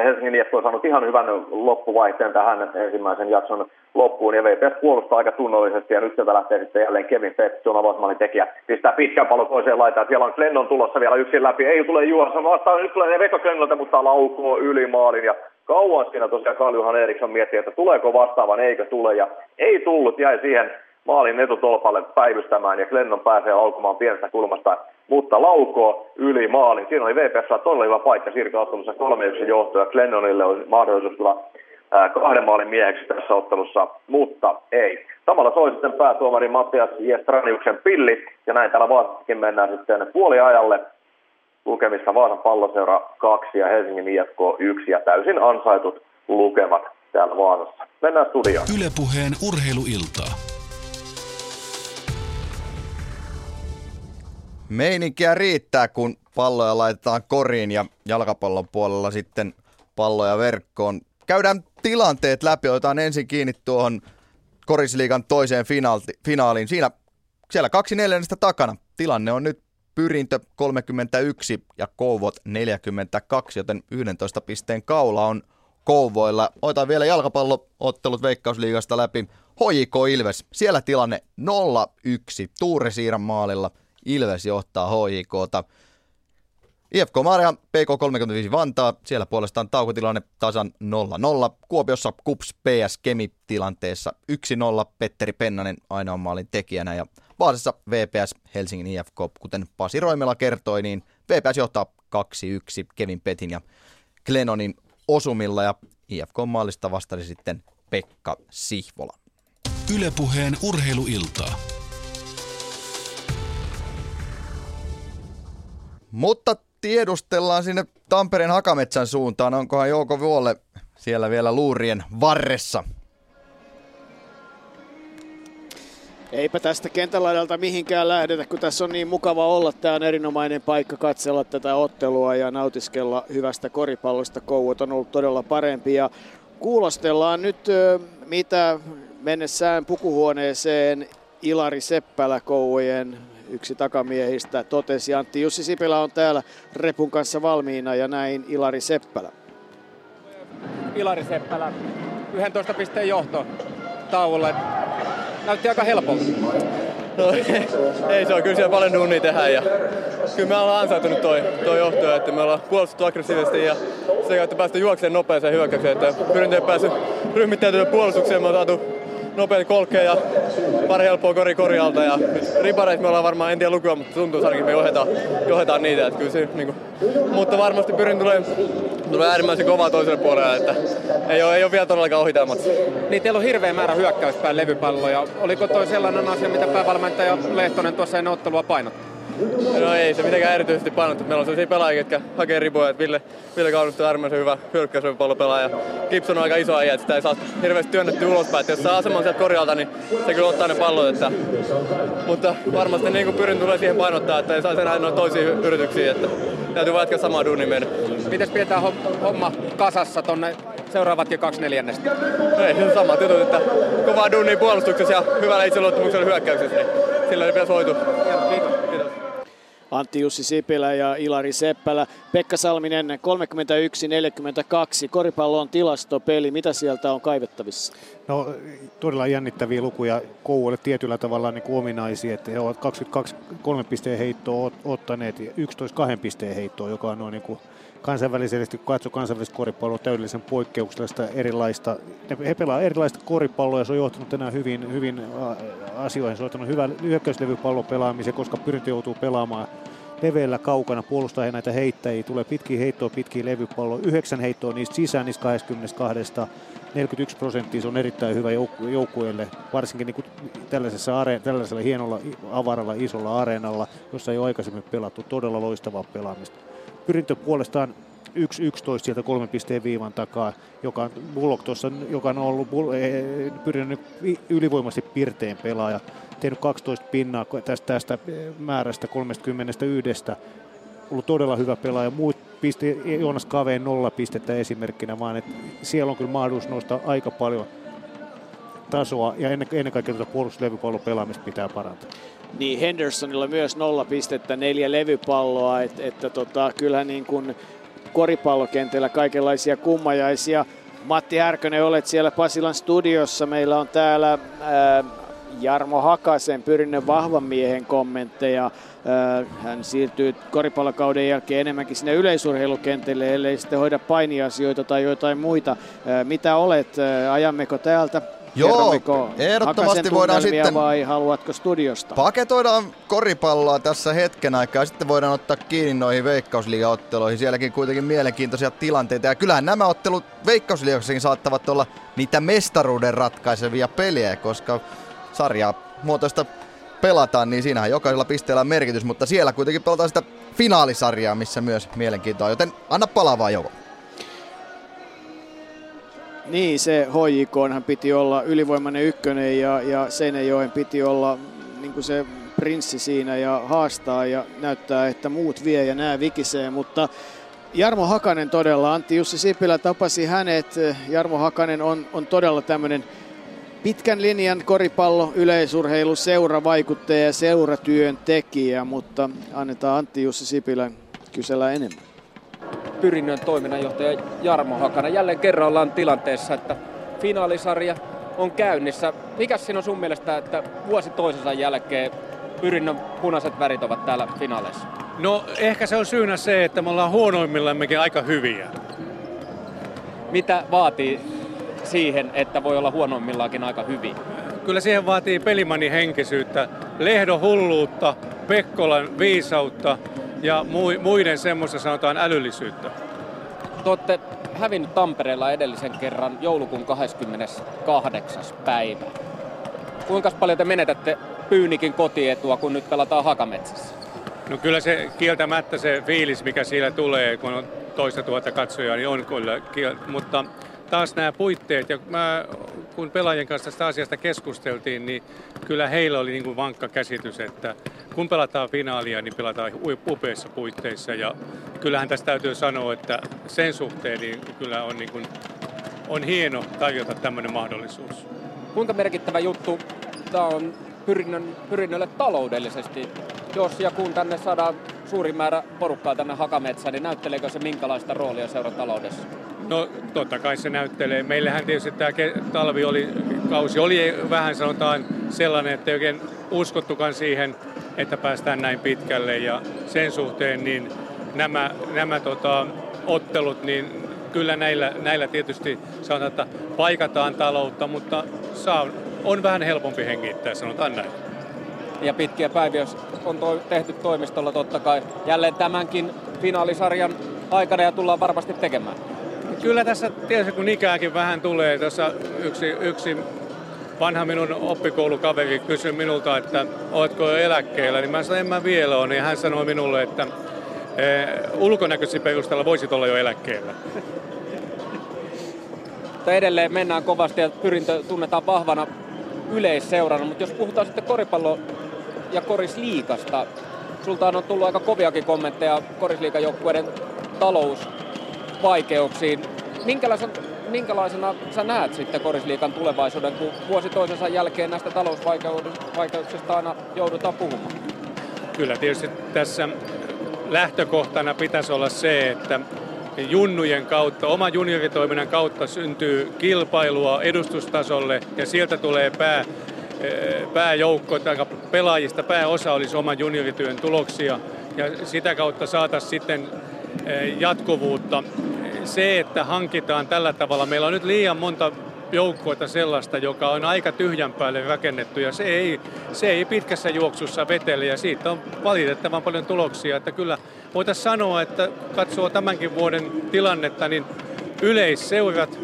Helsingin IFK on saanut ihan hyvän loppuvaihteen tähän ensimmäisen jakson loppuun. Ja VPS puolustaa aika tunnollisesti ja nyt sieltä lähtee sitten jälleen Kevin Petson avausmaalin tekijä. Pistää pitkän pallon toiseen laitaan. Siellä on Glennon tulossa vielä yksin läpi. Ei tule Juhansson vastaan. Nyt tulee Vekka Glennolta, mutta laukoo yli maalin. Ja kauan siinä tosiaan Kaljuhan Eriksson miettii, että tuleeko vastaavan, eikö tule. Ja ei tullut, jäi siihen maalin etutolpalle päivystämään ja Glennon pääsee laukumaan pienestä kulmasta, mutta laukoo yli maalin. Siinä oli VPS todella hyvä paikka siirtoottelussa 3-1 johto ja Glennonille oli mahdollisuus tulla kahden maalin mieheksi tässä ottelussa, mutta ei. Samalla soi sitten päätuomari Mattias Jestraniuksen pilli, ja näin täällä Vaasassakin mennään sitten puoliajalle. Lukemissa Vaasan palloseura 2 ja Helsingin IFK 1 ja täysin ansaitut lukemat täällä Vaasassa. Mennään studioon. Ylepuheen urheiluiltaa. Meininkiä riittää, kun palloja laitetaan koriin ja jalkapallon puolella sitten palloja verkkoon. Käydään tilanteet läpi, otetaan ensin kiinni tuohon Korisliigan toiseen finaaliin. Siinä, siellä kaksi neljännestä takana. Tilanne on nyt Pyrintö 31 ja Kouvot 42, joten 11 pisteen kaula on Kouvoilla. Otetaan vielä jalkapalloottelut Veikkausliigasta läpi. HJK Ilves, siellä tilanne 0-1 Tuure Siiran maalilla – Ilves johtaa HJKta. IFK Maria, PK35 Vantaa, siellä puolestaan taukotilanne tasan 0-0. Kuopiossa Kups PS Kemi tilanteessa 1-0, Petteri Pennanen ainoan maalin tekijänä ja Vaasassa VPS Helsingin IFK, kuten Pasi Roimela kertoi, niin VPS johtaa 2-1 Kevin Petin ja Glenonin osumilla ja IFK maalista vastasi sitten Pekka Sihvola. Ylepuheen urheiluiltaa. Mutta tiedustellaan sinne Tampereen Hakametsän suuntaan. Onkohan Jouko Vuolle siellä vielä luurien varressa? Eipä tästä kentälaidalta mihinkään lähdetä, kun tässä on niin mukava olla. Tämä on erinomainen paikka katsella tätä ottelua ja nautiskella hyvästä koripallosta. Kouot on ollut todella parempi ja kuulostellaan nyt, mitä mennessään pukuhuoneeseen Ilari Seppälä Kouvojen yksi takamiehistä totesi. Antti Jussi Sipilä on täällä repun kanssa valmiina ja näin Ilari Seppälä. Ilari Seppälä, 11 pisteen johto tauolle. Näytti aika helpolta. No ei se on, kyllä siellä paljon duunia tehdä ja kyllä me ollaan ansaitunut toi, toi johto, että me ollaan puolustettu aggressiivisesti ja sekä että päästä juokseen nopeeseen hyökkäykseen. Että ei päässyt ryhmittäytyä puolustukseen, me on saatu nopein kolkea ja pari helppoa kori korjalta. Ja ripareissa me ollaan varmaan, en tiedä lukua, mutta tuntuu ainakin me johdetaan, johdetaan niitä. Että kyllä se, niin kuin, mutta varmasti pyrin tulee, tulee äärimmäisen kovaa toiselle puolelle, että ei ole, ei ole vielä todellakaan ohitelmassa. Niin teillä on hirveä määrä hyökkäyspään levypalloja. Oliko toi sellainen asia, mitä päävalmentaja Lehtonen tuossa ennen ottelua painotti? No ei se mitenkään erityisesti painottu. Meillä on sellaisia pelaajia, jotka hakee riboja. Että Ville, Ville Kaunisto on äärimmäisen hyvä hyökkäyspallopelaaja. Gibson on aika iso äijä, että sitä ei saa hirveästi työnnetty ulospäin. Että jos saa aseman sieltä korjalta, niin se kyllä ottaa ne pallot. Että... Mutta varmasti niin kuin pyrin tulee siihen painottaa, että ei saisi enää noin toisia yrityksiä. Että täytyy vaan jatkaa samaa duunia meidän. Miten pidetään homma kasassa tonne seuraavatkin kaksi neljännestä? No ei, se on sama jutut, että kovaa duunia puolustuksessa ja hyvällä itseluottamuksella hyökkäyksessä, niin sillä ei pitäisi hoitua. Antti Jussi Sipilä ja Ilari Seppälä. Pekka Salminen 31-42. Koripallo on tilastopeli. Mitä sieltä on kaivettavissa? No todella jännittäviä lukuja Kouvolle tietyllä tavalla niin kuin ominaisia, että he ovat 22 kolme pisteen heittoa ottaneet ja 11 kahden pisteen heittoa, joka on noin niin kuin kansainvälisesti, kun katsoo kansainvälistä koripalloa, täydellisen poikkeuksellista erilaista. He pelaa erilaista koripalloa ja se on johtanut tänään hyvin, hyvin asioihin. Se on johtanut hyvän hyökkäyslevypallon pelaamiseen, koska pyrintö joutuu pelaamaan leveillä kaukana, puolustaa näitä heittäjiä, tulee pitkiä heittoa, pitkiä levypalloa, yhdeksän heittoa niistä sisään niistä 22, 41 prosenttia, se on erittäin hyvä jouk- joukkueelle, varsinkin niin tällaisessa are- tällaisella hienolla, avaralla, isolla areenalla, jossa ei ole aikaisemmin pelattu, todella loistavaa pelaamista. Pyrintö puolestaan 1-11 sieltä kolmen pisteen viivan takaa, joka on Bullock tuossa, joka on ollut eh, pyrinyt ylivoimaisesti pirteen pelaaja, tehnyt 12 pinnaa tästä, tästä määrästä 31. Ollut todella hyvä pelaaja. Muut piste, Joonas Kaveen nolla pistettä esimerkkinä, vaan että siellä on kyllä mahdollisuus nostaa aika paljon tasoa ja ennen, ennen kaikkea tuota puolustuslevypallon pelaamista pitää parantaa. Niin Hendersonilla myös nolla pistettä, neljä levypalloa, että, että tota, kyllähän niin kuin koripallokentällä kaikenlaisia kummajaisia. Matti Härkönen, olet siellä Pasilan studiossa. Meillä on täällä ää, Jarmo Hakasen pyrinnön vahvan miehen kommentteja. Hän siirtyy koripallokauden jälkeen enemmänkin sinne yleisurheilukentälle, ellei sitten hoida painiasioita tai jotain muita. Mitä olet? Ajammeko täältä? Joo, ehdottomasti voidaan sitten... vai haluatko studiosta? Paketoidaan koripalloa tässä hetken aikaa ja sitten voidaan ottaa kiinni noihin veikkausliigaotteluihin. Sielläkin kuitenkin mielenkiintoisia tilanteita. Ja kyllähän nämä ottelut veikkausliigassakin saattavat olla niitä mestaruuden ratkaisevia pelejä, koska sarjaa muotoista pelataan, niin siinähän jokaisella pisteellä on merkitys, mutta siellä kuitenkin pelataan sitä finaalisarjaa, missä myös mielenkiintoa, joten anna palavaa joko. Niin, se HJK piti olla ylivoimainen ykkönen ja, ja Seinäjoen piti olla niin kuin se prinssi siinä ja haastaa ja näyttää, että muut vie ja nää vikisee, mutta Jarmo Hakanen todella, Antti Jussi Sipilä tapasi hänet. Jarmo Hakanen on, on todella tämmöinen pitkän linjan koripallo, yleisurheilu, seuravaikuttaja ja seuratyön tekijä, mutta annetaan Antti Jussi Sipilän kysellä enemmän. Pyrinnön toiminnanjohtaja Jarmo Hakanen. Jälleen kerran ollaan tilanteessa, että finaalisarja on käynnissä. Mikä siinä on sun mielestä, että vuosi toisensa jälkeen Pyrinnön punaiset värit ovat täällä finaaleissa? No ehkä se on syynä se, että me ollaan huonoimmillammekin aika hyviä. Mitä vaatii siihen, että voi olla huonommillakin aika hyvin? Kyllä siihen vaatii pelimannin henkisyyttä, Lehdon hulluutta, Pekkolan viisautta ja muiden semmoista sanotaan älyllisyyttä. Te olette hävinnyt Tampereella edellisen kerran joulukuun 28. päivä. Kuinka paljon te menetätte Pyynikin kotietua, kun nyt pelataan Hakametsässä? No kyllä se kieltämättä se fiilis, mikä siellä tulee, kun on toista tuhatta katsojaa, niin on kyllä. Mutta taas nämä puitteet, ja mä, kun pelaajien kanssa tästä asiasta keskusteltiin, niin kyllä heillä oli niin kuin vankka käsitys, että kun pelataan finaalia, niin pelataan upeissa puitteissa. Ja kyllähän tästä täytyy sanoa, että sen suhteen niin kyllä on, niin kuin, on hieno tarjota tämmöinen mahdollisuus. Kuinka merkittävä juttu tämä on pyrinnön, pyrinnölle taloudellisesti? Jos ja kun tänne saadaan suuri määrä porukkaa tänne Hakametsään, niin näytteleekö se minkälaista roolia seuran taloudessa? No totta kai se näyttelee. Meillähän tietysti tämä talvi oli, kausi oli vähän sanotaan sellainen, että ei oikein uskottukaan siihen, että päästään näin pitkälle ja sen suhteen niin nämä, nämä tota, ottelut, niin kyllä näillä, näillä tietysti sanotaan, että paikataan taloutta, mutta saa, on vähän helpompi hengittää, sanotaan näin. Ja pitkiä päiviä on to- tehty toimistolla totta kai. Jälleen tämänkin finaalisarjan aikana ja tullaan varmasti tekemään. Kyllä tässä tietysti kun ikääkin vähän tulee, tuossa yksi, yksi vanha minun oppikoulukaveri kysyi minulta, että oletko jo eläkkeellä, niin mä sanoin, en mä vielä ole, niin hän sanoi minulle, että e, ulkonäköisi perusteella voisit olla jo eläkkeellä. Mutta edelleen mennään kovasti ja pyrintö tunnetaan vahvana yleisseurana, mutta jos puhutaan sitten koripallo- ja korisliikasta, sulta on tullut aika koviakin kommentteja korisliikajoukkueiden talousvaikeuksiin. Minkälaisen minkälaisena sä näet sitten korisliikan tulevaisuuden, kun vuosi toisensa jälkeen näistä talousvaikeuksista aina joudutaan puhumaan? Kyllä tietysti tässä lähtökohtana pitäisi olla se, että junnujen kautta, oma junioritoiminnan kautta syntyy kilpailua edustustasolle ja sieltä tulee pää, eh, pääjoukko tai pelaajista pääosa olisi oman juniorityön tuloksia ja sitä kautta saataisiin sitten jatkuvuutta se, että hankitaan tällä tavalla, meillä on nyt liian monta joukkoita sellaista, joka on aika tyhjän päälle rakennettu ja se ei, se ei pitkässä juoksussa vetele ja siitä on valitettavan paljon tuloksia, että kyllä voitaisiin sanoa, että katsoo tämänkin vuoden tilannetta, niin yleisseurat,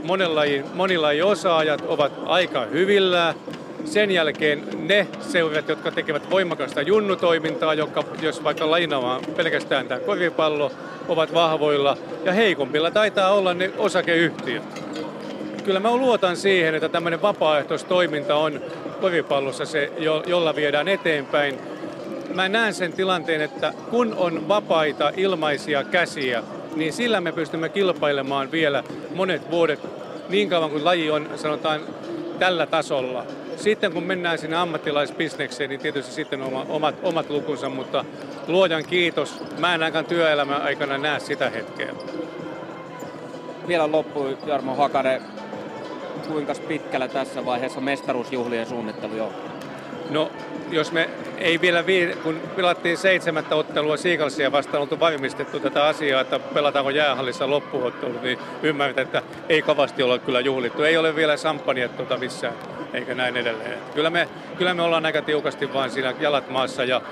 monenlajin, osaajat ovat aika hyvillään. Sen jälkeen ne seurat, jotka tekevät voimakasta junnutoimintaa, joka, jos vaikka lainaamaan pelkästään tämä koripallo, ovat vahvoilla ja heikompilla taitaa olla ne osakeyhtiöt. Kyllä mä luotan siihen, että tämmöinen vapaaehtoistoiminta on koripallossa se, jolla viedään eteenpäin. Mä näen sen tilanteen, että kun on vapaita ilmaisia käsiä, niin sillä me pystymme kilpailemaan vielä monet vuodet niin kauan kuin laji on, sanotaan, tällä tasolla. Sitten kun mennään sinne ammattilaisbisnekseen, niin tietysti sitten on omat, omat lukunsa, mutta luojan kiitos. Mä en ainakaan työelämän aikana näe sitä hetkeä. Vielä loppu Jarmo Hakanen. Kuinka pitkällä tässä vaiheessa mestaruusjuhlien suunnittelu jo? No, jos me ei vielä, vii, kun pelattiin seitsemättä ottelua Siikalsia vastaan, oltu varmistettu tätä asiaa, että pelataanko jäähallissa loppuottelu, niin ymmärrät, että ei kovasti olla kyllä juhlittu. Ei ole vielä samppaniet tuota missään, eikä näin edelleen. Kyllä me, kyllä me ollaan aika tiukasti vaan siinä jalat maassa ja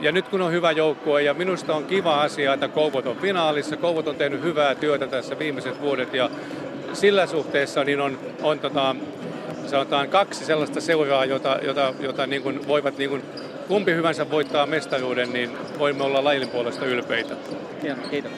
ja nyt kun on hyvä joukkue ja minusta on kiva asia, että Kouvot on finaalissa. Kouvot on tehnyt hyvää työtä tässä viimeiset vuodet ja sillä suhteessa niin on, on tota, sanotaan kaksi sellaista seuraa, jota, jota, jota niin kuin voivat niin kuin, kumpi hyvänsä voittaa mestaruuden, niin voimme olla lajin puolesta ylpeitä. Hieno, kiitos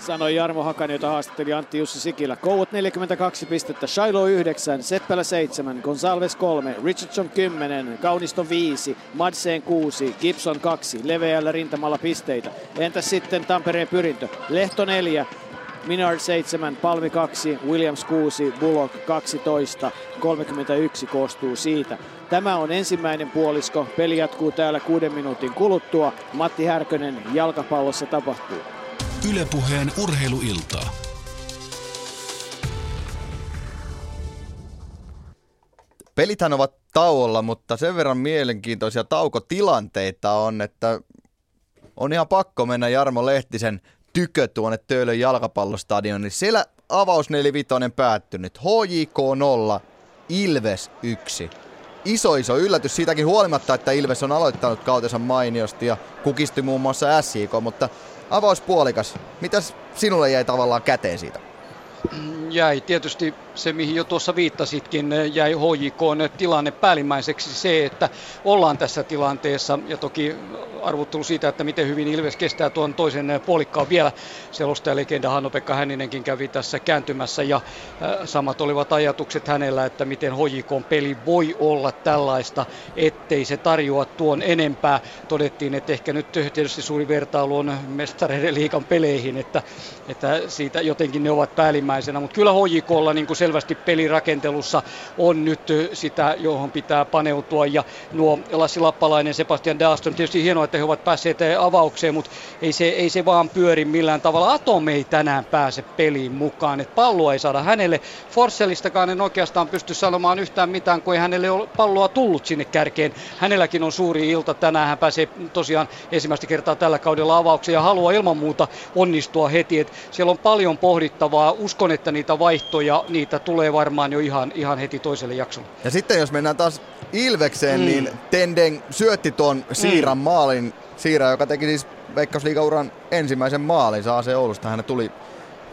sanoi Jarmo Hakanen, jota haastatteli Antti Jussi Sikilä. Kouot 42 pistettä, Shiloh 9, Seppälä 7, Gonsalves 3, Richardson 10, Kauniston 5, Madsen 6, Gibson 2, leveällä rintamalla pisteitä. Entäs sitten Tampereen pyrintö? Lehto 4, Minard 7, Palmi 2, Williams 6, Bullock 12, 31 koostuu siitä. Tämä on ensimmäinen puolisko. Peli jatkuu täällä kuuden minuutin kuluttua. Matti Härkönen jalkapallossa tapahtuu. Ylepuheen urheiluiltaa. Pelithän ovat tauolla, mutta sen verran mielenkiintoisia taukotilanteita on, että on ihan pakko mennä Jarmo Lehtisen tykö tuonne Töölön jalkapallostadionille. Siellä avaus 45 päättynyt. HJK 0, Ilves 1. Iso iso yllätys siitäkin huolimatta, että Ilves on aloittanut kautensa mainiosti ja kukisti muun muassa SJK, mutta avauspuolikas. Mitäs sinulle jäi tavallaan käteen siitä? Jäi tietysti se, mihin jo tuossa viittasitkin, jäi HJK tilanne päällimmäiseksi se, että ollaan tässä tilanteessa ja toki arvuttelu siitä, että miten hyvin Ilves kestää tuon toisen puolikkaan vielä. Selostaja legenda Hanno-Pekka Häninenkin kävi tässä kääntymässä ja samat olivat ajatukset hänellä, että miten HJK peli voi olla tällaista, ettei se tarjoa tuon enempää. Todettiin, että ehkä nyt tietysti suuri vertailu on mestareiden liikan peleihin, että, että siitä jotenkin ne ovat päällimmäisenä, mutta kyllä HJKlla niin kuin selvästi pelirakentelussa on nyt sitä, johon pitää paneutua. Ja nuo Lassi Lappalainen, Sebastian Dalston, tietysti hienoa, että he ovat päässeet avaukseen, mutta ei se, ei se vaan pyöri millään tavalla. Atom ei tänään pääse peliin mukaan, että palloa ei saada hänelle. Forssellistakaan en oikeastaan pysty sanomaan yhtään mitään, kun ei hänelle ole palloa tullut sinne kärkeen. Hänelläkin on suuri ilta tänään, hän pääsee tosiaan ensimmäistä kertaa tällä kaudella avaukseen ja haluaa ilman muuta onnistua heti. Et siellä on paljon pohdittavaa. Uskon, että niitä vaihtoja, niitä tulee varmaan jo ihan, ihan heti toiselle jaksolle. Ja sitten jos mennään taas Ilvekseen, mm. niin Tendeng syötti tuon Siiran mm. maalin. Siira, joka teki siis Veikkausliigauran ensimmäisen maalin, saa se Oulusta. Hän tuli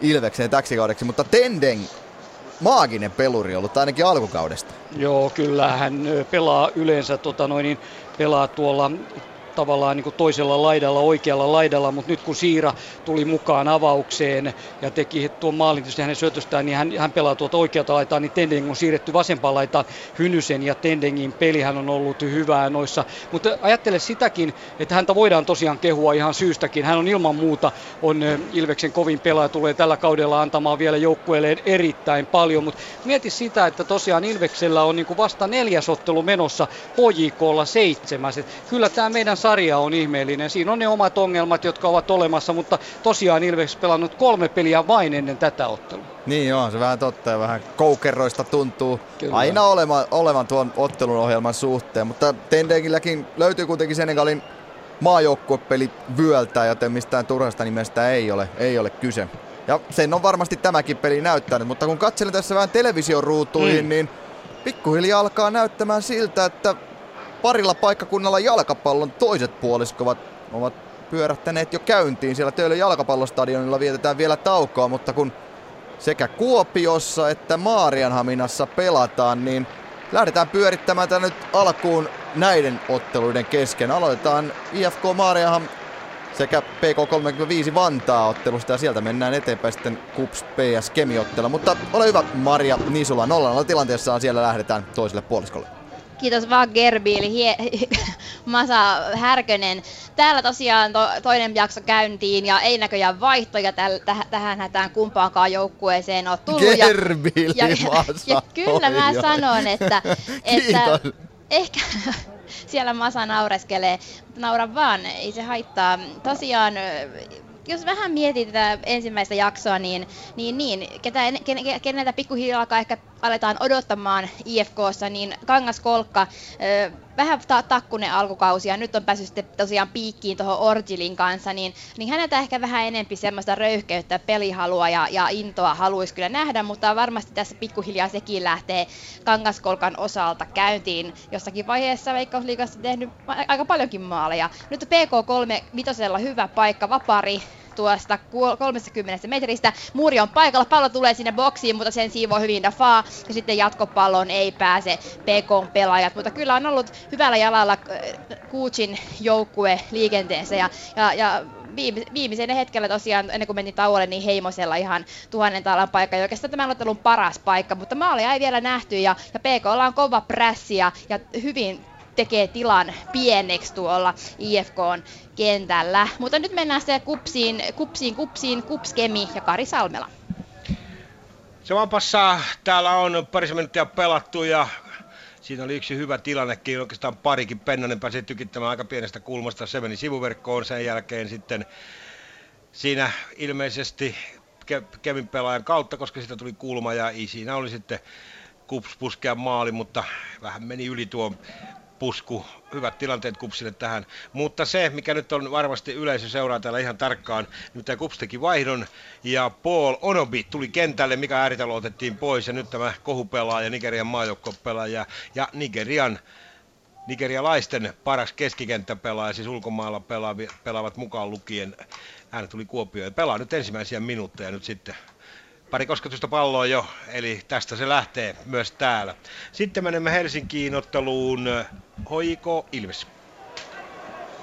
Ilvekseen täksi kaudeksi, mutta Tendeng maaginen peluri ollut ainakin alkukaudesta. Joo, kyllä hän pelaa yleensä tota noin, niin pelaa tuolla tavallaan niin kuin toisella laidalla, oikealla laidalla, mutta nyt kun Siira tuli mukaan avaukseen ja teki tuon maalin tietysti hänen syötöstään, niin hän, hän pelaa tuolta oikealta laitaa, niin Tendeng on siirretty vasempaan laitaan. Hynysen ja Tendengin pelihän on ollut hyvää noissa, mutta ajattele sitäkin, että häntä voidaan tosiaan kehua ihan syystäkin. Hän on ilman muuta, on Ilveksen kovin pelaaja, tulee tällä kaudella antamaan vielä joukkueelleen erittäin paljon, mutta mieti sitä, että tosiaan Ilveksellä on niin kuin vasta neljäs ottelu menossa, HJKlla seitsemäs. kyllä tämä meidän sarja on ihmeellinen. Siinä on ne omat ongelmat, jotka ovat olemassa, mutta tosiaan Ilves pelannut kolme peliä vain ennen tätä ottelua. Niin joo, se vähän totta ja vähän koukeroista tuntuu Kyllä. aina olevan, olevan tuon ottelun ohjelman suhteen, mutta Tendengilläkin löytyy kuitenkin Senegalin maajoukkuepeli vyöltä, joten mistään turhasta nimestä ei ole, ei ole kyse. Ja sen on varmasti tämäkin peli näyttänyt, mutta kun katselen tässä vähän televisioruutuihin, mm. niin pikkuhiljaa alkaa näyttämään siltä, että parilla paikkakunnalla jalkapallon toiset puoliskovat ovat pyörähtäneet jo käyntiin. Siellä Töölön jalkapallostadionilla vietetään vielä taukoa, mutta kun sekä Kuopiossa että Maarianhaminassa pelataan, niin lähdetään pyörittämään tänne nyt alkuun näiden otteluiden kesken. Aloitetaan IFK Maarianham sekä PK35 Vantaa ottelusta ja sieltä mennään eteenpäin sitten KUPS PS Kemiottelu. Mutta ole hyvä Maria Nisula, 0 tilanteessa siellä lähdetään toiselle puoliskolle. Kiitos vaan Gerbiili, Hie- Masa Härkönen. Täällä tosiaan to- toinen jakso käyntiin ja ei näköjään vaihtoja täl- täh- tähän hätään kumpaankaan joukkueeseen ole tullut. Gerbiili, ja, ja, ja, ja kyllä mä sanon, että, että ehkä siellä Masa naureskelee, mutta naura vaan, ei se haittaa. Tosiaan jos vähän mietit tätä ensimmäistä jaksoa, niin, niin, niin ketä, ken, keneltä pikkuhiljaa ehkä aletaan odottamaan IFKssa, niin Kangas Kolkka, vähän ta- takkunen alkukausi ja nyt on päässyt sitten tosiaan piikkiin tuohon Orgilin kanssa, niin, niin häneltä ehkä vähän enempi semmoista röyhkeyttä, pelihalua ja, ja intoa haluaisi kyllä nähdä, mutta varmasti tässä pikkuhiljaa sekin lähtee Kangaskolkan osalta käyntiin. Jossakin vaiheessa Veikkausliigassa tehnyt aika paljonkin maaleja. Nyt PK3 vitosella hyvä paikka, vapari, tuosta 30 metristä. Muuri on paikalla, pallo tulee sinne boksiin, mutta sen siivoo hyvin Dafaa. Ja sitten jatkopallon ei pääse PK-pelaajat. Mutta kyllä on ollut hyvällä jalalla äh, Kuutsin joukkue liikenteessä. Ja, ja, ja viimeisen hetkellä tosiaan, ennen kuin mentiin tauolle, niin Heimosella ihan tuhannen talan paikka, ja oikeastaan tämän ottelun paras paikka, mutta maalia ei vielä nähty, ja, ja PK on kova prässi, ja, ja hyvin tekee tilan pieneksi tuolla IFKn kentällä. Mutta nyt mennään sitten kupsiin, kupsiin, kupsiin, kupskemi ja Kari Salmela. Se vaan passaa. Täällä on parisen minuuttia pelattu ja Siinä oli yksi hyvä tilannekin, oikeastaan parikin. Pennanen pääsi tykittämään aika pienestä kulmasta, se meni sivuverkkoon sen jälkeen sitten siinä ilmeisesti Kevin pelaajan kautta, koska sitä tuli kulma ja siinä oli sitten kups puskea maali, mutta vähän meni yli tuo pusku, hyvät tilanteet Kupsille tähän. Mutta se, mikä nyt on varmasti yleisö seuraa täällä ihan tarkkaan, nyt Kups teki vaihdon ja Paul Onobi tuli kentälle, mikä ääritalo otettiin pois ja nyt tämä kohupelaaja, Nigerian maajoukkopelaaja ja Nigerian nigerialaisten paras keskikenttäpelaaja, siis ulkomailla pelaavat mukaan lukien. Hän tuli Kuopioon ja pelaa nyt ensimmäisiä minuutteja nyt sitten Pari kosketusta palloa jo, eli tästä se lähtee myös täällä. Sitten menemme Helsinkiin otteluun Hoiko Ilves.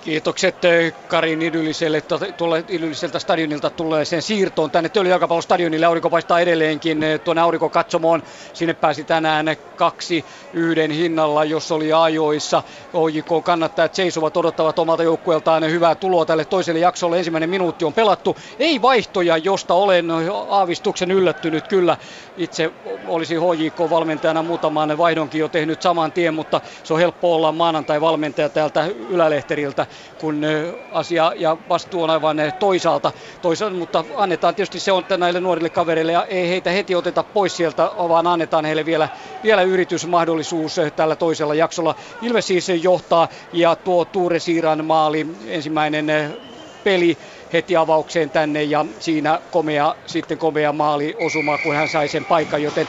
Kiitokset eh, Karin idylliselle, tuolle idylliseltä stadionilta tulleeseen siirtoon tänne Töölön jalkapallostadionille. Aurinko paistaa edelleenkin eh, tuonne aurinkokatsomoon. Sinne pääsi tänään kaksi yhden hinnalla, jos oli ajoissa. OJK kannattajat seisovat, odottavat omalta joukkueeltaan hyvää tuloa tälle toiselle jaksolle. Ensimmäinen minuutti on pelattu. Ei vaihtoja, josta olen aavistuksen yllättynyt kyllä. Itse olisi HJK-valmentajana muutaman vaihdonkin jo tehnyt saman tien, mutta se on helppo olla maanantai-valmentaja täältä ylälehteriltä kun asia ja vastuu on aivan toisaalta. toisaalta. Mutta annetaan tietysti se on näille nuorille kavereille ja ei heitä heti oteta pois sieltä, vaan annetaan heille vielä, vielä yritysmahdollisuus tällä toisella jaksolla. Ilves siis johtaa ja tuo Tuure Siiran maali, ensimmäinen peli heti avaukseen tänne ja siinä komea, sitten komea maali osuma, kun hän sai sen paikan, joten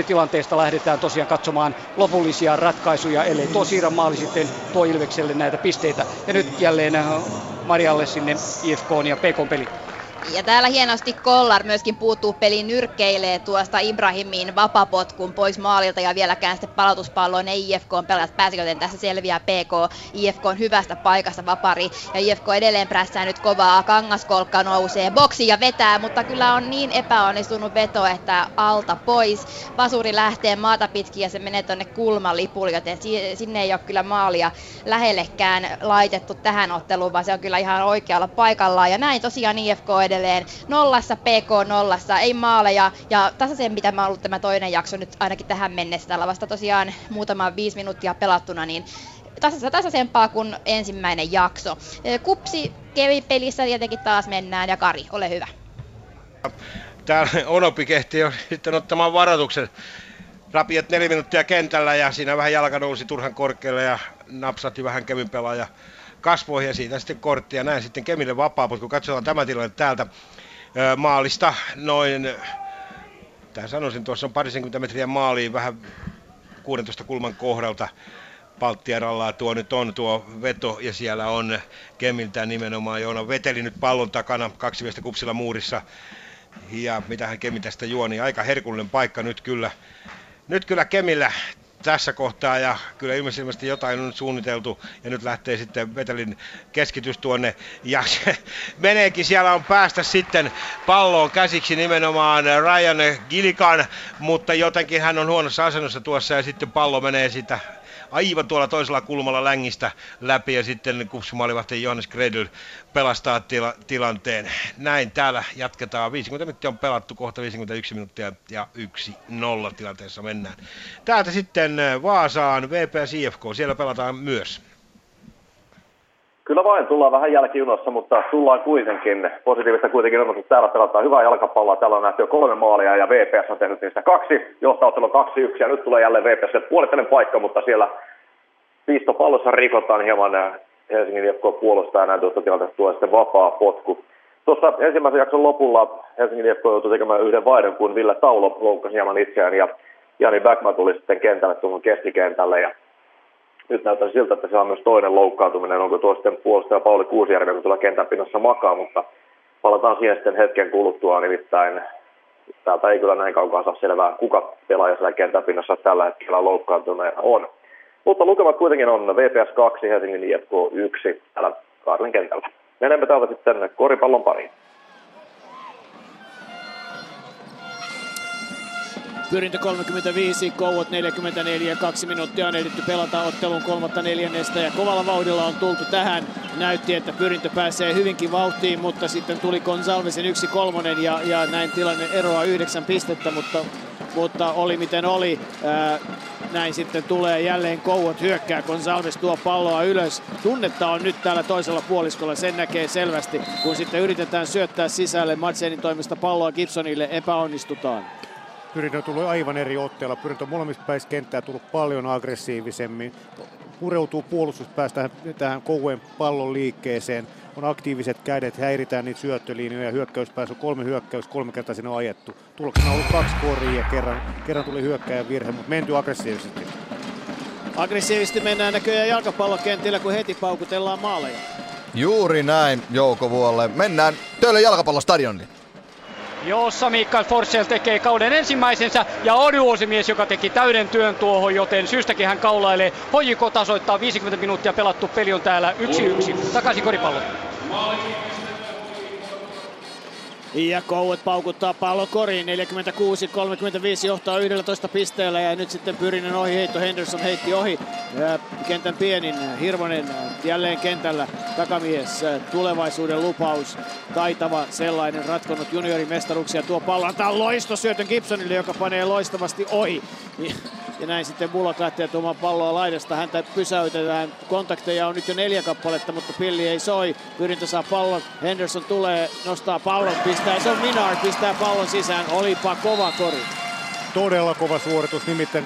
0-1 tilanteesta lähdetään tosiaan katsomaan lopullisia ratkaisuja, ellei tuo Siiran maali sitten tuo Ilvekselle näitä pisteitä. Ja nyt jälleen Marialle sinne IFK ja PK peli. Ja täällä hienosti Kollar myöskin puuttuu peliin, nyrkkeilee tuosta Ibrahimin vapapotkun pois maalilta ja vieläkään sitten palautuspalloon ei IFK on pelat pääsi, joten tässä selviää PK. IFK on hyvästä paikasta vapari ja IFK edelleen prässää nyt kovaa. Kangaskolkka nousee boksi ja vetää, mutta kyllä on niin epäonnistunut veto, että alta pois. Vasuri lähtee maata pitkin ja se menee tuonne kulman lipulle, joten sinne ei ole kyllä maalia lähellekään laitettu tähän otteluun, vaan se on kyllä ihan oikealla paikallaan. Ja näin tosiaan IFK edelleen edelleen nollassa, PK nollassa, ei maaleja ja tasaisen mitä mä ollut tämä toinen jakso nyt ainakin tähän mennessä. Täällä vasta tosiaan muutama viisi minuuttia pelattuna, niin tasassa tasaisempaa kuin ensimmäinen jakso. Kupsi kevi pelissä tietenkin taas mennään ja Kari, ole hyvä. Täällä Onopi kehti jo sitten ottamaan varoituksen. Rapiat neljä minuuttia kentällä ja siinä vähän jalka nousi turhan korkealle ja napsatti vähän Kevin pelaaja kasvoihin ja siitä sitten korttia. Näin sitten Kemille vapaa, mutta kun katsotaan tämä tilanne täältä maalista noin, tähän sanoisin, tuossa on parisenkymmentä metriä maaliin vähän 16 kulman kohdalta. Palttiaralla tuo nyt on tuo veto ja siellä on Kemiltä nimenomaan Joona Veteli nyt pallon takana, kaksi miestä kupsilla muurissa. Ja mitä hän Kemi tästä juoni, niin aika herkullinen paikka nyt kyllä. Nyt kyllä Kemillä tässä kohtaa ja kyllä ilmeisesti jotain on suunniteltu ja nyt lähtee sitten Vetelin keskitys tuonne. Ja se meneekin, siellä on päästä sitten palloon käsiksi nimenomaan Ryan Gilligan, mutta jotenkin hän on huonossa asennossa tuossa ja sitten pallo menee sitä aivan tuolla toisella kulmalla längistä läpi ja sitten kupsumaalivahti Johannes Gredl pelastaa tila, tilanteen. Näin täällä jatketaan. 50 minuuttia on pelattu, kohta 51 minuuttia ja 1-0 tilanteessa mennään. Täältä sitten Vaasaan VPS IFK, siellä pelataan myös. Kyllä vain, tullaan vähän jälkijunassa, mutta tullaan kuitenkin. Positiivista kuitenkin on, että täällä pelataan hyvää jalkapalloa. Täällä on nähty jo kolme maalia ja VPS on tehnyt niistä kaksi. Johtauttelu 2-1 ja nyt tulee jälleen VPS puolittainen paikka, mutta siellä piistopallossa rikotaan hieman Helsingin IFK puolustaa näin tuosta tilanteesta tulee sitten vapaa potku. Tuossa ensimmäisen jakson lopulla Helsingin IFK joutui tekemään yhden vaihdon, kun Ville Taulo loukkasi hieman itseään ja Jani Backman tuli sitten kentälle tuohon keskikentälle ja nyt näyttää siltä, että se on myös toinen loukkaantuminen. Onko tuo sitten puolustaja Pauli Kuusijärvi, kun tuolla kentän pinnassa makaa, mutta palataan siihen sitten hetken kuluttua. Nimittäin täältä ei kyllä näin kaukaa saa selvää, kuka pelaaja siellä kentän pinnassa tällä hetkellä loukkaantuneena on. Mutta lukemat kuitenkin on VPS 2, Helsingin IFK 1 täällä Kaarlen kentällä. Menemme täältä sitten koripallon pariin. Pyrintö 35, Kouot 44, kaksi minuuttia on ehditty pelata ottelun kolmatta neljännestä ja kovalla vauhdilla on tultu tähän. Näytti, että pyrintö pääsee hyvinkin vauhtiin, mutta sitten tuli Gonsalvesin yksi kolmonen ja, ja näin tilanne eroaa yhdeksän pistettä, mutta, mutta oli miten oli. Ää, näin sitten tulee jälleen Kouot hyökkää, Gonsalves tuo palloa ylös. Tunnetta on nyt täällä toisella puoliskolla, sen näkee selvästi. Kun sitten yritetään syöttää sisälle Madsenin toimesta palloa Gibsonille, epäonnistutaan. Pyrintö on tullut aivan eri otteella. Pyrintö on molemmista päistä kenttää tullut paljon aggressiivisemmin. Pureutuu puolustuspäästä tähän kouen pallon liikkeeseen. On aktiiviset kädet, häiritään niitä syöttölinjoja. Hyökkäyspäässä on kolme hyökkäys, kolme kertaa sinne on ajettu. Tuloksena on ollut kaksi koria ja kerran, kerran tuli hyökkäjän virhe, mutta menty aggressiivisesti. Aggressiivisesti mennään näköjään jalkapallokentillä, kun heti paukutellaan maaleja. Juuri näin, Jouko Vuolle. Mennään Töölön jalkapallostadionille. Jossa Mikael Forsell tekee kauden ensimmäisensä ja on mies, joka teki täyden työn tuohon, joten syystäkin hän kaulailee. Hojiko tasoittaa 50 minuuttia pelattu peli on täällä 1-1. Takaisin koripallo. Ja Kouet paukuttaa pallo koriin. 46-35 johtaa 11 pisteellä ja nyt sitten Pyrinen ohi heitto. Henderson heitti ohi. Ja kentän pienin Hirvonen jälleen kentällä. Takamies tulevaisuuden lupaus. Taitava sellainen ratkonut juniorimestaruksia. Tuo pallo antaa loisto syötön Gibsonille, joka panee loistavasti ohi. Ja näin sitten Bullock lähtee tuomaan palloa laidasta. Häntä pysäytetään. Kontakteja on nyt jo neljä kappaletta, mutta pilli ei soi. Pyrintö saa pallon. Henderson tulee, nostaa pallon, pistää. Se on Minard, pistää pallon sisään. Olipa kova kori. Todella kova suoritus, nimittäin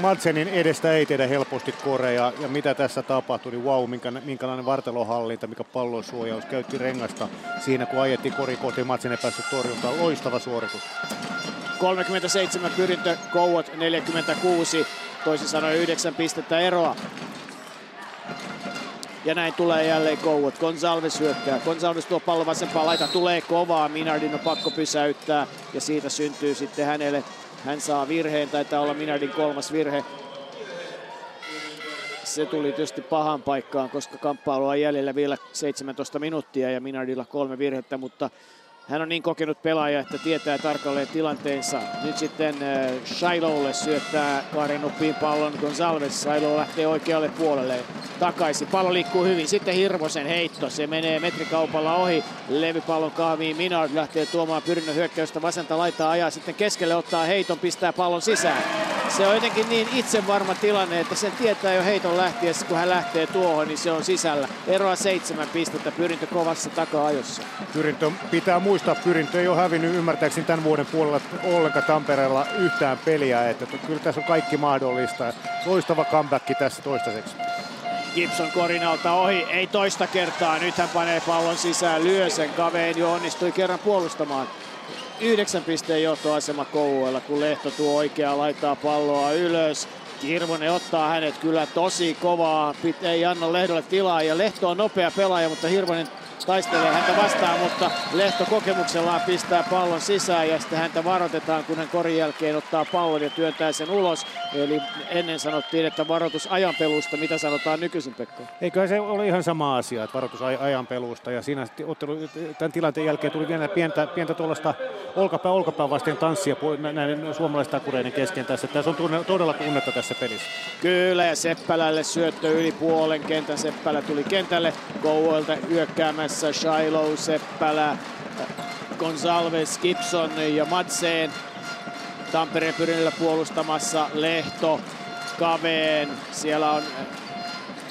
Madsenin edestä ei tehdä helposti koreja. Ja mitä tässä tapahtui, niin wow, minkä, minkälainen vartelohallinta, mikä pallon suojaus käytti rengasta siinä, kun ajettiin kori kohti. Madsen ei päässyt torjuntaan. Loistava suoritus. 37 pyrintö, Kouot 46, toisin sanoen 9 pistettä eroa. Ja näin tulee jälleen Kouot. Gonzalves hyökkää. Gonzalves tuo pallo vasempaan laita. Tulee kovaa. Minardin on pakko pysäyttää. Ja siitä syntyy sitten hänelle. Hän saa virheen. Taitaa olla Minardin kolmas virhe. Se tuli tietysti pahan paikkaan, koska kamppailu on jäljellä vielä 17 minuuttia ja Minardilla kolme virhettä, mutta hän on niin kokenut pelaaja, että tietää tarkalleen tilanteensa. Nyt sitten äh, Shilohlle syöttää Kaaren uppiin pallon Gonzalves. Shiloh lähtee oikealle puolelle takaisin. Pallo liikkuu hyvin. Sitten Hirvosen heitto. Se menee metrikaupalla ohi. Levypallon kaaviin. Minard lähtee tuomaan pyrinnön hyökkäystä vasenta laittaa ajaa. Sitten keskelle ottaa heiton, pistää pallon sisään. Se on jotenkin niin itsevarma tilanne, että sen tietää jo heiton lähtiessä, kun hän lähtee tuohon, niin se on sisällä. Eroa seitsemän pistettä, pyrintö kovassa taka-ajossa. Pyrintö pitää muistaa, pyrintö ei ole hävinnyt ymmärtääkseni tämän vuoden puolella ollenkaan Tampereella yhtään peliä, että kyllä tässä on kaikki mahdollista. Loistava comeback tässä toistaiseksi. Gibson korinalta ohi, ei toista kertaa. Nyt hän panee pallon sisään, lyö sen. Kaveen jo onnistui kerran puolustamaan. Yhdeksän pisteen johtoasema Kouvoilla, kun Lehto tuo oikeaa laittaa palloa ylös. Hirvonen ottaa hänet kyllä tosi kovaa, ei anna Lehdolle tilaa ja Lehto on nopea pelaaja, mutta Hirvonen taistelee häntä vastaan, mutta Lehto kokemuksellaan pistää pallon sisään ja sitten häntä varoitetaan, kun hän korin jälkeen ottaa pallon ja työntää sen ulos. Eli ennen sanottiin, että varoitus ajanpelusta. Mitä sanotaan nykyisin, Pekka? Eikö se ole ihan sama asia, että varoitus ajanpelusta. Ja siinä ottelu, tämän tilanteen jälkeen tuli vielä pientä, pientä tuollaista olkapää olkapää vasten tanssia näiden suomalaistakureiden kesken tässä. Tässä on tunne, todella tunnetta tässä pelissä. Kyllä, ja Seppälälle syöttö yli puolen kentän. Seppälä tuli kentälle Kouvoilta hyökkäämässä. Shiloh, Seppälä, Gonzalves, Gibson ja Madsen. Tampereen pyrinnillä puolustamassa Lehto, Kaveen. Siellä on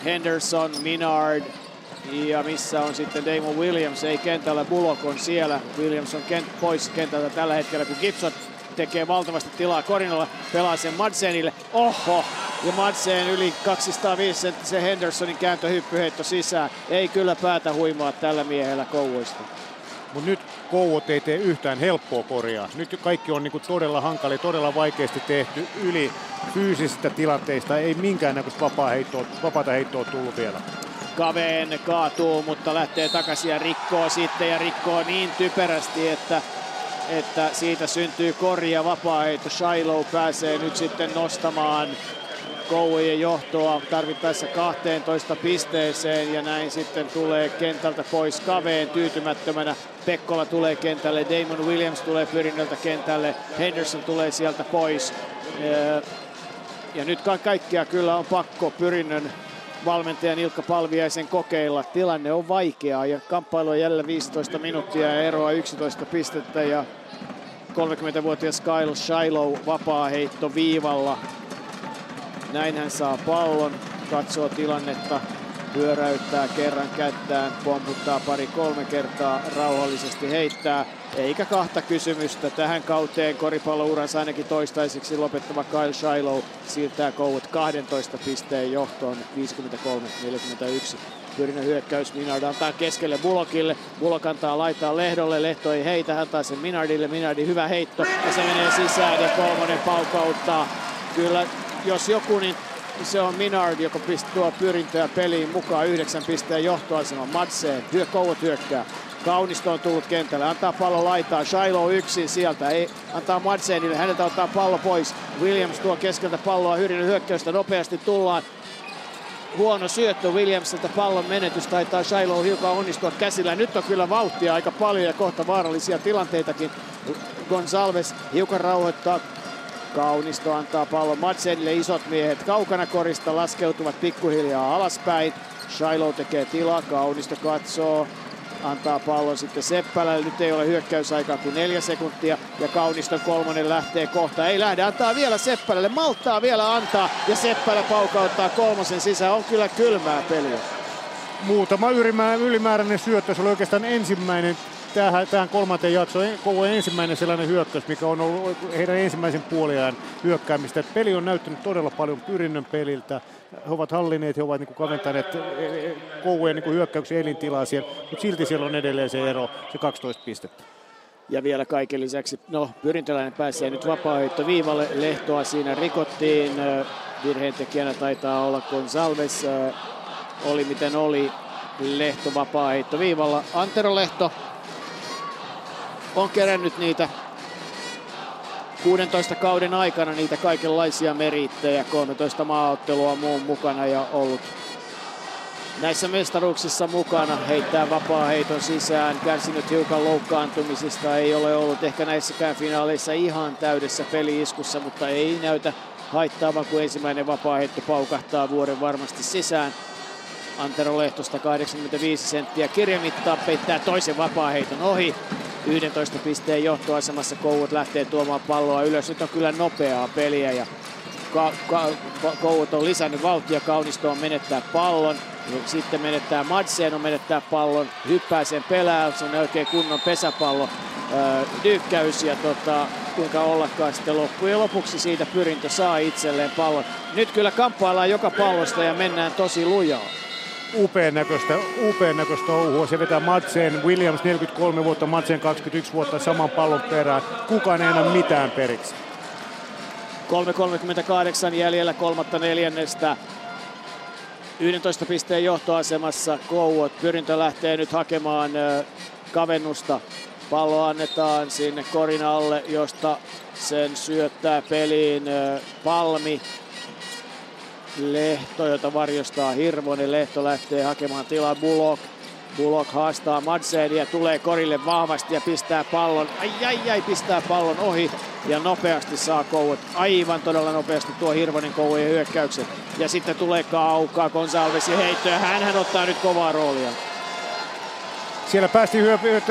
Henderson, Minard ja missä on sitten Damon Williams. Ei kentällä, Bullock on siellä. Williams on kent- pois kentältä tällä hetkellä, kun Gibson tekee valtavasti tilaa Korinalla, pelaa sen Madsenille. Oho! Ja Madsen yli 205 senttisen Hendersonin kääntöhyppyheitto sisään. Ei kyllä päätä huimaa tällä miehellä kouvoista. Mutta nyt Kouot ei tee yhtään helppoa korjaa. Nyt kaikki on niinku todella hankali, todella vaikeasti tehty yli fyysisistä tilanteista. Ei minkäännäköistä vapaa heittoa, vapaata heittoa tullut vielä. Kaveen kaatuu, mutta lähtee takaisin ja rikkoo sitten ja rikkoo niin typerästi, että että siitä syntyy korja vapaa-heitto. Shiloh pääsee nyt sitten nostamaan Kouvojen johtoa tarvittaessa 12 pisteeseen ja näin sitten tulee kentältä pois Kaveen tyytymättömänä. Pekkola tulee kentälle, Damon Williams tulee pyrinnöltä kentälle, Henderson tulee sieltä pois. Ja nyt kaikkia kyllä on pakko pyrinnön valmentajan Ilkka Palviaisen kokeilla. Tilanne on vaikea ja kamppailu on jälleen 15 minuuttia ja eroa 11 pistettä ja 30-vuotias Kyle Shiloh vapaa heitto viivalla näin hän saa pallon, katsoo tilannetta, pyöräyttää kerran kättään, pomputtaa pari-kolme kertaa, rauhallisesti heittää. Eikä kahta kysymystä tähän kauteen koripallouransa ainakin toistaiseksi lopettava Kyle Shiloh siirtää Kouot 12 pisteen johtoon 53-41. Pyrinä hyökkäys Minard antaa keskelle Bulokille. Bulok antaa laittaa Lehdolle. Lehto ei heitä, hän antaa sen Minardille. Minardi hyvä heitto ja se menee sisään ja kolmonen paukauttaa. Kyllä jos joku, niin se on Minard, joka tuo pyrintöä peliin mukaan yhdeksän pisteen johtoaseman Madseen. Hyö, Kouot hyökkää. Kaunisto on tullut kentälle, antaa pallo laitaa, Shiloh yksin sieltä, ei antaa Madsenille, häneltä ottaa pallo pois. Williams tuo keskeltä palloa, Hyrinen hyökkäystä, nopeasti tullaan. Huono syöttö Williamsilta, pallon menetys taitaa Shiloh hiukan onnistua käsillä. Nyt on kyllä vauhtia aika paljon ja kohta vaarallisia tilanteitakin. Gonsalves hiukan rauhoittaa Kaunisto antaa pallon Madsenille, isot miehet kaukana korista laskeutuvat pikkuhiljaa alaspäin. Shiloh tekee tilaa, Kaunisto katsoo, antaa pallon sitten Seppälälle. Nyt ei ole hyökkäysaikaa kuin neljä sekuntia ja Kauniston kolmonen lähtee kohta. Ei lähde, antaa vielä Seppälälle, malttaa vielä antaa ja Seppälä paukauttaa kolmosen sisään. On kyllä kylmää peliä. Muutama ylimääräinen syöttö, se oli oikeastaan ensimmäinen tähän, tähän kolmanteen jaksoon koko ensimmäinen sellainen hyökkäys, mikä on ollut heidän ensimmäisen puoliajan hyökkäämistä. Peli on näyttänyt todella paljon pyrinnön peliltä. He ovat hallineet, he ovat niin kaventaneet e, e, kouvojen niin hyökkäyksen elintilaa siellä, mutta silti siellä on edelleen se ero, se 12 pistettä. Ja vielä kaiken lisäksi, no pyrintöläinen pääsee nyt vapaa viivalle. Lehtoa siinä rikottiin. Virheen tekijänä taitaa olla Gonsalves. Oli miten oli. Lehto vapaa viivalla. Antero Lehto on kerännyt niitä 16 kauden aikana niitä kaikenlaisia merittejä, 13 maaottelua muun mukana ja ollut näissä mestaruuksissa mukana, heittää vapaa heiton sisään, kärsinyt hiukan loukkaantumisista, ei ole ollut ehkä näissäkään finaaleissa ihan täydessä peliiskussa, mutta ei näytä haittaavan, kun ensimmäinen vapaa heitto paukahtaa vuoden varmasti sisään. Antero Lehtosta 85 senttiä kirjamittaa, peittää toisen vapaa heiton ohi. 11 pisteen johtoasemassa Koulut lähtee tuomaan palloa ylös. Nyt on kyllä nopeaa peliä ja ka- ka- on lisännyt vauhtia. Kaunisto on menettää pallon. Sitten menettää Madsen on menettää pallon. Hyppää sen pelää. Se on oikein kunnon pesäpallo. Dykkäys ja tota, kuinka ollakaan sitten loppujen lopuksi siitä pyrintö saa itselleen pallon. Nyt kyllä kamppaillaan joka pallosta ja mennään tosi lujaa upean näköistä, upean näköistä touhua. Se vetää Madsen, Williams 43 vuotta, Madsen 21 vuotta saman pallon perään. Kukaan ei enää mitään periksi. 3.38 jäljellä kolmatta neljännestä. 11 pisteen johtoasemassa Kouot. Pyrintö lähtee nyt hakemaan kavennusta. Pallo annetaan sinne korin alle, josta sen syöttää peliin Palmi. Lehto, jota varjostaa Hirvonen. Lehto lähtee hakemaan tilaa Bullock. Bullock haastaa ja tulee korille vahvasti ja pistää pallon. Ai ai ai, pistää pallon ohi ja nopeasti saa kouot. Aivan todella nopeasti tuo Hirvonen kouvojen hyökkäykset. Ja sitten tulee kaukaa Gonsalvesin heitto ja hän ottaa nyt kovaa roolia. Siellä päästiin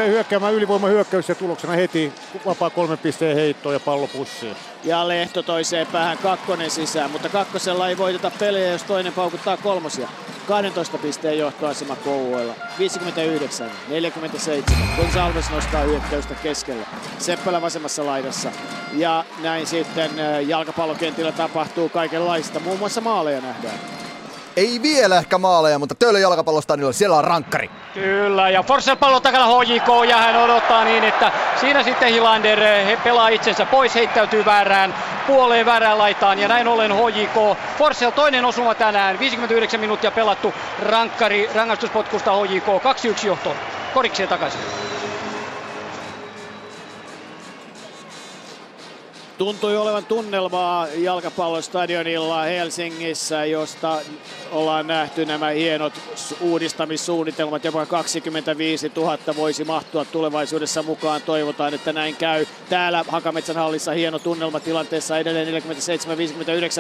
hyökkäämään ylivoimahyökkäys ja tuloksena heti vapaa kolme pisteen heittoa ja pallo pussiin. Ja Lehto toiseen päähän kakkonen sisään, mutta kakkosella ei voiteta pelejä, jos toinen paukuttaa kolmosia. 12 pisteen johtoasema Kouvoilla. 59, 47. Gonsalves nostaa hyökkäystä keskellä. Seppälä vasemmassa laidassa. Ja näin sitten jalkapallokentillä tapahtuu kaikenlaista. Muun muassa maaleja nähdään. Ei vielä ehkä maaleja, mutta Töölön jalkapallostadionilla siellä on rankkari. Kyllä, ja Forsell pallo takana HJK ja hän odottaa niin, että siinä sitten Hilander he pelaa itsensä pois, heittäytyy väärään puoleen väärään laitaan ja näin ollen HJK. Forsell toinen osuma tänään, 59 minuuttia pelattu rankkari rangaistuspotkusta HJK, 2-1 johto. Korikseen takaisin. Tuntui olevan tunnelmaa jalkapallostadionilla Helsingissä, josta ollaan nähty nämä hienot uudistamissuunnitelmat. Jopa 25 000 voisi mahtua tulevaisuudessa mukaan. Toivotaan, että näin käy. Täällä Hakametsän hallissa hieno tunnelma tilanteessa edelleen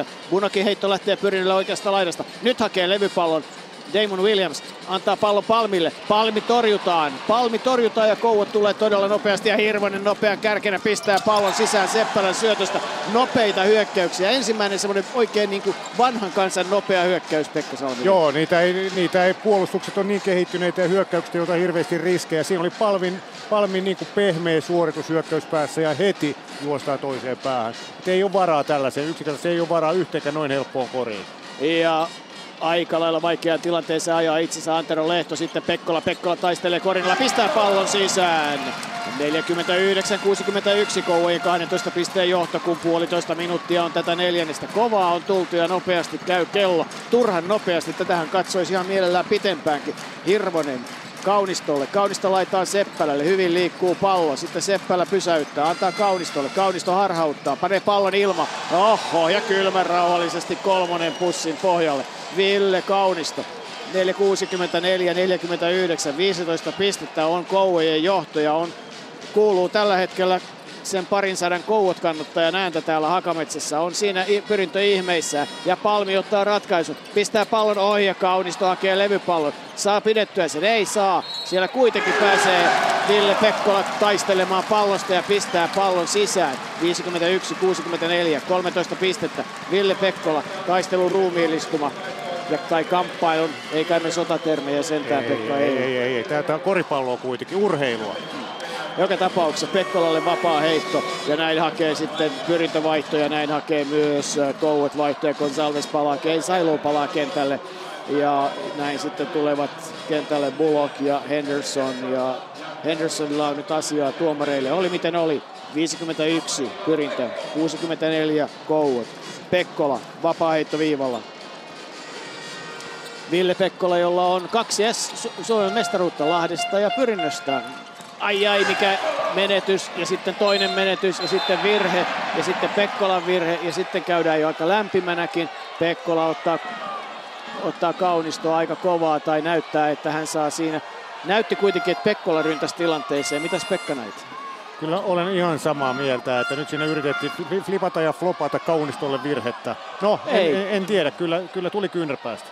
47-59. Bunokin heitto lähtee pyrinnölle oikeasta laidasta. Nyt hakee levypallon Damon Williams antaa pallon Palmille. Palmi torjutaan. Palmi torjutaan ja Kouot tulee todella nopeasti ja Hirvonen nopean kärkenä pistää pallon sisään Seppälän syötöstä. Nopeita hyökkäyksiä. Ensimmäinen semmoinen oikein niin kuin vanhan kansan nopea hyökkäys Pekka Salminen. Joo, niitä ei, niitä ei puolustukset on niin kehittyneitä ja hyökkäykset ei ota hirveästi riskejä. Siinä oli Palmin, Palmin niin kuin pehmeä suoritus hyökkäyspäässä ja heti juostaa toiseen päähän. Et ei ole varaa tällaiseen. Yksinkertaisesti ei ole varaa yhteenkään noin helppoon koriin. Ja aika lailla vaikeaan tilanteeseen ajaa itsensä Antero Lehto. Sitten Pekkola. Pekkola taistelee korinilla, pistää pallon sisään. 49-61 Kouvojen 12 pisteen johto, kun puolitoista minuuttia on tätä neljännestä. Kovaa on tultu ja nopeasti käy kello. Turhan nopeasti, tätähän katsoisi ihan mielellään pitempäänkin. Hirvonen Kaunistolle. Kaunisto laittaa Seppälälle. Hyvin liikkuu pallo. Sitten Seppälä pysäyttää. Antaa Kaunistolle. Kaunisto harhauttaa. Panee pallon ilma. Oho, ja kylmän rauhallisesti kolmonen pussin pohjalle. Ville Kaunisto. 464, 49, 15 pistettä on Kouvojen johto ja on, kuuluu tällä hetkellä sen parin sadan kouot kannattajan ääntä täällä Hakametsässä. On siinä pyrintö ihmeissä ja Palmi ottaa ratkaisut. Pistää pallon ohi ja Kaunisto hakee levypallon. Saa pidettyä sen, ei saa. Siellä kuitenkin pääsee Ville Pekkola taistelemaan pallosta ja pistää pallon sisään. 51-64, 13 pistettä. Ville Pekkola, taistelun ruumiillistuma ja, tai kamppailun, ei kai sotatermejä sentään ei, Pekka ei. Ei, ei, ei, ei. Tämä on koripalloa kuitenkin, urheilua. Joka tapauksessa Pekkolalle vapaa heitto ja näin hakee sitten pyrintövaihto ja näin hakee myös äh, Kouet vaihto ja Gonzalves palaa, Sailu palaa kentälle ja näin sitten tulevat kentälle Bullock ja Henderson ja Hendersonilla on nyt asiaa tuomareille. Oli miten oli. 51 pyrintö, 64 Kouet. Pekkola vapaa heitto viivalla. Ville Pekkola, jolla on kaksi Suomen mestaruutta Lahdesta ja Pyrinnöstä. Ai ai, mikä menetys ja sitten toinen menetys ja sitten virhe ja sitten Pekkolan virhe ja sitten käydään jo aika lämpimänäkin. Pekkola ottaa, ottaa kaunistoa aika kovaa tai näyttää, että hän saa siinä. Näytti kuitenkin, että Pekkola ryntäsi tilanteeseen. Mitäs Pekka näit? Kyllä olen ihan samaa mieltä, että nyt siinä yritettiin flipata ja flopata kaunistolle virhettä. No, en, en, en tiedä, kyllä, kyllä tuli kyynärpäästä.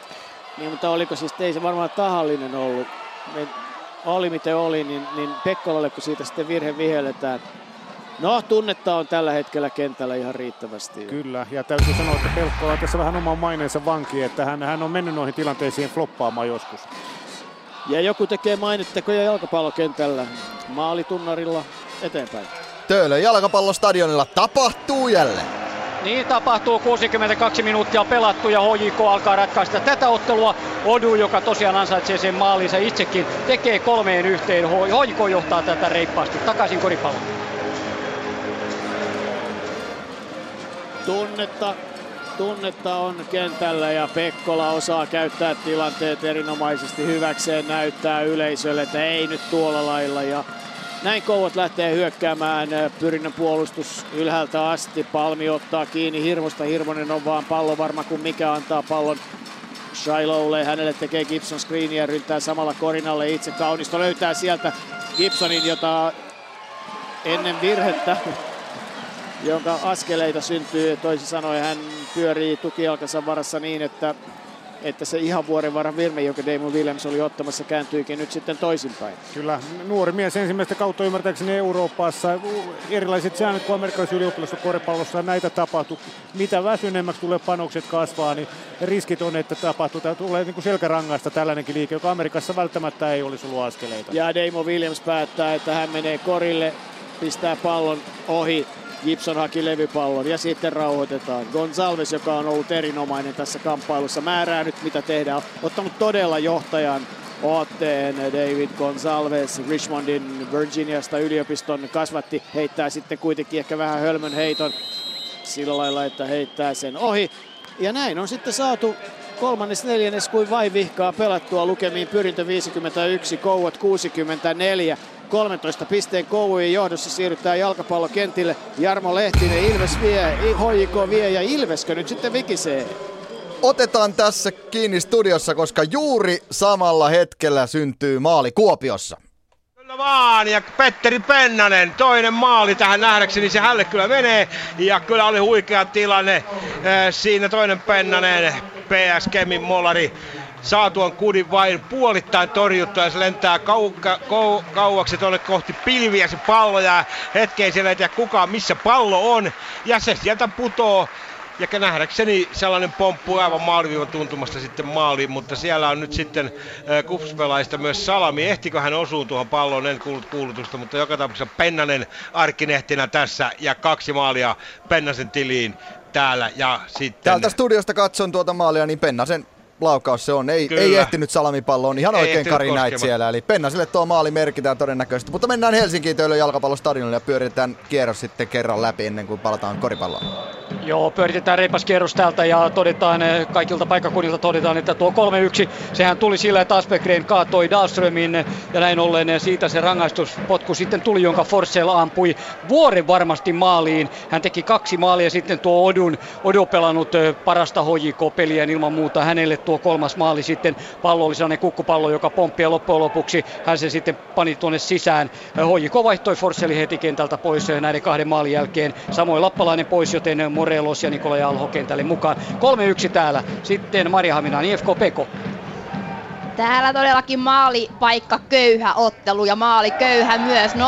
Niin, mutta oliko siis, ei se varmaan tahallinen ollut. Me, oli miten oli, niin, niin Pekkolalle kun siitä sitten virhe vihelletään. No, tunnetta on tällä hetkellä kentällä ihan riittävästi. Kyllä, ja täytyy sanoa, että Pelkko on tässä vähän oman maineensa vanki, että hän, hän on mennyt noihin tilanteisiin floppaamaan joskus. Ja joku tekee mainittekoja jalkapallokentällä, maalitunnarilla eteenpäin. Töölön jalkapallostadionilla tapahtuu jälleen. Niin tapahtuu, 62 minuuttia pelattu ja HJK alkaa ratkaista tätä ottelua. Odu, joka tosiaan ansaitsee sen maalinsa itsekin, tekee kolmeen yhteen. HJK johtaa tätä reippaasti. Takaisin koripallon. Tunnetta, tunnetta on kentällä ja Pekkola osaa käyttää tilanteet erinomaisesti hyväkseen, näyttää yleisölle, että ei nyt tuolla lailla. Ja näin Kouvat lähtee hyökkäämään. Pyrinnön puolustus ylhäältä asti. Palmi ottaa kiinni Hirvosta. Hirvonen on vaan pallo varma kuin mikä antaa pallon Shilowlle. Hänelle tekee Gibson screenia ryntää samalla Korinalle itse. Kaunisto löytää sieltä Gibsonin, jota ennen virhettä jonka askeleita syntyy. Toisin sanoen hän pyörii tukijalkansa varassa niin, että että se ihan vuoren varan virme, joka Damon Williams oli ottamassa, kääntyikin nyt sitten toisinpäin. Kyllä, nuori mies ensimmäistä kautta ymmärtääkseni Euroopassa. Erilaiset säännöt kuin amerikkalaisessa ylioppilassa koripallossa näitä tapahtuu. Mitä väsyneemmäksi tulee panokset kasvaa, niin riskit on, että tapahtuu. Tämä tulee niin kuin selkärangasta tällainenkin liike, joka Amerikassa välttämättä ei olisi ollut askeleita. Ja Damon Williams päättää, että hän menee korille, pistää pallon ohi Gibson haki levypallon ja sitten rauhoitetaan. Gonzalves, joka on ollut erinomainen tässä kamppailussa, määrää nyt mitä tehdään. Ottanut todella johtajan otteen David Gonzalves Richmondin Virginiasta yliopiston kasvatti. Heittää sitten kuitenkin ehkä vähän hölmön heiton sillä lailla, että heittää sen ohi. Ja näin on sitten saatu kolmannes neljännes kuin vain vihkaa pelattua lukemiin pyrintö 51, Kouvat 64. 13 pisteen Kouvojen johdossa siirrytään jalkapallokentille. Jarmo Lehtinen, Ilves vie, HJK vie ja Ilveskö nyt sitten vikisee? Otetaan tässä kiinni studiossa, koska juuri samalla hetkellä syntyy maali Kuopiossa. Kyllä vaan, ja Petteri Pennanen, toinen maali tähän nähdäkseni, se hälle kyllä menee, ja kyllä oli huikea tilanne. Siinä toinen Pennanen, PS Kemin molari, saa tuon kudin vain puolittain torjuttua ja se lentää kauka, kau, kauaksi tuonne kohti pilviä se pallo ja hetkeen siellä ei tiedä kukaan missä pallo on. Ja se sieltä putoo. Ja nähdäkseni sellainen pomppu aivan maaliviivan tuntumasta sitten maaliin, mutta siellä on nyt sitten kupspelaista myös Salami. Ehtikö hän osuu tuohon palloon, en kuullut kuulutusta, mutta joka tapauksessa Pennanen arkkinehtinä tässä ja kaksi maalia Pennasen tiliin täällä ja sitten... Täältä studiosta katson tuota maalia, niin Pennasen laukaus se on. Ei, ei ehtinyt salamipalloon. Ihan ei oikein Kari näit siellä. Eli Pennasille tuo maali merkitään todennäköisesti. Mutta mennään Helsinkiin Töölön jalkapallostadionille ja pyöritetään kierros sitten kerran läpi ennen kuin palataan koripalloon. Joo, pyöritetään reipas kierros täältä ja todetaan, eh, kaikilta paikkakunnilta todetaan, että tuo 3-1, sehän tuli sillä, että Aspegren kaatoi Dahlströmin ja näin ollen eh, siitä se rangaistuspotku sitten tuli, jonka Forssell ampui vuoren varmasti maaliin. Hän teki kaksi maalia sitten tuo Odun, Odo pelannut eh, parasta HJK-peliä ilman muuta hänelle tuo kolmas maali sitten pallo oli sellainen kukkupallo, joka pomppi ja loppujen lopuksi hän se sitten pani tuonne sisään. HJK vaihtoi Forssellin heti kentältä pois näiden kahden maalin jälkeen. Samoin Lappalainen pois, joten Morelos ja Nikolai Alho kentälle mukaan. 3-1 täällä. Sitten Haminan IFK Peko. Täällä todellakin maalipaikka köyhä ottelu ja maali köyhä myös. 0-0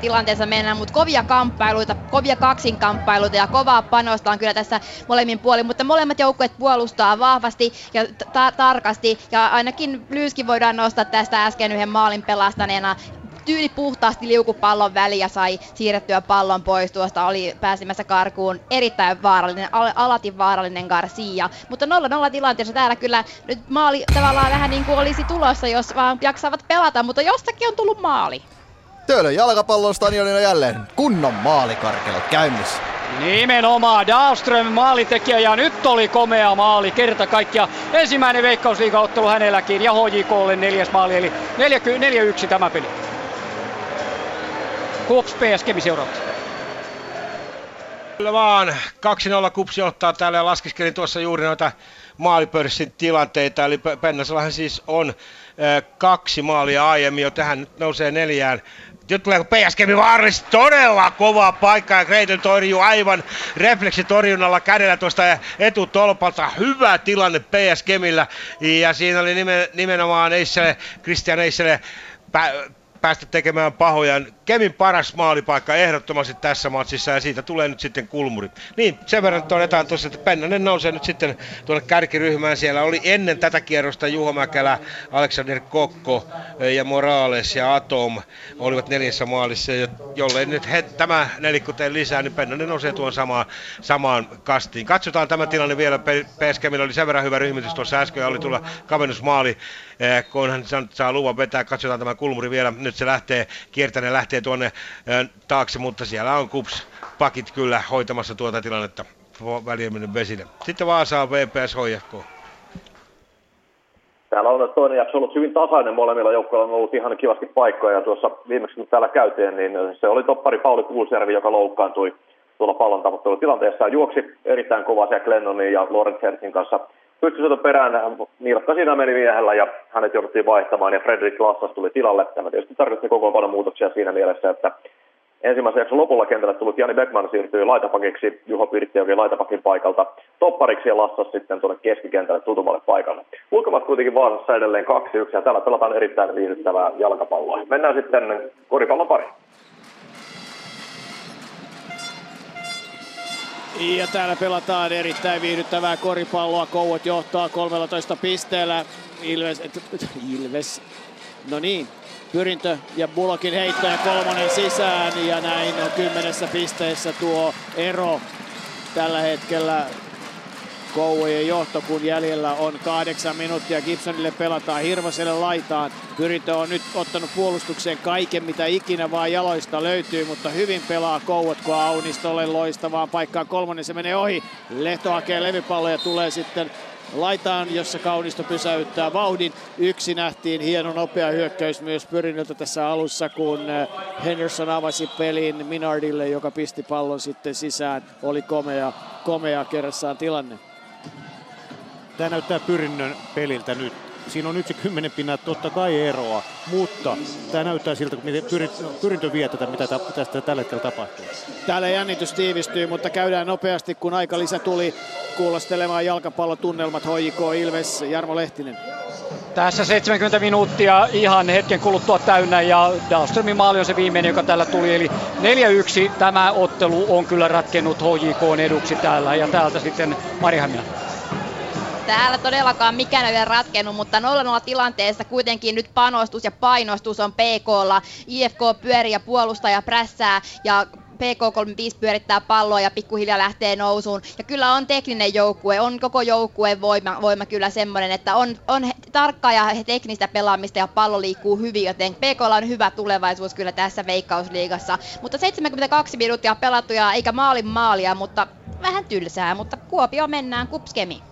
tilanteessa mennään, mutta kovia kamppailuita, kovia kaksinkamppailuita ja kovaa panosta on kyllä tässä molemmin puolin, mutta molemmat joukkueet puolustaa vahvasti ja ta- tarkasti. Ja ainakin Lyyskin voidaan nostaa tästä äsken yhden maalin pelastaneena tyyli puhtaasti liukupallon väliä ja sai siirrettyä pallon pois tuosta, oli pääsemässä karkuun erittäin vaarallinen, al- alati vaarallinen Garcia. Mutta 0-0 tilanteessa täällä kyllä nyt maali tavallaan vähän niin kuin olisi tulossa, jos vaan jaksavat pelata, mutta jostakin on tullut maali. Töölön jalkapallon stadionina jälleen kunnon maalikarkelut käynnissä. Nimenomaan Dahlström maalitekijä ja nyt oli komea maali kerta kaikkia. Ensimmäinen veikkausliigaottelu hänelläkin ja HJKlle neljäs maali eli 4-1 tämä peli. Kups PS Kemi seuraavaksi. Kyllä vaan. 2-0 Kups johtaa täällä ja laskiskelin tuossa juuri noita maalipörssin tilanteita. Eli Pennasellahan siis on äh, kaksi maalia aiemmin jo tähän nyt nousee neljään. Nyt tulee PS Kemi vaarallisesti todella kova paikka ja Greidel torjuu aivan refleksitorjunnalla kädellä tuosta etutolpalta. Hyvä tilanne PS Kemillä ja siinä oli nimen, nimenomaan Eissele, Christian Eissele päästä tekemään pahoja. Kemin paras maalipaikka ehdottomasti tässä matsissa ja siitä tulee nyt sitten kulmuri. Niin, sen verran todetaan tuossa, että Pennanen nousee nyt sitten tuonne kärkiryhmään. Siellä oli ennen tätä kierrosta Juho Mäkelä, Alexander Kokko ja Morales ja Atom olivat neljässä maalissa. Jollei nyt he, tämä nelikko tee lisää, niin Pennanen nousee tuon samaan, samaan kastiin. Katsotaan tämä tilanne vielä. Peskemillä oli sen verran hyvä ryhmitys tuossa äsken ja oli tulla kavennusmaali. Eh, kun hän saa luvan vetää, katsotaan tämä kulmuri vielä. Nyt se lähtee, kiertäne lähtee tuonne eh, taakse, mutta siellä on kups pakit kyllä hoitamassa tuota tilannetta välieminen vesille. Sitten Vaasaa VPS HJK. Täällä on toinen jakso ollut hyvin tasainen. Molemmilla joukkoilla on ollut ihan kivasti paikkoja. Ja tuossa viimeksi kun täällä käytiin, niin se oli toppari Pauli Kuusjärvi, joka loukkaantui tuolla pallon tavoittelutilanteessa. Juoksi erittäin kovaa siellä Glennonin ja Lorenz Hertzin kanssa pystysyötön perään Nilkka siinä meni miehellä ja hänet jouduttiin vaihtamaan ja Fredrik Lassas tuli tilalle. Tämä tietysti tarkoitti kokoonpanon muutoksia siinä mielessä, että ensimmäisen jakson lopulla kentällä tullut Jani Beckman siirtyi laitapakiksi Juho Pirttijoki laitapakin paikalta toppariksi ja Lassas sitten tuonne keskikentälle tutummalle paikalle. Ulkomaat kuitenkin Vaasassa edelleen 2-1 ja täällä pelataan erittäin viihdyttävää jalkapalloa. Mennään sitten koripallon pariin. Ja täällä pelataan erittäin viihdyttävää koripalloa. Kouot johtaa 13 pisteellä. Ilves, et, Ilves. No niin, pyrintö ja Bulokin heitto ja kolmonen sisään ja näin on kymmenessä pisteessä tuo ero tällä hetkellä Kouvojen johto, kun jäljellä on kahdeksan minuuttia. Gibsonille pelataan Hirvoselle laitaan. Pyrintö on nyt ottanut puolustukseen kaiken, mitä ikinä vaan jaloista löytyy, mutta hyvin pelaa Kouvat, kun Aunistolle loistavaan paikkaan kolmonen se menee ohi. Lehto hakee levypallo ja tulee sitten laitaan, jossa Kaunisto pysäyttää vauhdin. Yksi nähtiin hieno nopea hyökkäys myös Pyrinnöltä tässä alussa, kun äh, Henderson avasi pelin Minardille, joka pisti pallon sitten sisään. Oli komea, komea kerrassaan tilanne. Tämä näyttää pyrinnön peliltä nyt. Siinä on nyt se kymmenen pinnaa totta kai eroa, mutta tämä näyttää siltä, kun pyrintö vie tätä, mitä tästä tällä hetkellä tapahtuu. Täällä jännitys tiivistyy, mutta käydään nopeasti, kun aika lisä tuli kuulostelemaan jalkapallotunnelmat HJK Ilves, Jarmo Lehtinen. Tässä 70 minuuttia ihan hetken kuluttua täynnä ja Dahlströmin maali on se viimeinen, joka tällä tuli. Eli 4-1 tämä ottelu on kyllä ratkennut HJK eduksi täällä ja täältä sitten Mari Hämilä. Täällä todellakaan mikään ei ole ratkennut, mutta 0-0 tilanteessa kuitenkin nyt panostus ja painostus on PKlla. IFK pyörii ja puolustaa ja prässää ja PK35 pyörittää palloa ja pikkuhiljaa lähtee nousuun. Ja kyllä on tekninen joukkue, on koko joukkueen voima, voima kyllä semmoinen, että on, on tarkkaa ja teknistä pelaamista ja pallo liikkuu hyvin, joten PKlla on hyvä tulevaisuus kyllä tässä Veikkausliigassa. Mutta 72 minuuttia pelattuja eikä maalin maalia, mutta vähän tylsää, mutta Kuopio mennään kupskemi.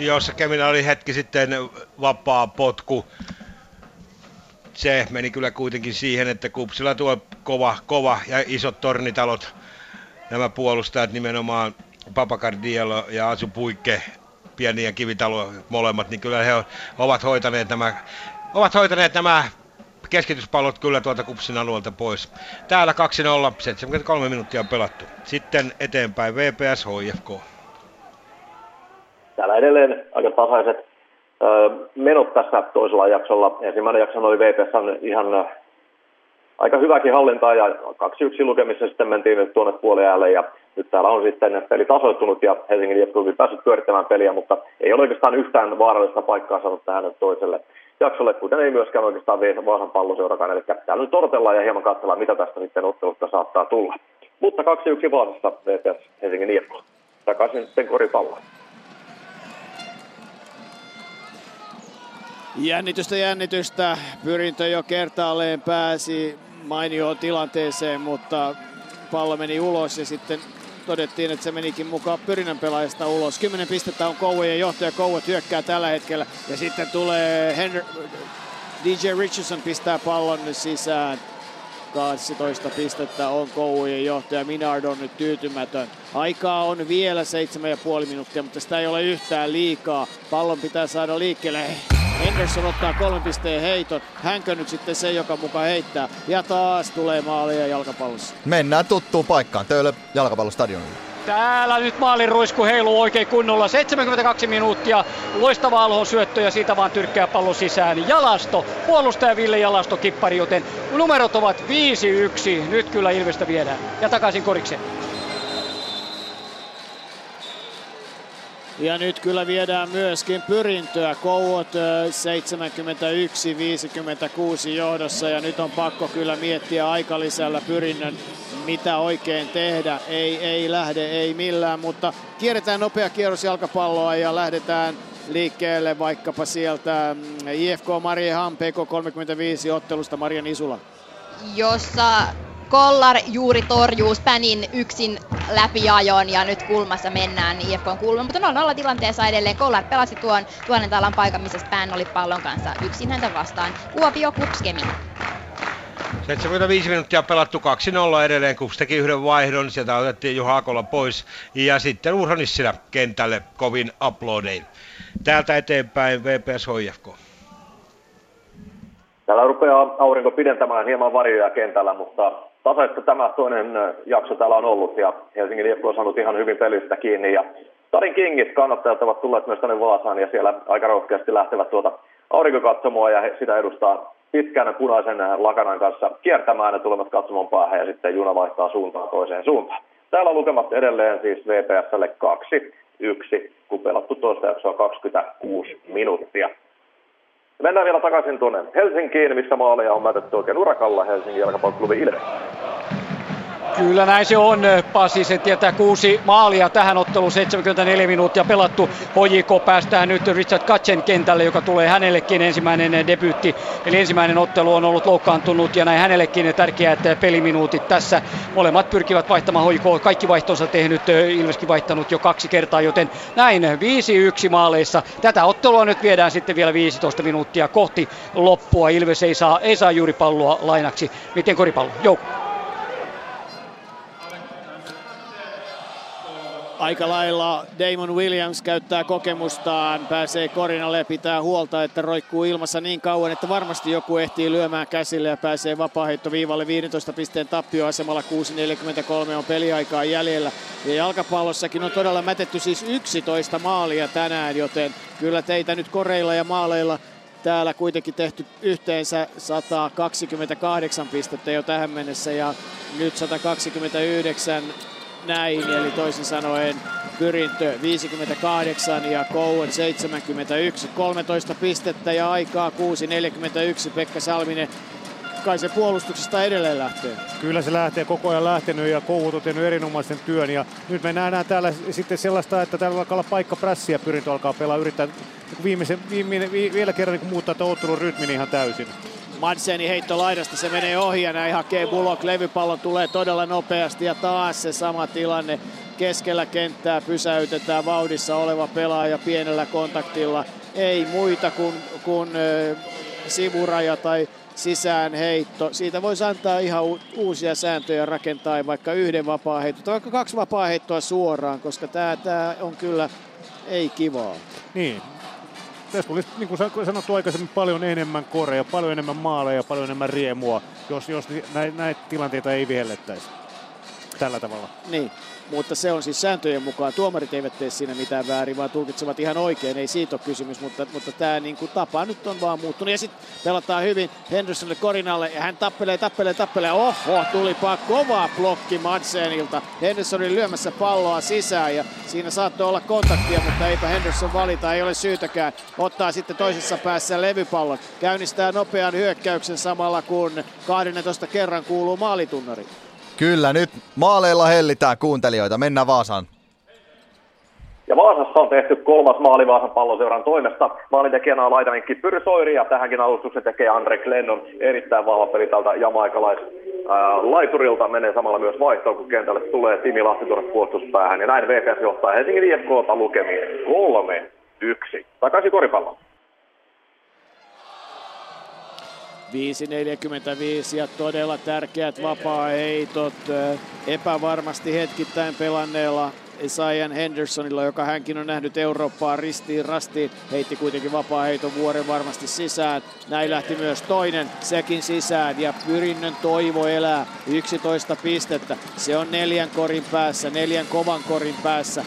Jossa Kemillä oli hetki sitten vapaa potku. Se meni kyllä kuitenkin siihen, että Kupsilla tuo kova, kova ja isot tornitalot, nämä puolustajat nimenomaan Papakardielo ja Asu Puikke, pieniä kivitalo molemmat, niin kyllä he ovat hoitaneet nämä, ovat hoitaneet nämä keskityspallot kyllä tuolta Kupsin alueelta pois. Täällä 2-0, 73 minuuttia on pelattu. Sitten eteenpäin VPS HFK. Täällä edelleen aika tasaiset menot tässä toisella jaksolla. Ensimmäinen jakso oli VPS ihan aika hyväkin hallintaa ja 2-1 lukemissa sitten mentiin tuonne puolelle ja nyt täällä on sitten peli tasoittunut ja Helsingin on päässyt pyörittämään peliä, mutta ei ole oikeastaan yhtään vaarallista paikkaa saanut tähän toiselle jaksolle, kuten ei myöskään oikeastaan Vaasan palloseurakaan. Eli täällä nyt odotellaan ja hieman katsellaan, mitä tästä sitten ottelusta saattaa tulla. Mutta 2-1 Vaasasta VPS Helsingin IFK. Takaisin sitten koripalloon. Jännitystä, jännitystä. Pyrintö jo kertaalleen pääsi mainioon tilanteeseen, mutta pallo meni ulos ja sitten todettiin, että se menikin mukaan pyrinnän pelaajasta ulos. 10 pistettä on Kouvojen johtaja. Kouvo hyökkää tällä hetkellä. Ja sitten tulee Henry, DJ Richardson pistää pallon sisään. 12 pistettä on Kouvojen johtaja. Minard on nyt tyytymätön. Aikaa on vielä 7,5 minuuttia, mutta sitä ei ole yhtään liikaa. Pallon pitää saada liikkeelle. Henderson ottaa kolmen pisteen heiton. Hänkö nyt sitten se, joka mukaan heittää. Ja taas tulee maalia jalkapallossa. Mennään tuttuun paikkaan. Töölö jalkapallostadionille. Täällä nyt maalin ruisku heiluu oikein kunnolla. 72 minuuttia. Loistava alhon syöttö ja siitä vaan tyrkkää pallo sisään. Jalasto, puolustaja Ville Jalasto kippari, joten numerot ovat 5-1. Nyt kyllä Ilvestä viedään. Ja takaisin korikseen. Ja nyt kyllä viedään myöskin pyrintöä. Kouot 71-56 johdossa ja nyt on pakko kyllä miettiä aikalisällä pyrinnön mitä oikein tehdä. Ei, ei lähde, ei millään, mutta kierretään nopea kierros jalkapalloa ja lähdetään liikkeelle vaikkapa sieltä IFK Mariehamn PK35 ottelusta Marian Isula. Jossa Kollar juuri torjuu Spänin yksin läpiajon ja nyt kulmassa mennään IFK on kulma, mutta 0-0 tilanteessa edelleen. Kollar pelasi tuon tuonnen talan paikan, missä Spän oli pallon kanssa yksin häntä vastaan. Kuopio Kupskemi. 75 minuuttia pelattu 2-0 edelleen, kun teki yhden vaihdon, sieltä otettiin Juha Akola pois, ja sitten Urho Nissilä kentälle kovin uploadein. Täältä eteenpäin VPS HFK. Täällä rupeaa aurinko pidentämään hieman varjoja kentällä, mutta tasaista tämä toinen jakso täällä on ollut ja Helsingin IFK on saanut ihan hyvin pelistä kiinni ja Tarin Kingit kannattajat ovat tulleet myös tänne Vaasaan ja siellä aika rohkeasti lähtevät tuota aurinkokatsomoa ja sitä edustaa pitkän punaisen lakanan kanssa kiertämään ja tulevat katsomon päähän ja sitten juna vaihtaa suuntaa toiseen suuntaan. Täällä lukemat edelleen siis VPSlle 2 1, kun pelattu toista jaksoa 26 minuuttia. Mennään vielä takaisin tuonne Helsinkiin, missä maaleja on mätetty oikein urakalla Helsingin jalkapalloklubi Ilves. Kyllä näin se on, Pasi. Se tietää kuusi maalia tähän otteluun, 74 minuuttia pelattu. HJK päästään nyt Richard Katsen kentälle, joka tulee hänellekin ensimmäinen debyytti. Eli ensimmäinen ottelu on ollut loukkaantunut ja näin hänellekin tärkeät peliminuutit tässä. Molemmat pyrkivät vaihtamaan HJK, kaikki vaihtonsa tehnyt, Ilveskin vaihtanut jo kaksi kertaa, joten näin 5-1 maaleissa. Tätä ottelua nyt viedään sitten vielä 15 minuuttia kohti loppua. Ilves ei saa, ei saa juuri palloa lainaksi. Miten koripallo? Joukko. Aika lailla Damon Williams käyttää kokemustaan, pääsee korinalle pitää huolta, että roikkuu ilmassa niin kauan, että varmasti joku ehtii lyömään käsille ja pääsee vapaaheittoviivalle 15 pisteen tappioasemalla. 6.43 on peliaikaa jäljellä. Ja jalkapallossakin on todella mätetty siis 11 maalia tänään, joten kyllä teitä nyt koreilla ja maaleilla täällä kuitenkin tehty yhteensä 128 pistettä jo tähän mennessä ja nyt 129 näin, eli toisin sanoen Pyrintö 58 ja Cowan 71, 13 pistettä ja aikaa 6.41 Pekka Salminen kai se puolustuksesta edelleen lähtee. Kyllä se lähtee koko ajan lähtenyt ja Kouvut on tehnyt erinomaisen työn. Ja nyt me nähdään täällä sitten sellaista, että täällä alkaa olla paikka prässiä. Pyrintö alkaa pelaa, yrittää viimeisen, viimeinen, vielä kerran niin muuttaa tämän ottelun rytmin ihan täysin. Madseni heitto laidasta, se menee ohi ja näin hakee Bullock. Levypallon tulee todella nopeasti ja taas se sama tilanne keskellä kenttää pysäytetään vauhdissa oleva pelaaja pienellä kontaktilla. Ei muita kuin, kuin sivuraja tai sisään heitto. Siitä voisi antaa ihan uusia sääntöjä rakentaa vaikka yhden vapaa heitto tai vaikka kaksi vapaa heittoa suoraan, koska tämä, tämä on kyllä ei kivaa. Niin. Tässä olisi, niin kuin sanottu aikaisemmin, paljon enemmän koreja, paljon enemmän maaleja, paljon enemmän riemua, jos, jos näitä tilanteita ei vihellettäisi tällä tavalla. Niin, mutta se on siis sääntöjen mukaan. Tuomarit eivät tee siinä mitään väärin, vaan tulkitsevat ihan oikein. Ei siitä ole kysymys, mutta, mutta tämä niin kuin tapa nyt on vaan muuttunut. Ja sitten pelataan hyvin Hendersonille korinalle ja hän tappelee, tappelee, tappelee. Oho, tulipa kova blokki Madsenilta. Hendersonin lyömässä palloa sisään ja siinä saattoi olla kontaktia, mutta eipä Henderson valita, ei ole syytäkään. Ottaa sitten toisessa päässä levypallon. Käynnistää nopean hyökkäyksen samalla kun 12 kerran kuuluu maalitunnari. Kyllä, nyt maaleilla hellitään kuuntelijoita. Mennään Vaasaan. Ja Vaasassa on tehty kolmas maali Vaasan palloseuran toimesta. Maalintekijänä on laitanenkki Pyrsoiri ja tähänkin alustuksen tekee Andre Glennon. Erittäin vahva peli tältä jamaikalais laiturilta menee samalla myös vaihtoon, kun kentälle tulee Timi Lahti tuonne puolustuspäähän. Ja näin VPS johtaa Helsingin IFKta lukemiin 3-1. Takaisin koripalloon. 5.45 ja todella tärkeät vapaa-heitot epävarmasti hetkittäin pelanneella Isaiah Hendersonilla, joka hänkin on nähnyt Eurooppaa ristiin rastiin. Heitti kuitenkin vapaa-heiton vuoren varmasti sisään. Näin lähti myös toinen, sekin sisään. Ja Pyrinnön toivo elää 11 pistettä. Se on neljän korin päässä, neljän kovan korin päässä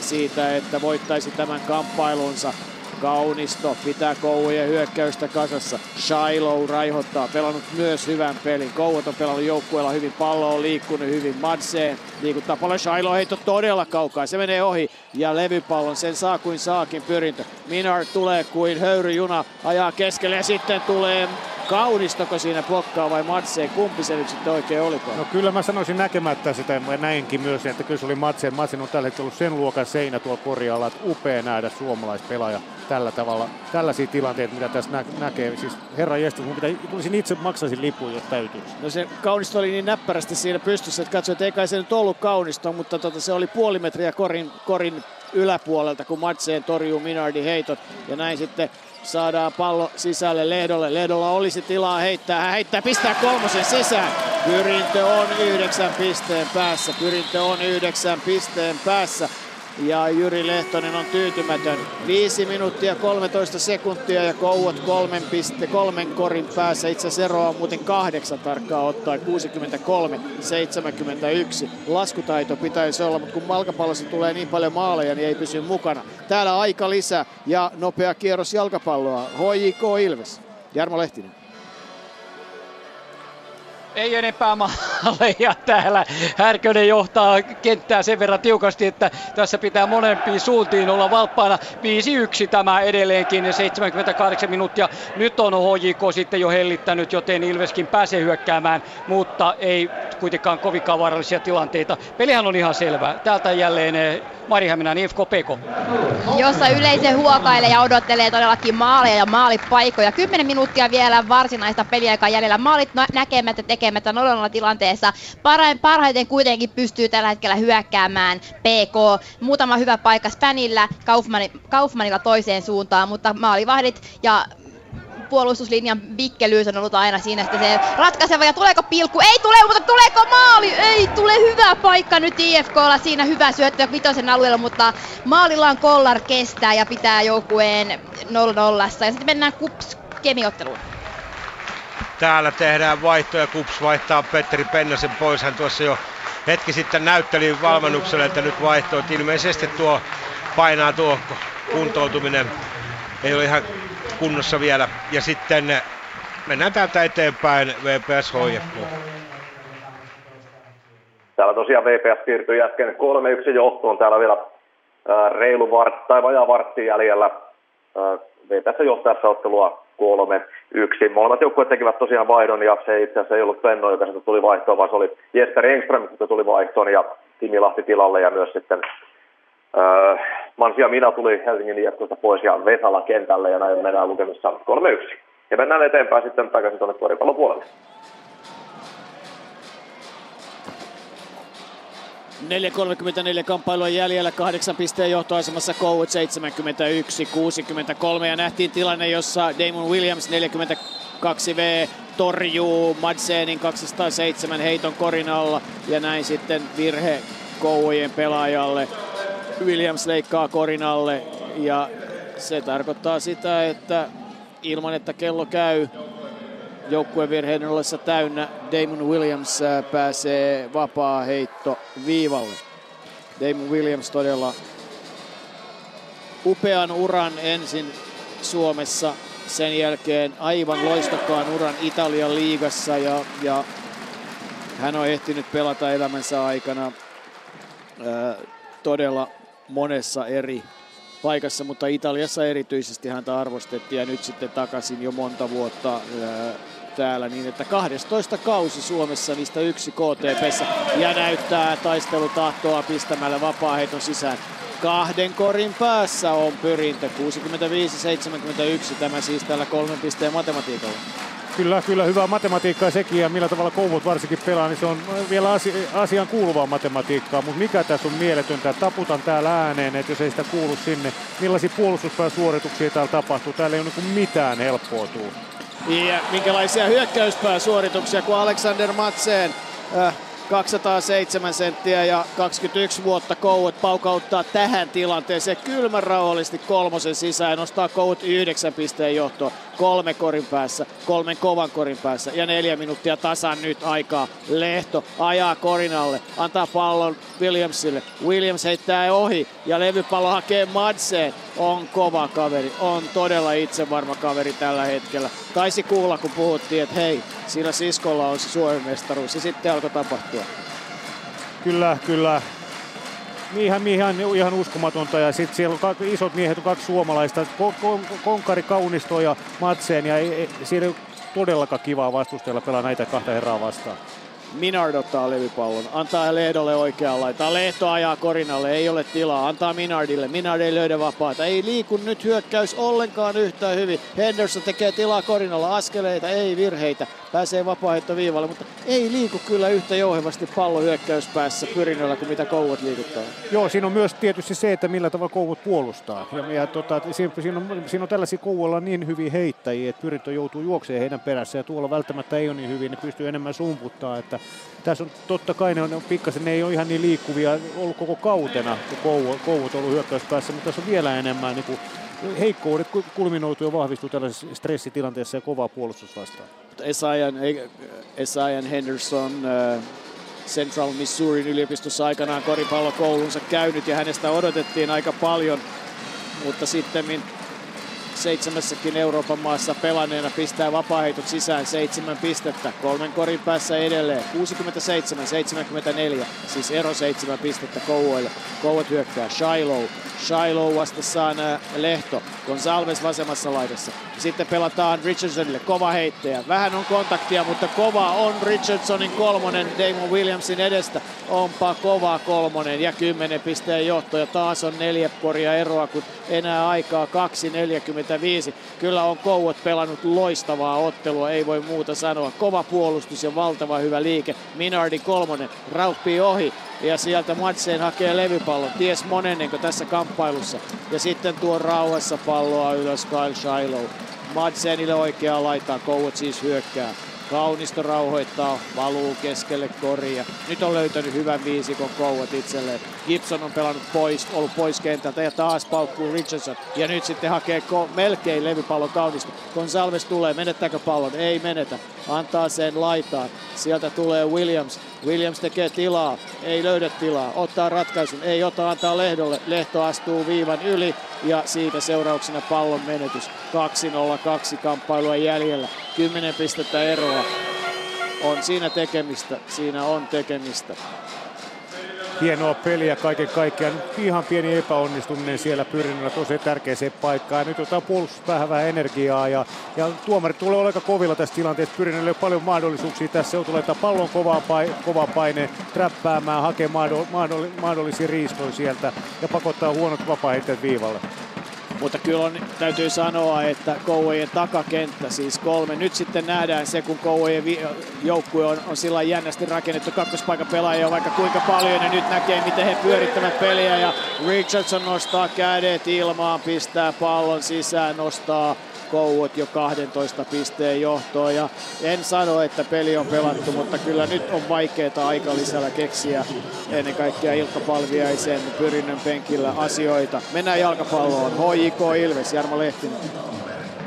siitä, että voittaisi tämän kamppailunsa. Kaunisto pitää Kouvojen hyökkäystä kasassa. Shiloh raihottaa, pelannut myös hyvän pelin. Kouvat on pelannut joukkueella hyvin, pallo on liikkunut hyvin. Madseen liikuttaa paljon. Shiloh heitto todella kaukaa, se menee ohi. Ja levypallon, sen saa kuin saakin pyrintö. Minard tulee kuin höyryjuna, ajaa keskelle ja sitten tulee Kaunistoko siinä blokkaa vai Matseen? Kumpi se nyt sitten oikein olikaan? No kyllä mä sanoisin näkemättä sitä, ja näinkin myös, että kyllä se oli Matseen. Matsen on tällä hetkellä ollut sen luokan seinä tuolla korjalla, että upea nähdä suomalaispelaaja tällä tavalla, tällaisia tilanteita, mitä tässä nä- näkee. Siis herra jestas, mun pitää, tulisin itse maksaisin lipun, jos täytyy. No se kaunisto oli niin näppärästi siinä pystyssä, että katsoi, että ei kai se nyt ollut kaunisto, mutta tota, se oli puoli metriä korin, korin yläpuolelta, kun Matseen torjuu Minardin heitot. Ja näin sitten saadaan pallo sisälle Lehdolle. Lehdolla olisi tilaa heittää. Hän heittää, pistää kolmosen sisään. Pyrintö on yhdeksän pisteen päässä. Pyrintö on yhdeksän pisteen päässä ja Jyri Lehtonen on tyytymätön. 5 minuuttia 13 sekuntia ja Kouot kolmen, piste, kolmen korin päässä. Itse asiassa eroa on muuten kahdeksan tarkkaa ottaen, 63-71. Laskutaito pitäisi olla, mutta kun malkapallossa tulee niin paljon maaleja, niin ei pysy mukana. Täällä aika lisä ja nopea kierros jalkapalloa. HJK Ilves. Jarmo Lehtinen. Ei enempää maaleja täällä. Härkönen johtaa kenttää sen verran tiukasti, että tässä pitää molempiin suuntiin olla valppaana. 5-1 tämä edelleenkin, 78 minuuttia. Nyt on HJK sitten jo hellittänyt, joten Ilveskin pääsee hyökkäämään, mutta ei kuitenkaan kovinkaan vaarallisia tilanteita. Pelihän on ihan selvä. Täältä jälleen eh, Mari Häminen, IFK PK. Jossa yleisö huokailee ja odottelee todellakin maaleja ja maalipaikoja. 10 minuuttia vielä varsinaista peliaikaa jäljellä. Maalit näkemättä tekemättä 0 tilanteessa. Parhaiten kuitenkin pystyy tällä hetkellä hyökkäämään PK. Muutama hyvä paikka Spanilla, Kaufmanilla toiseen suuntaan, mutta maalivahdit ja puolustuslinjan bikkelyys on ollut aina siinä että se ratkaiseva. Ja tuleeko pilkku? Ei tule, mutta tuleeko maali? Ei tule. Hyvä paikka nyt IFKlla. Siinä hyvä syöttö vitosen alueella, mutta maalillaan Kollar kestää ja pitää joukkueen 0-0. Ja sitten mennään kups kemiotteluun. Täällä tehdään vaihtoja. Kups vaihtaa Petteri Pennasen pois. Hän tuossa jo hetki sitten näytteli valmennukselle, että nyt vaihtoo. Ilmeisesti tuo painaa tuo kuntoutuminen. Ei ole ihan kunnossa vielä. Ja sitten mennään täältä eteenpäin VPS HFK. Täällä tosiaan VPS siirtyi äsken 3-1 johtoon. Täällä vielä ää, reilu vart, tai vajaa vartti jäljellä. Ää, VPS johtajassa ottelua 3-1. Molemmat joukkueet tekivät tosiaan vaihdon ja se itse asiassa ei ollut Penno, joka sitä tuli vaihtoon, vaan se oli Jesper Engström, joka tuli vaihtoon ja Timi Lahti tilalle ja myös sitten Öö, Mansia Mina tuli Helsingin IFKsta pois ja Vesala kentälle ja näin mennään lukemissa 3-1. Ja mennään eteenpäin sitten takaisin tuonne koripallon puolelle. 4.34 kamppailua jäljellä, kahdeksan pisteen johtoasemassa Coward 71-63 ja nähtiin tilanne, jossa Damon Williams 42V torjuu Madsenin 207 heiton korin alla. Ja näin sitten virhe Kouvojen pelaajalle. Williams leikkaa korin alle. Ja se tarkoittaa sitä, että ilman että kello käy joukkueen virheiden ollessa täynnä Damon Williams äh, pääsee vapaa heitto viivalle. Damon Williams todella upean uran ensin Suomessa, sen jälkeen aivan loistokkaan uran Italian liigassa ja, ja hän on ehtinyt pelata elämänsä aikana ää, äh, todella monessa eri paikassa, mutta Italiassa erityisesti häntä arvostettiin ja nyt sitten takaisin jo monta vuotta äh, täällä niin, että 12 kausi Suomessa niistä yksi KTPssä ja näyttää taistelutahtoa pistämällä vapaa-heiton sisään. Kahden korin päässä on pyrintö, 65-71 tämä siis tällä kolmen pisteen matematiikalla. Kyllä, kyllä, hyvää matematiikkaa sekin ja millä tavalla kouvut varsinkin pelaa, niin se on vielä asi- asiaan kuuluvaa matematiikkaa, mutta mikä tässä on mieletöntä, taputan täällä ääneen, että jos ei sitä kuulu sinne, millaisia puolustuspääsuorituksia täällä tapahtuu, täällä ei ole niin mitään helppoa tuu. Ja minkälaisia hyökkäyspääsuorituksia, kun Alexander Matseen äh, 207 senttiä ja 21 vuotta Kouet paukauttaa tähän tilanteeseen kylmän rauhallisesti kolmosen sisään nostaa Kouet yhdeksän pisteen johtoon kolme korin päässä, kolmen kovan korin päässä ja neljä minuuttia tasan nyt aikaa. Lehto ajaa korin alle, antaa pallon Williamsille. Williams heittää ohi ja levypallo hakee Madseen. On kova kaveri, on todella itsevarma kaveri tällä hetkellä. Taisi kuulla, kun puhuttiin, että hei, sillä siskolla on se Suomen mestaruus ja sitten alkoi tapahtua. Kyllä, kyllä ihan, ihan, ihan uskomatonta. Ja sitten siellä on kaksi, isot miehet, on kaksi suomalaista, Konkari Kaunisto ja Matseen. Ja ei, ei, siellä ei todellakaan kivaa vastustajalla pelaa näitä kahta herraa vastaan. Minard ottaa levypallon, antaa Lehdolle oikeaan laitaan. Lehto ajaa Korinalle, ei ole tilaa, antaa Minardille. Minard ei löydä vapaata, ei liiku nyt hyökkäys ollenkaan yhtään hyvin. Henderson tekee tilaa Korinalla, askeleita, ei virheitä pääsee vapaaheittoviivalle, mutta ei liiku kyllä yhtä jouhevasti pallo hyökkäyspäässä pyrinnöllä kuin mitä Kouvat liikuttaa. Joo, siinä on myös tietysti se, että millä tavalla Kouvat puolustaa. Ja, ja tota, siinä, siinä, on, siinä on tällaisia Kouvolla niin hyviä heittäjiä, että Pyrintö joutuu juoksemaan heidän perässä ja tuolla välttämättä ei ole niin hyvin, ne pystyy enemmän sumputtaa. Että tässä on totta kai ne on, pikkasen, ne ei ole ihan niin liikkuvia ollut koko kautena, kun Kouvat on ollut hyökkäyspäässä, mutta tässä on vielä enemmän niin kuin heikkoudet kulminoituu ja vahvistuu tällaisessa stressitilanteessa ja kovaa puolustus vastaan. Esayan, Esayan Henderson uh, Central Missourin yliopistossa aikanaan koripallokoulunsa käynyt ja hänestä odotettiin aika paljon, mutta sitten seitsemässäkin Euroopan maassa pelanneena pistää vapaaheitot sisään seitsemän pistettä. Kolmen korin päässä edelleen 67-74, siis ero seitsemän pistettä Kouvoille. Kouvat hyökkää Shiloh. Shiloh vastassaan Lehto. Gonsalves vasemmassa laidassa. Sitten pelataan Richardsonille. Kova heittäjä. Vähän on kontaktia, mutta kova on Richardsonin kolmonen Damon Williamsin edestä. Onpa kova kolmonen ja kymmenen pisteen johto. Ja taas on neljä koria eroa, kun enää aikaa 2.45. Kyllä on Kouot pelannut loistavaa ottelua, ei voi muuta sanoa. Kova puolustus ja valtava hyvä liike. Minardi kolmonen rauppii ohi ja sieltä Matseen hakee levypallon. Ties monennenko tässä kamppailussa. Ja sitten tuo rauhassa palloa ylös Kyle Shiloh. Madsenille oikeaa laitaa, Kouot siis hyökkää. Kaunisto rauhoittaa, valuu keskelle koria. Nyt on löytänyt hyvän viisikon Kouvat itselleen. Gibson on pelannut pois, ollut pois kentältä ja taas paukkuu Richardson. Ja nyt sitten hakee ko- melkein levypallon Kaunisto. Gonsalves tulee, menettääkö pallon? Ei menetä. Antaa sen laitaan. Sieltä tulee Williams. Williams tekee tilaa, ei löydä tilaa, ottaa ratkaisun, ei ota, antaa Lehdolle. Lehto astuu viivan yli ja siitä seurauksena pallon menetys. 2-0-2 kamppailua jäljellä, 10 pistettä eroa. On siinä tekemistä, siinä on tekemistä hienoa peliä kaiken kaikkiaan. Ihan pieni epäonnistuminen siellä pyrinnällä tosi tärkeäseen paikkaan. Nyt otetaan puolustus vähän vähän energiaa ja, ja tuomarit tulee olemaan kovilla tässä tilanteessa. Pyrinnällä on paljon mahdollisuuksia tässä. Joutuu laittaa pallon kovaa, paine, kovaa paine, träppäämään, hakemaan mahdollisia riistoja sieltä ja pakottaa huonot vapaa viivalle. Mutta kyllä on, täytyy sanoa, että Kouvojen takakenttä, siis kolme. Nyt sitten nähdään se, kun Kouvojen joukkue on, on sillä jännästi rakennettu kakkospaikan pelaajia vaikka kuinka paljon. Ja nyt näkee, miten he pyörittävät peliä. Ja Richardson nostaa kädet ilmaan, pistää pallon sisään, nostaa Kouot jo 12 pisteen johtoon. Ja en sano, että peli on pelattu, mutta kyllä nyt on vaikeaa aika lisällä keksiä ennen kaikkea Ilkka Palviaisen pyrinnön penkillä asioita. Mennään jalkapalloon. HJK Ilves, Jarmo Lehtinen.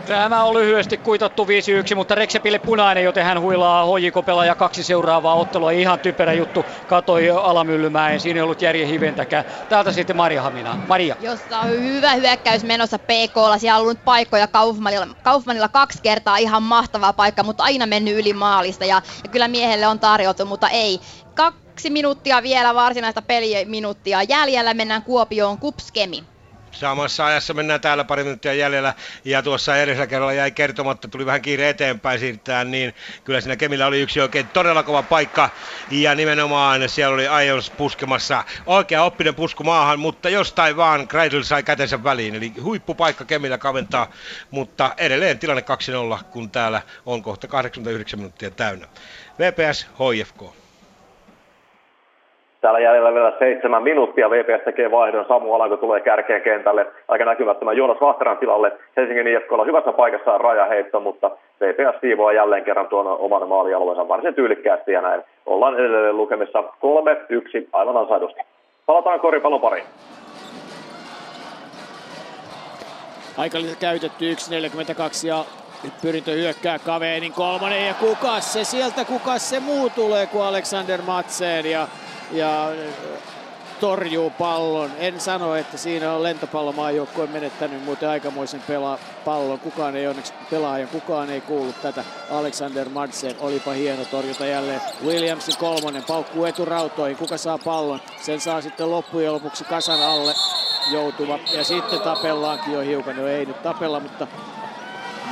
Tämä on lyhyesti kuitattu 5-1, mutta Reksepille punainen, joten hän huilaa HJK-pelaaja kaksi seuraavaa ottelua. Ihan typerä juttu, katoi Alamyllymäen, siinä ei ollut järjen hiventäkään. Täältä sitten Maria Hamina. Maria. Jossa on hyvä hyökkäys menossa PKlla. Siellä on ollut paikkoja Kaufmanilla, Kaufmanilla kaksi kertaa, ihan mahtava paikka, mutta aina mennyt yli maalista. Ja, ja kyllä miehelle on tarjottu, mutta ei. Kaksi minuuttia vielä varsinaista peliminuuttia jäljellä. Mennään Kuopioon Kupskemi. Samassa ajassa mennään täällä pari minuuttia jäljellä ja tuossa edellisellä kerralla jäi kertomatta, tuli vähän kiire eteenpäin siirtää, niin kyllä siinä Kemillä oli yksi oikein todella kova paikka ja nimenomaan siellä oli Ions puskemassa oikea oppinen pusku maahan, mutta jostain vaan Kreidl sai kätensä väliin, eli huippupaikka Kemillä kaventaa, mutta edelleen tilanne 2-0, kun täällä on kohta 89 minuuttia täynnä. VPS HFK. Täällä jäljellä vielä seitsemän minuuttia. VPS tekee vaihdon. Samu Alanko tulee kärkeen kentälle. Aika näkymättömän Joonas Vahteran tilalle. Helsingin IFKlla hyvässä paikassa on rajaheitto, mutta VPS siivoaa jälleen kerran tuon oman maalialueensa varsin tyylikkäästi ja näin. Ollaan edelleen lukemissa 3-1 aivan ansaidusti. Palataan koripallon pariin. Aika käytetty 1.42 ja nyt pyrintö hyökkää Kaveenin kolmonen ja kukas se sieltä, kukas se muu tulee kuin Alexander Matsen ja ja torjuu pallon. En sano, että siinä on lentopallomaajoukkue menettänyt muuten aikamoisen pela- pallon. Kukaan ei onneksi pelaaja, kukaan ei kuullut tätä. Alexander Madsen, olipa hieno torjuta jälleen. Williamsin kolmonen paukkuu eturautoihin. Kuka saa pallon? Sen saa sitten loppujen lopuksi kasan alle joutuva. Ja sitten tapellaankin jo hiukan. No ei nyt tapella, mutta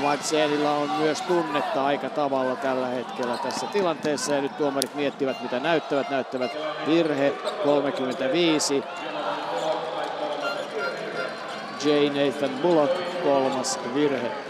Madsenilla on myös tunnetta aika tavalla tällä hetkellä tässä tilanteessa ja nyt tuomarit miettivät mitä näyttävät. Näyttävät virhe 35. J. Nathan Bullock kolmas virhe.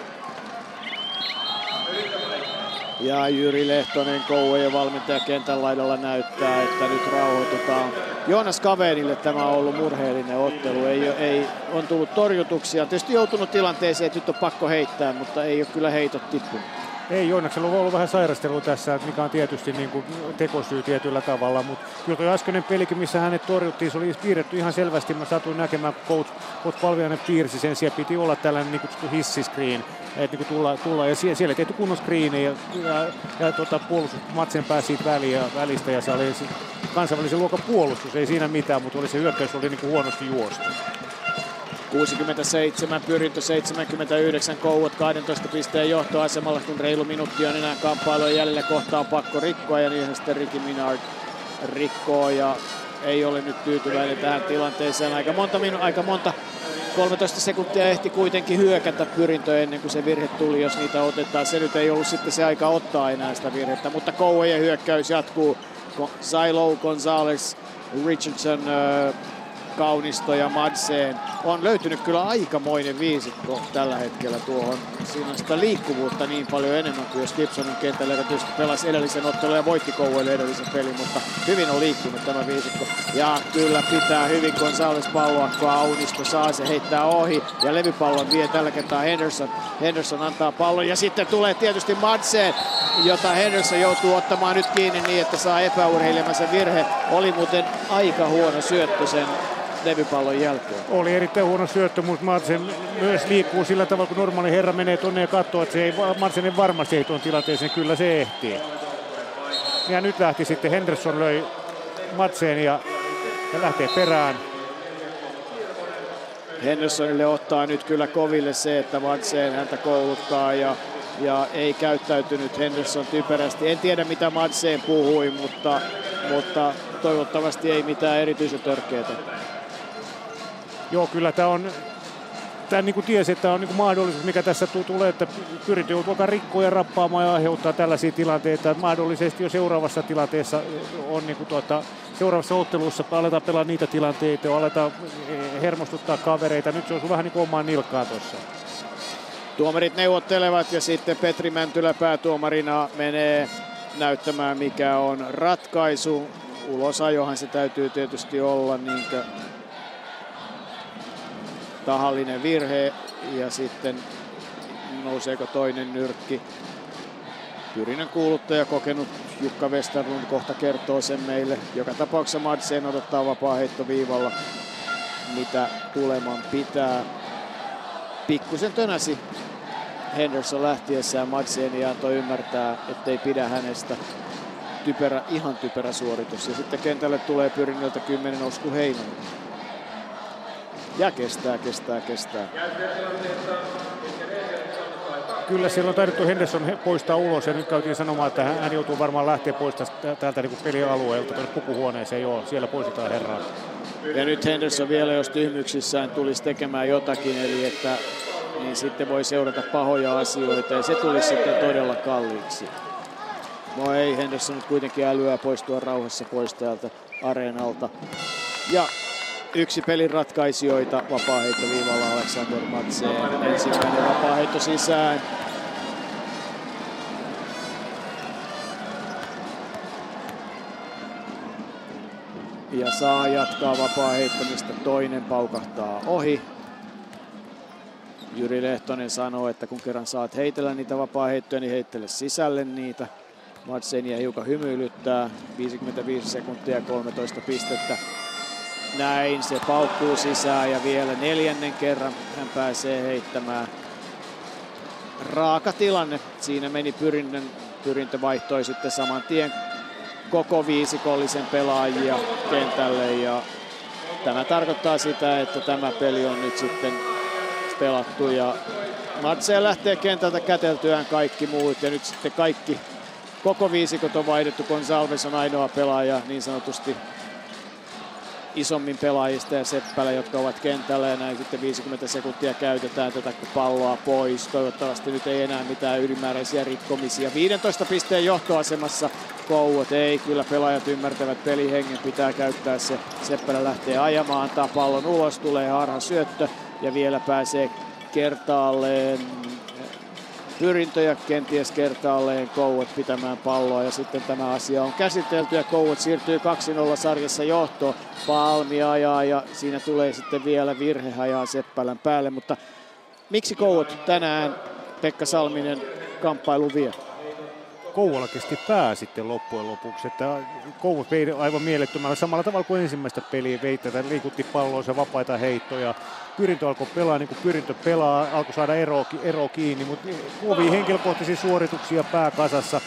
Ja Jyri Lehtonen, Kouvojen valmentaja kentän laidalla näyttää, että nyt rauhoitutaan. Joonas Kavenille tämä on ollut murheellinen ottelu. Ei, ei, on tullut torjutuksia. Tietysti joutunut tilanteeseen, että nyt on pakko heittää, mutta ei ole kyllä heitot tippunut. Ei, Joonaksella on ollut vähän sairastelua tässä, mikä on tietysti niin kuin tekosyy tietyllä tavalla, mutta kyllä tuo äskeinen pelikin, missä hänet torjuttiin, se oli piirretty ihan selvästi. Mä satuin näkemään, coach, coach Palviainen piirsi sen, siellä piti olla tällainen niin kutsuttu hissiskriin, että niin tulla, tulla, ja siellä, siellä tehty kunnon screeni, ja, ja, ja tota, puolustus Matsen pääsi siitä väliin ja, välistä, ja se oli kansainvälisen luokan puolustus, ei siinä mitään, mutta oli se hyökkäys oli niin kuin huonosti juostu. 67, pyrintö 79, Kouot 12 pisteen johtoasemalla, kun reilu minuutti on enää kamppailua jäljellä kohtaa pakko rikkoa ja niin sitten Ricky Minard rikkoo ja ei ole nyt tyytyväinen tähän tilanteeseen. Aika monta, minu- aika monta 13 sekuntia ehti kuitenkin hyökätä pyrintö ennen kuin se virhe tuli, jos niitä otetaan. Se nyt ei ollut sitten se aika ottaa enää sitä virhettä, mutta Kouvojen hyökkäys jatkuu. Silo, Gonzales, Richardson, Kaunisto ja Madsen. On löytynyt kyllä aikamoinen viisikko tällä hetkellä tuohon. Siinä on sitä liikkuvuutta niin paljon enemmän kuin jos Gibson on kentällä, joka tietysti pelasi edellisen ottelun ja voitti Kouvoille edellisen pelin, mutta hyvin on liikkunut tämä viisikko. Ja kyllä pitää hyvin Gonzales palloa, Kaunisto saa se heittää ohi ja levypallon vie tällä kertaa Henderson. Henderson antaa pallon ja sitten tulee tietysti Madsen, jota Henderson joutuu ottamaan nyt kiinni niin, että saa epäurheilemansa virhe. Oli muuten aika huono syöttö sen levypallon jälkeen. Oli erittäin huono syöttö, mutta Madsen myös liikkuu sillä tavalla, kun normaali herra menee tonne ja katsoo, että se ei, Madsen ei varmasti ei tuon tilanteeseen, kyllä se ehtii. Ja nyt lähti sitten Henderson löi Madsen ja, ja lähtee perään. Hendersonille ottaa nyt kyllä koville se, että Madsen häntä kouluttaa ja, ja ei käyttäytynyt Henderson typerästi. En tiedä mitä Madsen puhui, mutta, mutta toivottavasti ei mitään erityisen törkeää. Joo, kyllä tämä on tämän niin kuin tiesi, että on niin kuin mahdollisuus, mikä tässä tulee, että pyritään joutuu rikkoa ja rappaamaan ja aiheuttaa tällaisia tilanteita. Että mahdollisesti jo seuraavassa tilanteessa on niin kuin tuota, seuraavassa ottelussa aletaan pelaa niitä tilanteita, aletaan eh, hermostuttaa kavereita. Nyt se on vähän niin kuin omaan nilkkaa tuossa. Tuomarit neuvottelevat ja sitten Petri Mäntylä päätuomarina menee näyttämään mikä on ratkaisu. Ulosajohan se täytyy tietysti olla niin tahallinen virhe ja sitten nouseeko toinen nyrkki. Pyrinnän kuuluttaja kokenut Jukka Westerlund kohta kertoo sen meille. Joka tapauksessa Madsen odottaa vapaa heittoviivalla, mitä tuleman pitää. Pikkusen tönäsi Henderson lähtiessään Madsen ja antoi ymmärtää, ettei pidä hänestä. Typerä, ihan typerä suoritus. Ja sitten kentälle tulee pyrinnöltä 10 Osku Heinonen. Ja kestää, kestää, kestää. Kyllä siellä on taidettu Henderson poistaa ulos ja nyt käytiin sanomaan, että hän joutuu varmaan lähteä pois tästä, täältä niin pelialueelta tuonne pukuhuoneeseen. Joo, siellä poistetaan herraa. Ja nyt Henderson vielä, jos tyhmyksissään tulisi tekemään jotakin, eli että niin sitten voi seurata pahoja asioita ja se tulisi sitten todella kalliiksi. No ei, Henderson nyt kuitenkin älyää poistua rauhassa pois täältä areenalta. Ja yksi pelin ratkaisijoita vapaa-heittoviivalla Alexander Matseen. Ensimmäinen vapaa sisään. Ja saa jatkaa vapaa heittomista. Toinen paukahtaa ohi. Jyri Lehtonen sanoo, että kun kerran saat heitellä niitä vapaa-heittoja, niin heittele sisälle niitä. Madsenia hiukan hymyilyttää. 55 sekuntia 13 pistettä. Näin se paukkuu sisään ja vielä neljännen kerran hän pääsee heittämään. Raaka tilanne. Siinä meni pyrinnön, pyrintö vaihtoi sitten saman tien koko viisikollisen pelaajia kentälle ja tämä tarkoittaa sitä, että tämä peli on nyt sitten pelattu ja Matseen lähtee kentältä käteltyään kaikki muut ja nyt sitten kaikki koko viisikot on vaihdettu. Gonsalves on ainoa pelaaja niin sanotusti isommin pelaajista ja Seppälä, jotka ovat kentällä ja näin sitten 50 sekuntia käytetään tätä palloa pois. Toivottavasti nyt ei enää mitään ylimääräisiä rikkomisia. 15 pisteen johtoasemassa Kouot ei, kyllä pelaajat ymmärtävät pelihengen, pitää käyttää se. Seppälä lähtee ajamaan, antaa pallon ulos, tulee harha syöttö ja vielä pääsee kertaalleen pyrintöjä kenties kertaalleen Kouot pitämään palloa ja sitten tämä asia on käsitelty ja Kouot siirtyy 2-0 sarjassa johtoon. Palmi ajaa ja siinä tulee sitten vielä virhe hajaa Seppälän päälle, mutta miksi Kouot tänään Pekka Salminen kamppailu vie? Kouvola kesti pää sitten loppujen lopuksi. Että Kouvola vei aivan mielettömällä samalla tavalla kuin ensimmäistä peliä vei tätä, liikutti palloa, se vapaita heittoja. Pyrintö alkoi pelaa niin kuin Pyrintö pelaa, alkoi saada ero, ero kiinni, mutta kovia henkilökohtaisia suorituksia pääkasassa.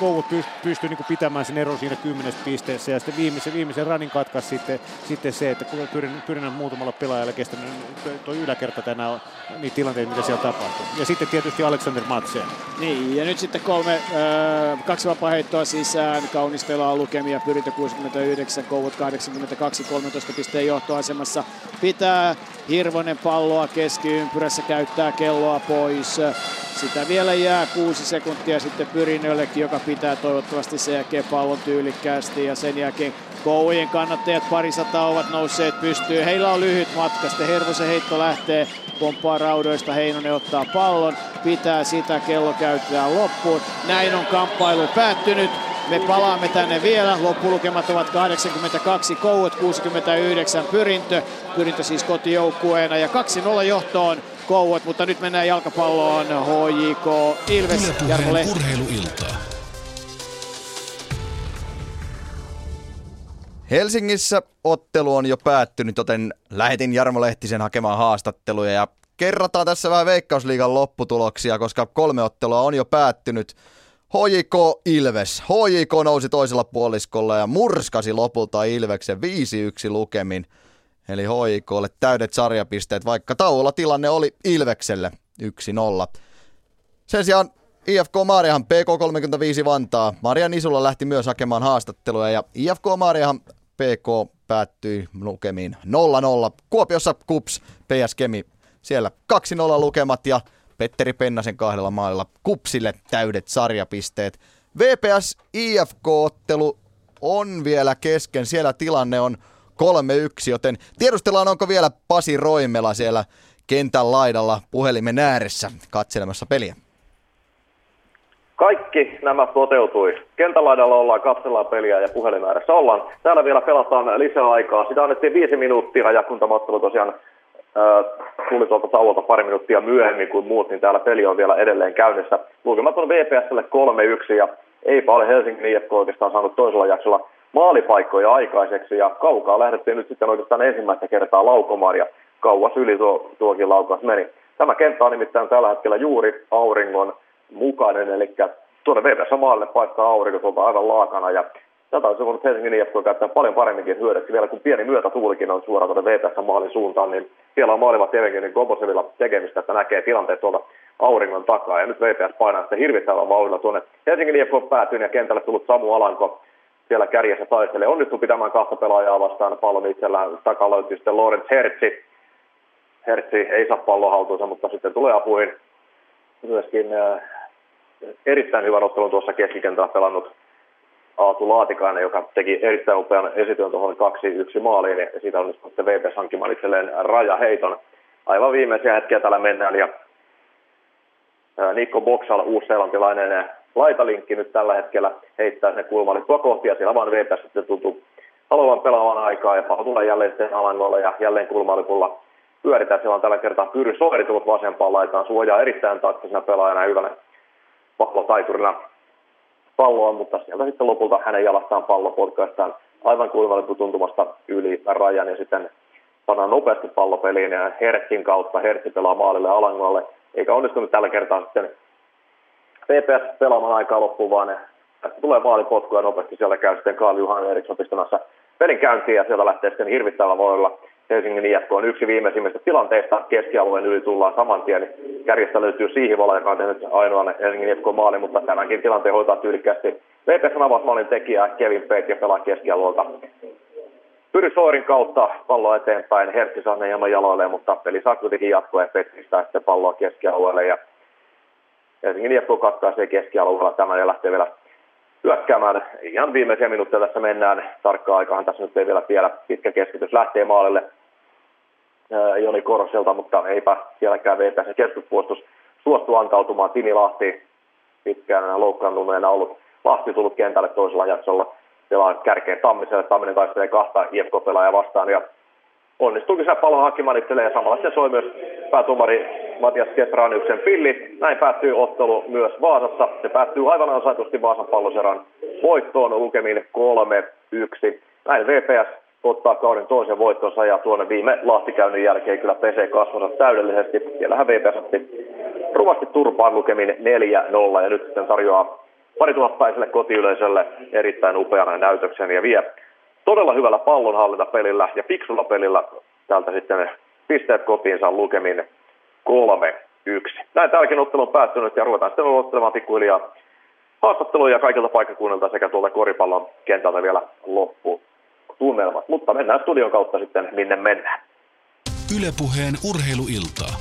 Kouvut pystyi niin pitämään sen eron siinä kymmenes pisteessä ja sitten viimeisen, viimeisen ranin katkaisi sitten, sitten se, että kun pyrin, pyrin muutamalla pelaajalla kestänyt niin tuo yläkerta tänään niitä tilanteita, mitä siellä tapahtuu. Ja sitten tietysti Alexander Matsen. Niin, ja nyt sitten kolme, äh, kaksi vapaa sisään, kaunis pelaa lukemia, pyrintö 69, Kouvut 82, 13 pisteen johtoasemassa. Pitää Hirvonen palloa keskiympyrässä, käyttää kelloa pois. Sitä vielä jää kuusi sekuntia sitten Pyrinöllekin, joka pitää toivottavasti sen jälkeen pallon tyylikkäästi ja sen jälkeen Koujen kannattajat parisataa ovat nousseet pystyyn. Heillä on lyhyt matka, sitten Hervosen heitto lähtee, pomppaa raudoista, Heinonen ottaa pallon, pitää sitä, kello käytetään loppuun. Näin on kamppailu päättynyt. Me palaamme tänne vielä. Loppulukemat ovat 82 Kouot, 69 Pyrintö. Pyrintö siis kotijoukkueena ja 2-0 johtoon Kouot, mutta nyt mennään jalkapalloon. HJK Ilves, Jarmo Lehti. Helsingissä ottelu on jo päättynyt, joten lähetin Jarmo Lehtisen hakemaan haastatteluja ja kerrataan tässä vähän Veikkausliigan lopputuloksia, koska kolme ottelua on jo päättynyt. HJK Ilves. HJK nousi toisella puoliskolla ja murskasi lopulta Ilveksen 5-1 lukemin. Eli HJKlle täydet sarjapisteet, vaikka tauolla tilanne oli Ilvekselle 1-0. Sen sijaan IFK Maariahan PK35 Vantaa. Maria Nisulla lähti myös hakemaan haastatteluja ja IFK Maariahan PK päättyi lukemiin 0-0. Kuopiossa Kups PS Kemi Siellä 2-0 lukemat ja Petteri Pennasen kahdella maalilla kupsille täydet sarjapisteet. VPS IFK-ottelu on vielä kesken. Siellä tilanne on 3-1, joten tiedustellaan, onko vielä Pasi Roimela siellä kentän laidalla puhelimen ääressä katselemassa peliä. Kaikki nämä toteutui. Kentälaidalla ollaan, katsellaan peliä ja puhelimen ääressä ollaan. Täällä vielä pelataan lisää aikaa. Sitä annettiin viisi minuuttia ja kun tämä ottelu tosiaan äh, tuli tuolta tauolta pari minuuttia myöhemmin kuin muut, niin täällä peli on vielä edelleen käynnissä. Lukemat on VPSlle 3-1 ja ei paljon Helsingin IFK oikeastaan saanut toisella jaksolla maalipaikkoja aikaiseksi ja kaukaa lähdettiin nyt sitten oikeastaan ensimmäistä kertaa laukomaan ja kauas yli tuo, tuokin laukaus meni. Tämä kenttä on nimittäin tällä hetkellä juuri auringon mukainen, eli tuonne VPS maalle paistaa aurinko tuolta aivan laakana ja tätä olisi voinut Helsingin IFK käyttää paljon paremminkin hyödyksi. Vielä kun pieni myötätuulikin on suoraan tuonne VPS maalin suuntaan, niin siellä on maalivat tietenkin niin Gobosevilla tekemistä, että näkee tilanteet tuolta auringon takaa. Ja nyt VPS painaa sitten hirvittävällä vauhdilla tuonne Helsingin IFK päätyyn ja kentälle tullut Samu Alanko siellä kärjessä taistelee. Onnistuu pitämään kahta pelaajaa vastaan pallon itsellään. Takaa löytyy sitten Lorenz Hertzi. Hertzi ei saa pallon haltuunsa, mutta sitten tulee apuihin myöskin äh, erittäin hyvän ottelun tuossa keskikentällä pelannut Aatu Laatikainen, joka teki erittäin upean esityön tuohon 2-1 maaliin, ja siitä on sitten VPS hankkimaan itselleen rajaheiton. Aivan viimeisiä hetkiä täällä mennään, ja Nikko Boksal, uusseelantilainen laitalinkki nyt tällä hetkellä heittää sinne kulmalipua kohti, ja siellä vaan VPS sitten tuntuu haluavan pelaavan aikaa, ja pallo tulee jälleen sitten alangolle, ja jälleen kulmalipulla pyöritään. Siellä on tällä kertaa Pyry Soiri tullut vasempaan laitaan, suojaa erittäin taktisena pelaajana, hyvänä pallotaiturina palloa, mutta sieltä sitten lopulta hänen jalastaan pallo potkaistaan aivan tuntumasta yli rajan ja sitten pannaan nopeasti pallopeliin ja Herttin kautta Hertti pelaa maalille alangolle, eikä onnistunut tällä kertaa sitten PPS pelaamaan aikaa loppuun, vaan tulee maalipotku ja nopeasti siellä käy sitten Karl Juhan Eriksson pistämässä pelin käyntiin ja sieltä lähtee sitten hirvittävällä voilla Helsingin IFK on yksi viimeisimmistä tilanteista. Keskialueen yli tullaan saman tien. Kärjestä löytyy Siihivola, joka on tehnyt ainoan Helsingin IFK maali, mutta tämänkin tilanteen hoitaa tyylikkästi. VPS avausmaalin tekijä Kevin Peit ja pelaa keskialueelta. Pyry Soorin kautta pallo eteenpäin. Hertsi saa ne hieman jaloilleen, mutta peli saa kuitenkin jatkoa ja Petristä sitten palloa keskialueelle. Ja Helsingin IFK katkaisee keskialueella tämä ja lähtee vielä hyökkäämään. Ihan viimeisiä minuutteja tässä mennään. Tarkkaa aikahan tässä nyt ei vielä vielä pitkä keskitys lähtee maalille Joni Koroselta, mutta eipä sielläkään veitä se keskuspuolustus suostu antautumaan. Tini Lahti pitkään loukkaantuneena ollut. Lahti tullut kentälle toisella jaksolla. On kärkeen Tammiselle. Tamminen taistelee kahta IFK-pelaajaa vastaan ja onnistuukin se pallon hankkimaan itselleen ja samalla se soi myös päätumari Matias Ketraniuksen pilli. Näin päättyy ottelu myös Vaasassa. Se päättyy aivan ansaitusti Vaasan palloseran voittoon lukemin 3-1. Näin VPS ottaa kauden toisen voittonsa ja tuonne viime lahtikäynnin jälkeen kyllä pesee kasvonsa täydellisesti. Siellähän VPS otti ruvasti turpaan lukemin 4-0 ja nyt sitten tarjoaa parituhatpäiselle kotiyleisölle erittäin upeana näytöksen ja vie todella hyvällä pallonhallintapelillä ja fiksulla pelillä täältä sitten pisteet kotiinsa lukemin 3-1. Näin tälläkin ottelu on päättynyt ja ruvetaan sitten ottelemaan pikkuhiljaa haastatteluja kaikilta paikkakunnilta sekä tuolta koripallon kentältä vielä loppu tunnelmat. Mutta mennään studion kautta sitten minne mennään. Ylepuheen urheiluiltaa.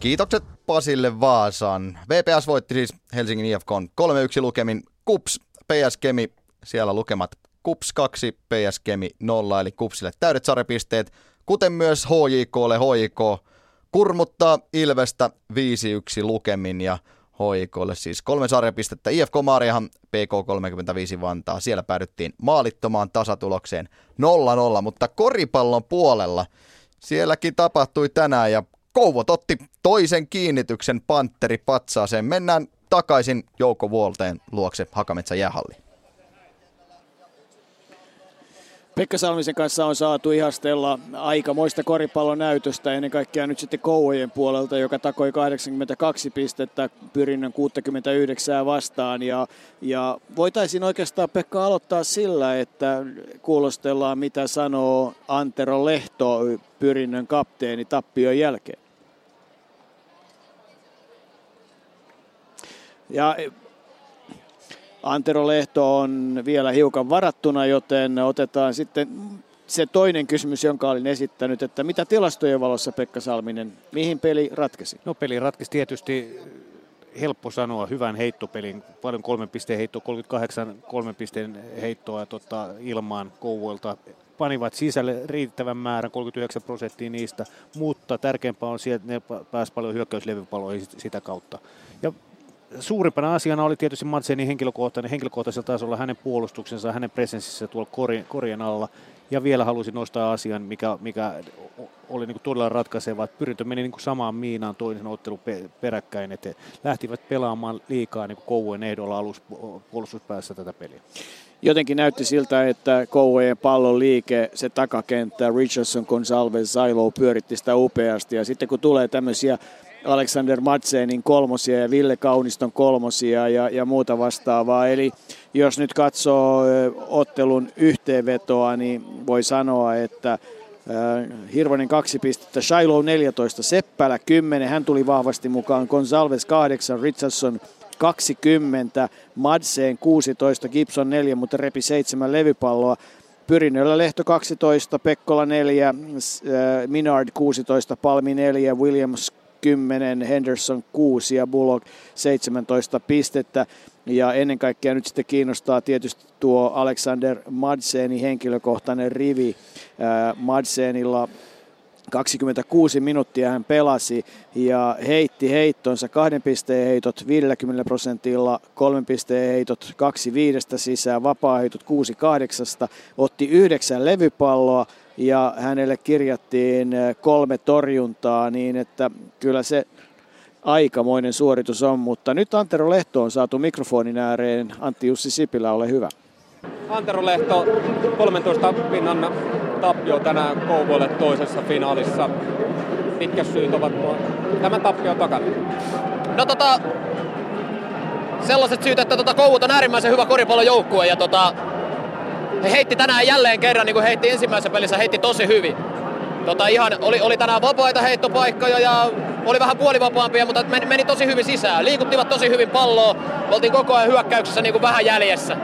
Kiitokset Pasille Vaasaan. VPS voitti siis Helsingin IFK 3-1 lukemin. Kups, PS Kemi, siellä lukemat Kups 2, PS Kemi 0, eli Kupsille täydet sarjapisteet, kuten myös HJKlle HJK kurmuttaa Ilvestä 5-1 lukemin ja HIKlle siis kolme sarjapistettä. IFK Maariahan PK35 Vantaa. Siellä päädyttiin maalittomaan tasatulokseen 0-0, mutta koripallon puolella sielläkin tapahtui tänään ja Kouvot otti toisen kiinnityksen Panteri patsaaseen. Mennään takaisin Jouko Vuolteen luokse Hakametsän jäähalliin. Pekka Salmisen kanssa on saatu ihastella aikamoista koripallon näytöstä ennen kaikkea nyt sitten Kouvojen puolelta, joka takoi 82 pistettä pyrinnön 69 vastaan. Ja, ja voitaisiin oikeastaan Pekka aloittaa sillä, että kuulostellaan mitä sanoo Antero Lehto, pyrinnön kapteeni tappion jälkeen. Ja Antero Lehto on vielä hiukan varattuna, joten otetaan sitten se toinen kysymys, jonka olin esittänyt, että mitä tilastojen valossa Pekka Salminen, mihin peli ratkesi? No peli ratkesi tietysti helppo sanoa hyvän heittopelin, paljon kolmen pisteen heittoa, 38 kolmen pisteen heittoa tota, ilmaan Kouvolta. Panivat sisälle riittävän määrän, 39 prosenttia niistä, mutta tärkeämpää on se, että ne pääsivät paljon hyökkäyslevypaloihin sitä kautta. Ja suurimpana asiana oli tietysti Madsenin henkilökohtainen, henkilökohtaisella tasolla hänen puolustuksensa, hänen presenssissä tuolla korien alla. Ja vielä halusin nostaa asian, mikä, mikä oli niin kuin todella ratkaiseva, että pyrintö meni niin kuin samaan miinaan toisen ottelun peräkkäin, että lähtivät pelaamaan liikaa niin Kouvojen ehdolla alus puolustuspäässä tätä peliä. Jotenkin näytti siltä, että Kouvojen pallon liike, se takakenttä, Richardson, Gonsalves, Zailo pyöritti sitä upeasti ja sitten kun tulee tämmöisiä Alexander Madsenin kolmosia ja Ville Kauniston kolmosia ja, ja muuta vastaavaa. Eli jos nyt katsoo ottelun yhteenvetoa, niin voi sanoa, että Hirvonen kaksi pistettä, Shiloh 14, Seppälä 10, hän tuli vahvasti mukaan, Gonsalves 8, Richardson 20, Madseen 16, Gibson 4, mutta repi 7 levypalloa. Pyrinnöllä Lehto 12, Pekkola 4, Minard 16, Palmi 4, Williams 10, Henderson 6 ja Bullock 17 pistettä. Ja ennen kaikkea nyt sitten kiinnostaa tietysti tuo Alexander Madsenin henkilökohtainen rivi. Madsenilla 26 minuuttia hän pelasi ja heitti heittonsa kahden pisteen heitot 50 prosentilla, kolmen pisteen heitot kaksi viidestä sisään, vapaa-heitot kuusi kahdeksasta, otti yhdeksän levypalloa ja hänelle kirjattiin kolme torjuntaa niin, että kyllä se aikamoinen suoritus on, mutta nyt Antero Lehto on saatu mikrofonin ääreen. Antti Jussi Sipilä, ole hyvä. Antero Lehto, 13 pinnan tappio tänään Kouvoille toisessa finaalissa. Mitkä syyt ovat tämän tappion takana? No tota, sellaiset syyt, että tota, Kouvut on äärimmäisen hyvä koripallojoukkue ja tota, he heitti tänään jälleen kerran, niin kuin heitti ensimmäisessä pelissä, heitti tosi hyvin. Tota, ihan, oli, oli tänään vapaita heittopaikkoja ja oli vähän puolivapaampia, mutta meni, meni tosi hyvin sisään. Liikuttivat tosi hyvin palloa, oltiin koko ajan hyökkäyksessä niin kuin vähän jäljessä.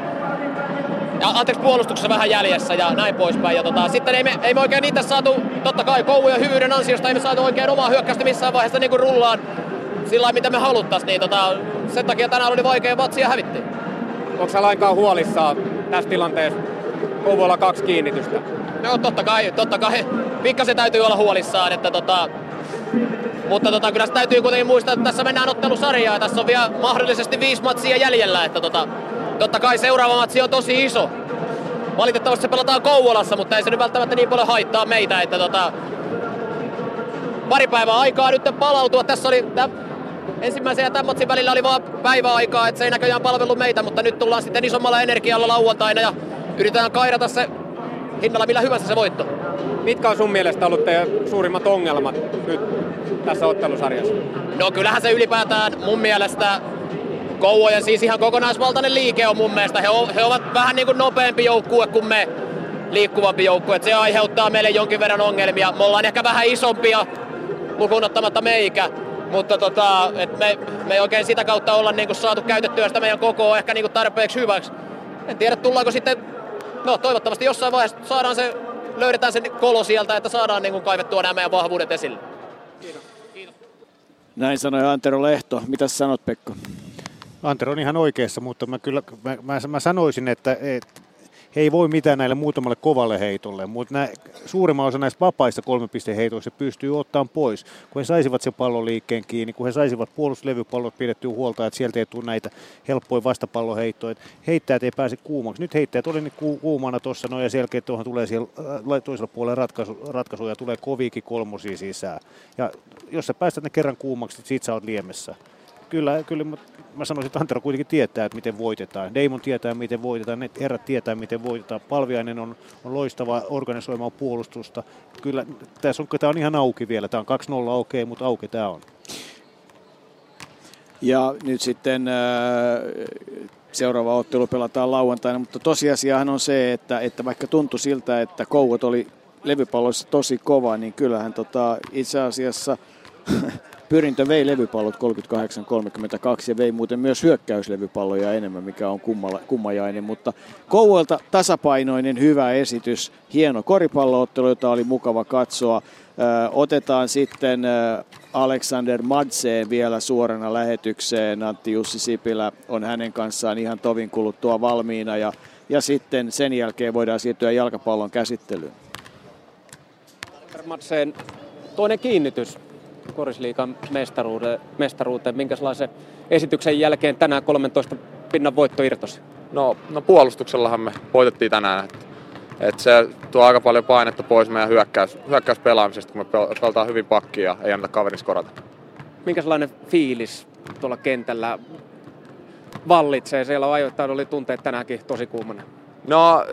Ja anteeksi, puolustuksessa vähän jäljessä ja näin poispäin. Ja tota, sitten ei me, ei me oikein niitä saatu, totta kai koulujen hyvyyden ansiosta, ei me saatu oikein omaa hyökkäystä missään vaiheessa niin kuin rullaan sillä mitä me haluttais, niin tota, sen takia tänään oli vaikea vatsi ja hävitti. Onko sä lainkaan huolissaan tässä tilanteessa? Kouvolla kaksi kiinnitystä. No totta kai, totta kai. Pikkasen täytyy olla huolissaan, että tota, mutta tota, kyllä täytyy kuitenkin muistaa, että tässä mennään ottelusarjaa ja tässä on vielä mahdollisesti viisi matsia jäljellä, että tota, totta kai seuraava matsi on tosi iso. Valitettavasti se pelataan Kouvolassa, mutta ei se nyt välttämättä niin paljon haittaa meitä, että tota, pari päivää aikaa nyt palautua. Tässä oli tämän ensimmäisen ja tämän matsin välillä oli vain päivä aikaa, että se ei näköjään palvellut meitä, mutta nyt tullaan sitten isommalla energialla lauantaina ja yritetään kairata se hinnalla millä hyvänsä se voitto. Mitkä on sun mielestä ollut teidän suurimmat ongelmat nyt tässä ottelusarjassa? No kyllähän se ylipäätään mun mielestä Kouvojen siis ihan kokonaisvaltainen liike on mun mielestä. He, he ovat vähän niin kuin nopeampi joukkue kuin me, liikkuvampi joukkue. Se aiheuttaa meille jonkin verran ongelmia. Me ollaan ehkä vähän isompia lukuun ottamatta meikä. Mutta tota, et me, me ei oikein sitä kautta olla niinku saatu käytettyä sitä meidän kokoa ehkä niinku tarpeeksi hyväksi. En tiedä, tullaanko sitten, no toivottavasti jossain vaiheessa saadaan se, löydetään se kolo sieltä, että saadaan niinku kaivettua nämä meidän vahvuudet esille. Kiitos. Kiitos. Näin sanoi Antero Lehto. Mitä sanot Pekko? Antero on ihan oikeassa, mutta mä kyllä mä, mä, mä sanoisin, että, että he ei voi mitään näille muutamalle kovalle heitolle, mutta nä, suurimman osa näistä vapaista kolmepisteheitoista pystyy ottamaan pois, kun he saisivat sen pallon liikkeen kiinni, kun he saisivat puolustuslevypallot pidettyä huolta, että sieltä ei tule näitä helppoja vastapalloheittoja. Heittäjät ei pääse kuumaksi. Nyt heittäjät oli niin kuumana tuossa noin ja selkeä tuohon tulee siellä äh, toisella puolella ratkaisu, ratkaisuja, tulee koviikin kolmosia sisään. Ja jos sä päästät ne kerran kuumaksi, niin sit sä oot liemessä kyllä, kyllä mä sanoisin, että Antero kuitenkin tietää, että miten voitetaan. Damon tietää, miten voitetaan, ne herrat tietää, miten voitetaan. Palviainen on, on loistava organisoimaan puolustusta. Kyllä tässä on, tämä on ihan auki vielä. Tämä on 2-0 okei, okay, mutta auki tämä on. Ja nyt sitten äh, seuraava ottelu pelataan lauantaina, mutta tosiasiahan on se, että, että vaikka tuntui siltä, että Kouvat oli levypalloissa tosi kova, niin kyllähän tota, itse asiassa Pyrintö vei levypallot 38-32 ja vei muuten myös hyökkäyslevypalloja enemmän, mikä on kummala, kummajainen, mutta Kouvolta tasapainoinen hyvä esitys, hieno koripalloottelu, jota oli mukava katsoa. Otetaan sitten Alexander Madseen vielä suorana lähetykseen. Antti Jussi Sipilä on hänen kanssaan ihan tovin kuluttua valmiina ja, ja sitten sen jälkeen voidaan siirtyä jalkapallon käsittelyyn. Madseen toinen kiinnitys Korisliikan mestaruuteen, mestaruuteen. Minkälaisen esityksen jälkeen tänään 13 pinnan voitto irtosi? No, no puolustuksellahan me voitettiin tänään. Että et se tuo aika paljon painetta pois meidän hyökkäys, hyökkäyspelaamisesta, kun me pelataan hyvin pakkia ja ei anneta kaverin skorata. Minkälainen fiilis tuolla kentällä vallitsee? Siellä ajoittain oli tunteet tänäänkin tosi kuumana. No,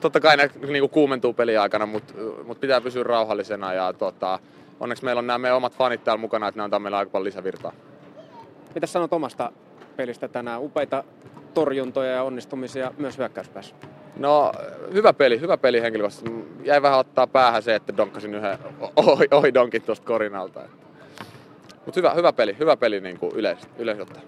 totta kai ne niinku kuumentuu peliaikana, mutta mut pitää pysyä rauhallisena ja tota, onneksi meillä on nämä meidän omat fanit täällä mukana, että ne antaa meille aika paljon lisävirtaa. Mitä sanot omasta pelistä tänään? Upeita torjuntoja ja onnistumisia myös hyökkäyspäässä. No, hyvä peli, hyvä peli henkilökohtaisesti. Jäi vähän ottaa päähän se, että donkkasin yhden ohi, ohi donkin tuosta korinalta. Mutta hyvä, hyvä peli, hyvä peli niin kuin yleisesti ottaen.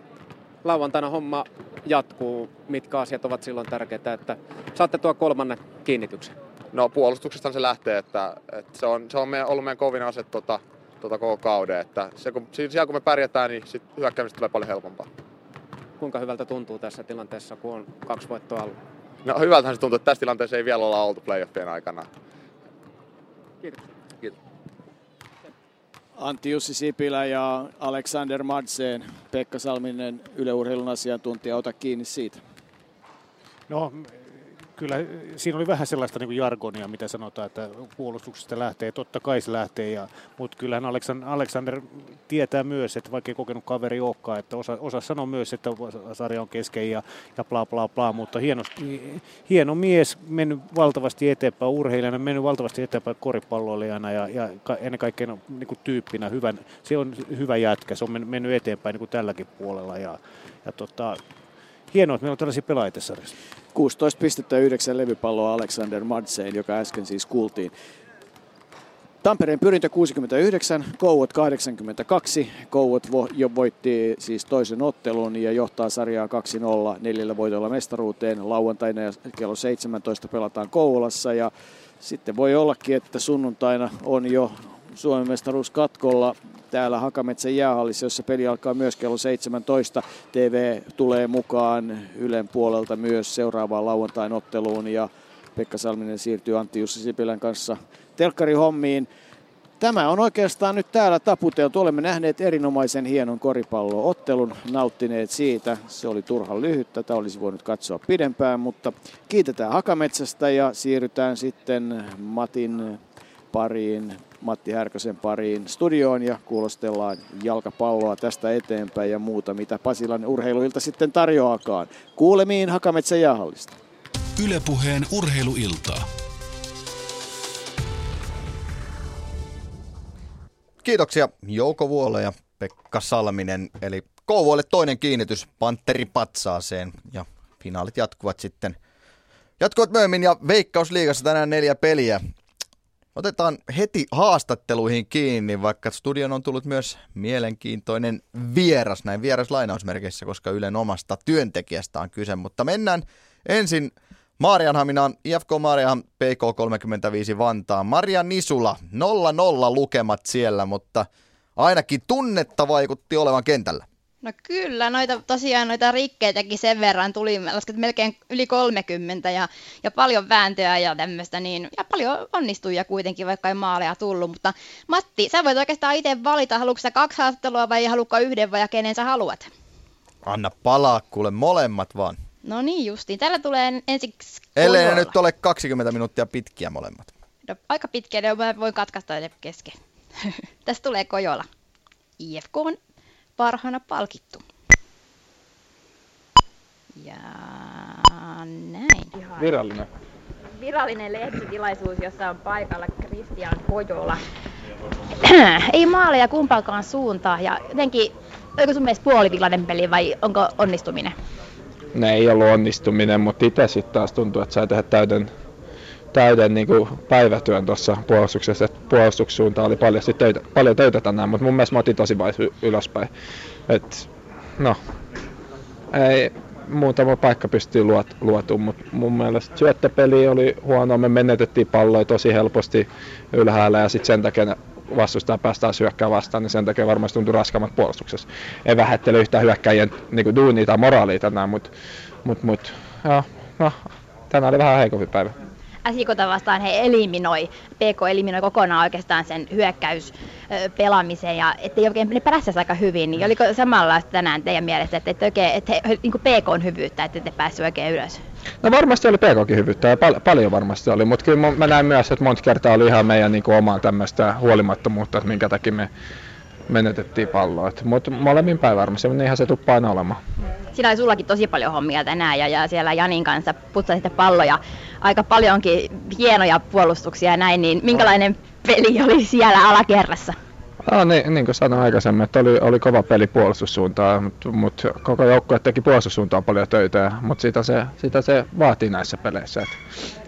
Lauantaina homma jatkuu. Mitkä asiat ovat silloin tärkeitä, että saatte tuo kolmannen kiinnityksen? No puolustuksesta se lähtee, että, että se, on, se on meidän, ollut meidän kovin ase tota, tota koko kauden. Että se, kun, siellä kun me pärjätään, niin sit hyökkäämistä tulee paljon helpompaa. Kuinka hyvältä tuntuu tässä tilanteessa, kun on kaksi voittoa alla? No hyvältähän se tuntuu, että tässä tilanteessa ei vielä olla oltu playoffien aikana. Kiitos. Kiitos. Antti Jussi Sipilä ja Alexander Madsen, Pekka Salminen, yleurheilun asiantuntija, ota kiinni siitä. No kyllä siinä oli vähän sellaista niin kuin jargonia, mitä sanotaan, että puolustuksesta lähtee. Totta kai se lähtee, ja, mutta kyllähän Alexander tietää myös, että vaikka ei kokenut kaveri olekaan, että osa, osa sanoo myös, että sarja on kesken ja, ja bla bla bla, mutta hieno, hieno mies, mennyt valtavasti eteenpäin urheilijana, mennyt valtavasti eteenpäin koripalloilijana ja, ja ennen kaikkea niin kuin tyyppinä hyvän, se on hyvä jätkä, se on mennyt eteenpäin niin kuin tälläkin puolella ja, ja tota, hienoa, että meillä on tällaisia pelaajia tässä 16 pistettä 9 levypalloa Alexander Madsen, joka äsken siis kuultiin. Tampereen pyrintö 69, Kouot 82. Kouot vo, jo voitti siis toisen ottelun ja johtaa sarjaa 2-0 neljällä voitolla mestaruuteen. Lauantaina kello 17 pelataan Kouvolassa ja sitten voi ollakin, että sunnuntaina on jo Suomen mestaruus katkolla täällä Hakametsän jäähallissa, jossa peli alkaa myös kello 17. TV tulee mukaan Ylen puolelta myös seuraavaan lauantain otteluun ja Pekka Salminen siirtyy Antti Jussi Sipilän kanssa telkkarihommiin. Tämä on oikeastaan nyt täällä taputeltu. Olemme nähneet erinomaisen hienon koripalloottelun, nauttineet siitä. Se oli turhan lyhyt, tätä olisi voinut katsoa pidempään, mutta kiitetään Hakametsästä ja siirrytään sitten Matin pariin Matti Härkösen pariin studioon ja kuulostellaan jalkapalloa tästä eteenpäin ja muuta, mitä Pasilan urheiluilta sitten tarjoakaan. Kuulemiin Hakametsän jäähallista. Ylepuheen urheiluiltaa. Kiitoksia Jouko Vuole ja Pekka Salminen, eli Kouvoille toinen kiinnitys Panteri Patsaaseen ja finaalit jatkuvat sitten Jatkuvat myöhemmin ja Veikkausliigassa tänään neljä peliä. Otetaan heti haastatteluihin kiinni, vaikka studion on tullut myös mielenkiintoinen vieras, näin vieras lainausmerkeissä, koska Ylen omasta työntekijästä on kyse. Mutta mennään ensin Maarianhaminaan, IFK Maarianham PK35 Vantaan. Marian Nisula, 0-0 lukemat siellä, mutta ainakin tunnetta vaikutti olevan kentällä. No kyllä, noita, tosiaan noita rikkeitäkin sen verran tuli, melkein yli 30 ja, ja paljon vääntöä ja tämmöistä, niin ja paljon onnistui kuitenkin, vaikka ei maaleja tullut. Mutta Matti, sä voit oikeastaan itse valita, haluatko sä kaksi haastattelua vai haluatko yhden vai ja kenen sä haluat? Anna palaa, kuule molemmat vaan. No niin justiin, täällä tulee ensiksi Ellei ne nyt ole 20 minuuttia pitkiä molemmat. No, aika pitkiä, ne voin katkaista kesken. Tästä tulee Kojola. IFK on parhaana palkittu. Ja näin. Virallinen. Virallinen lehtitilaisuus, jossa on paikalla Kristian Kojola. Ei maaleja kumpaakaan suuntaan ja jotenkin, oliko sun mielestä puolivillainen peli vai onko onnistuminen? Ne ei ollut onnistuminen, mutta itse sitten taas tuntuu, että sai tehdä täyden, täyden niin kuin päivätyön tuossa puolustuksessa, että puolustussuunta oli paljon, töitä, paljon töitä tänään, mutta mun mielestä mä otin tosi vai ylöspäin. Et, no, ei, muutama paikka pystyy luot, luotu, mutta mun mielestä syöttöpeli oli huono, me menetettiin palloja tosi helposti ylhäällä ja sitten sen takia vastustaja päästään hyökkää vastaan, niin sen takia varmasti tuntuu raskaammat puolustuksessa. Ei vähättele yhtään hyökkäjien niin duunia tai moraalia tänään, mutta mut, mut, joo, no, tänään oli vähän heikompi päivä. Äsikota vastaan he eliminoi, PK eliminoi kokonaan oikeastaan sen hyökkäys pelaamisen ja ettei oikein ne päässeet aika hyvin, niin oliko samanlaista tänään teidän mielestä, että, että, oikein, että he, niin PK on hyvyyttä, että te päässyt oikein ylös? No varmasti oli PKkin hyvyyttä ja pal- paljon varmasti oli, mutta kyllä mä näen myös, että monta kertaa oli ihan meidän niin omaa tämmöistä huolimattomuutta, että minkä takia me menetettiin palloa. Mutta molemmin päin varmasti, niin ihan se tuppaa aina olemaan. Siinä oli sullakin tosi paljon hommia tänään ja, ja siellä Janin kanssa putsasitte palloja. Aika paljonkin hienoja puolustuksia ja näin, niin minkälainen peli oli siellä alakerrassa? Ah, niin, niin kuin sanoin aikaisemmin, että oli, oli kova peli puolustussuuntaan, mutta mut koko joukkue teki puolustussuuntaan paljon töitä, mutta sitä se, sitä se vaatii näissä peleissä.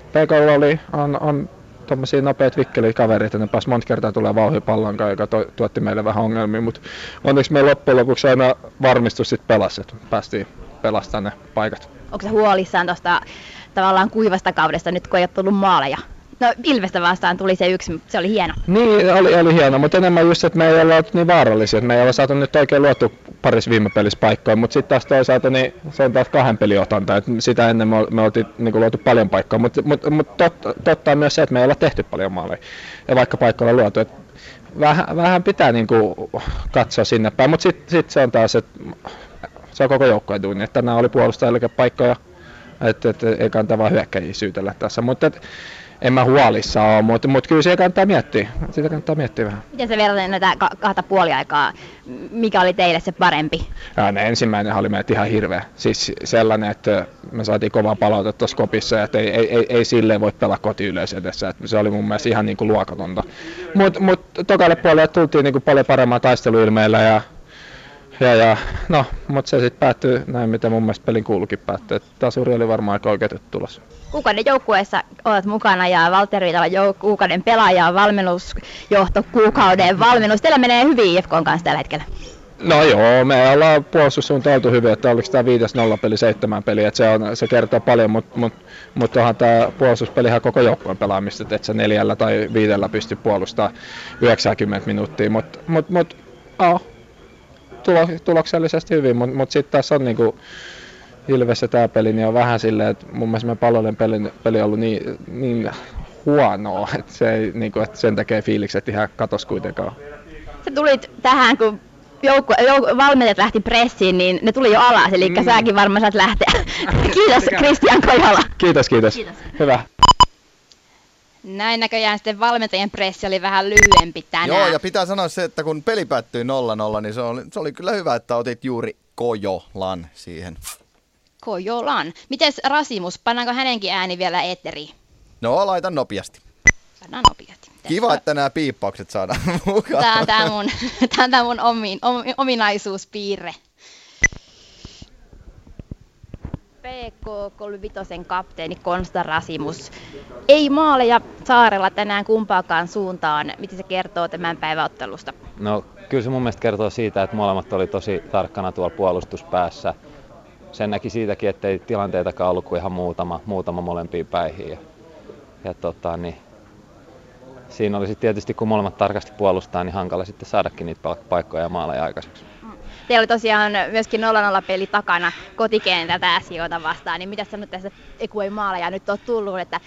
PK oli, on, on tuommoisia nopeat vikkeliä kavereita, ne pääsi monta kertaa tulee vauhi pallon kanssa, joka to, tuotti meille vähän ongelmia, mutta onneksi me loppujen lopuksi aina varmistus sitten pelasi, että päästiin pelastamaan ne paikat. Onko se huolissaan tuosta tavallaan kuivasta kaudesta nyt, kun ei ole tullut maaleja? No Ilvestä vastaan tuli se yksi, se oli hieno. Niin, oli, oli hieno, mutta enemmän just, että me ei olla niin vaarallisia, että me ei olla saatu nyt oikein luotu paris viime pelissä paikkoja, mutta sitten taas toisaalta niin se on taas kahden otanta, että sitä ennen me, me oltiin niin luotu paljon paikkoja, mutta mut, mut totta, totta on myös se, että me ei olla tehty paljon maaleja, ja vaikka paikkoja on luotu, että vähän, vähän pitää niin kuin katsoa sinne päin, mutta sitten sit se on taas, että se on koko joukkojen duuni, että tänään oli puolustajille paikkoja, että et, ei kannata vaan hyökkäjiä syytellä tässä, mutta et, en mä huolissa ole, mutta mut kyllä sitä kannattaa miettiä. Sitä kannattaa miettiä vähän. Miten se vertaat näitä ka- kahta puoliaikaa? Mikä oli teille se parempi? Ja, ne ensimmäinen oli meitä ihan hirveä. Siis sellainen, että me saatiin kovaa palautetta tuossa kopissa, että ei, ei, ei, ei silleen voi pelaa kotiyleisö edessä. Että se oli mun mielestä ihan niin kuin luokatonta. Mutta mut, tokalle puolelle tultiin niin kuin paljon paremmaa taisteluilmeillä ja ja, ja no, mutta se sitten päättyy näin, mitä mun mielestä pelin kuulukin päättyy. Tasuri oli varmaan aika oikeutettu tulos kuukauden joukkueessa olet mukana ja Valtteri Viitala jouk- kuukauden pelaaja, valmennusjohto, kuukauden valmennus. Teillä menee hyvin IFKn kanssa tällä hetkellä. No joo, me ollaan puolustussuunta oltu hyvin, että oliko tämä 5-0 peli, 7 peli, että se, on, se kertoo paljon, mutta mut, mut onhan tämä puolustuspelihan koko joukkueen pelaamista, että et se neljällä tai viidellä pystyy puolustamaan 90 minuuttia, mutta mut, mut, oh, tuloksellisesti hyvin, mutta mut sitten tässä on niinku, Ilves tämä peli, niin on vähän silleen, että mun mielestä me pallollinen peli, peli on ollut niin, niin huonoa, että, se ei, niin kuin, että sen takia fiilikset ihan katos kuitenkaan. Sä tulit tähän, kun joukku, joukku, valmentajat lähti pressiin, niin ne tuli jo alas, eli mm. säkin varmaan saat lähteä. kiitos Kristian Kojola. Kiitos, kiitos. kiitos. Hyvä. Näin näköjään sitten valmentajien pressi oli vähän lyhyempi tänään. Joo, ja pitää sanoa se, että kun peli päättyi 0-0, niin se oli, se oli kyllä hyvä, että otit juuri Kojolan siihen. Kojolan. Mites Rasimus, pannaanko hänenkin ääni vielä eetteriin? No, laita nopeasti. Pannaan nopeasti. Kiva, että nämä piippaukset saadaan mukaan. Tämä on tämä mun, tämä on tämä mun omin, om, ominaisuuspiirre. PK35 kapteeni Konsta Rasimus. Ei maaleja saarella tänään kumpaakaan suuntaan. Mitä se kertoo tämän päivän ottelusta? No kyllä se mun mielestä kertoo siitä, että molemmat oli tosi tarkkana tuolla puolustuspäässä sen näki siitäkin, että ei tilanteitakaan ollut kuin ihan muutama, muutama molempiin päihin. Ja, ja tota, niin, siinä oli sitten tietysti, kun molemmat tarkasti puolustaa, niin hankala sitten saadakin niitä paikkoja ja maaleja aikaiseksi. Teillä oli tosiaan myöskin 0-0 peli takana kotikentältä asioita vastaan, niin mitä sanot tässä, kun ei maaleja nyt ole tullut, että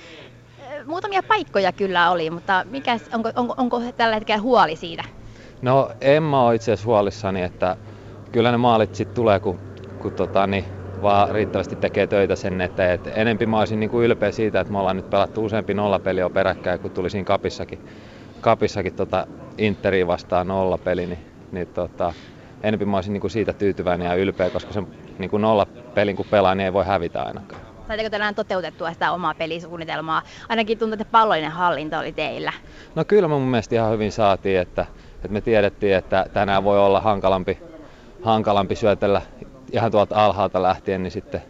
muutamia paikkoja kyllä oli, mutta mikä, onko, onko, onko tällä hetkellä huoli siitä? No en mä ole itse asiassa huolissani, että kyllä ne maalit sitten tulee, kun kun tota, niin vaan riittävästi tekee töitä sen eteen. Et enempi mä olisin niin kuin ylpeä siitä, että me ollaan nyt pelattu useampi nollapeli on peräkkäin, kun tuli siinä kapissakin, kapissakin tota Interiin vastaan nollapeli, niin, niin tota, enempi mä olisin niin kuin siitä tyytyväinen ja ylpeä, koska se niin kuin nollapelin kun pelaa, niin ei voi hävitä ainakaan. Saitteko tänään toteutettua sitä omaa pelisuunnitelmaa? Ainakin tuntuu, että pallollinen hallinto oli teillä. No kyllä mun mielestä ihan hyvin saatiin, että, että me tiedettiin, että tänään voi olla hankalampi, hankalampi syötellä ihan tuolta alhaalta lähtien, niin sitten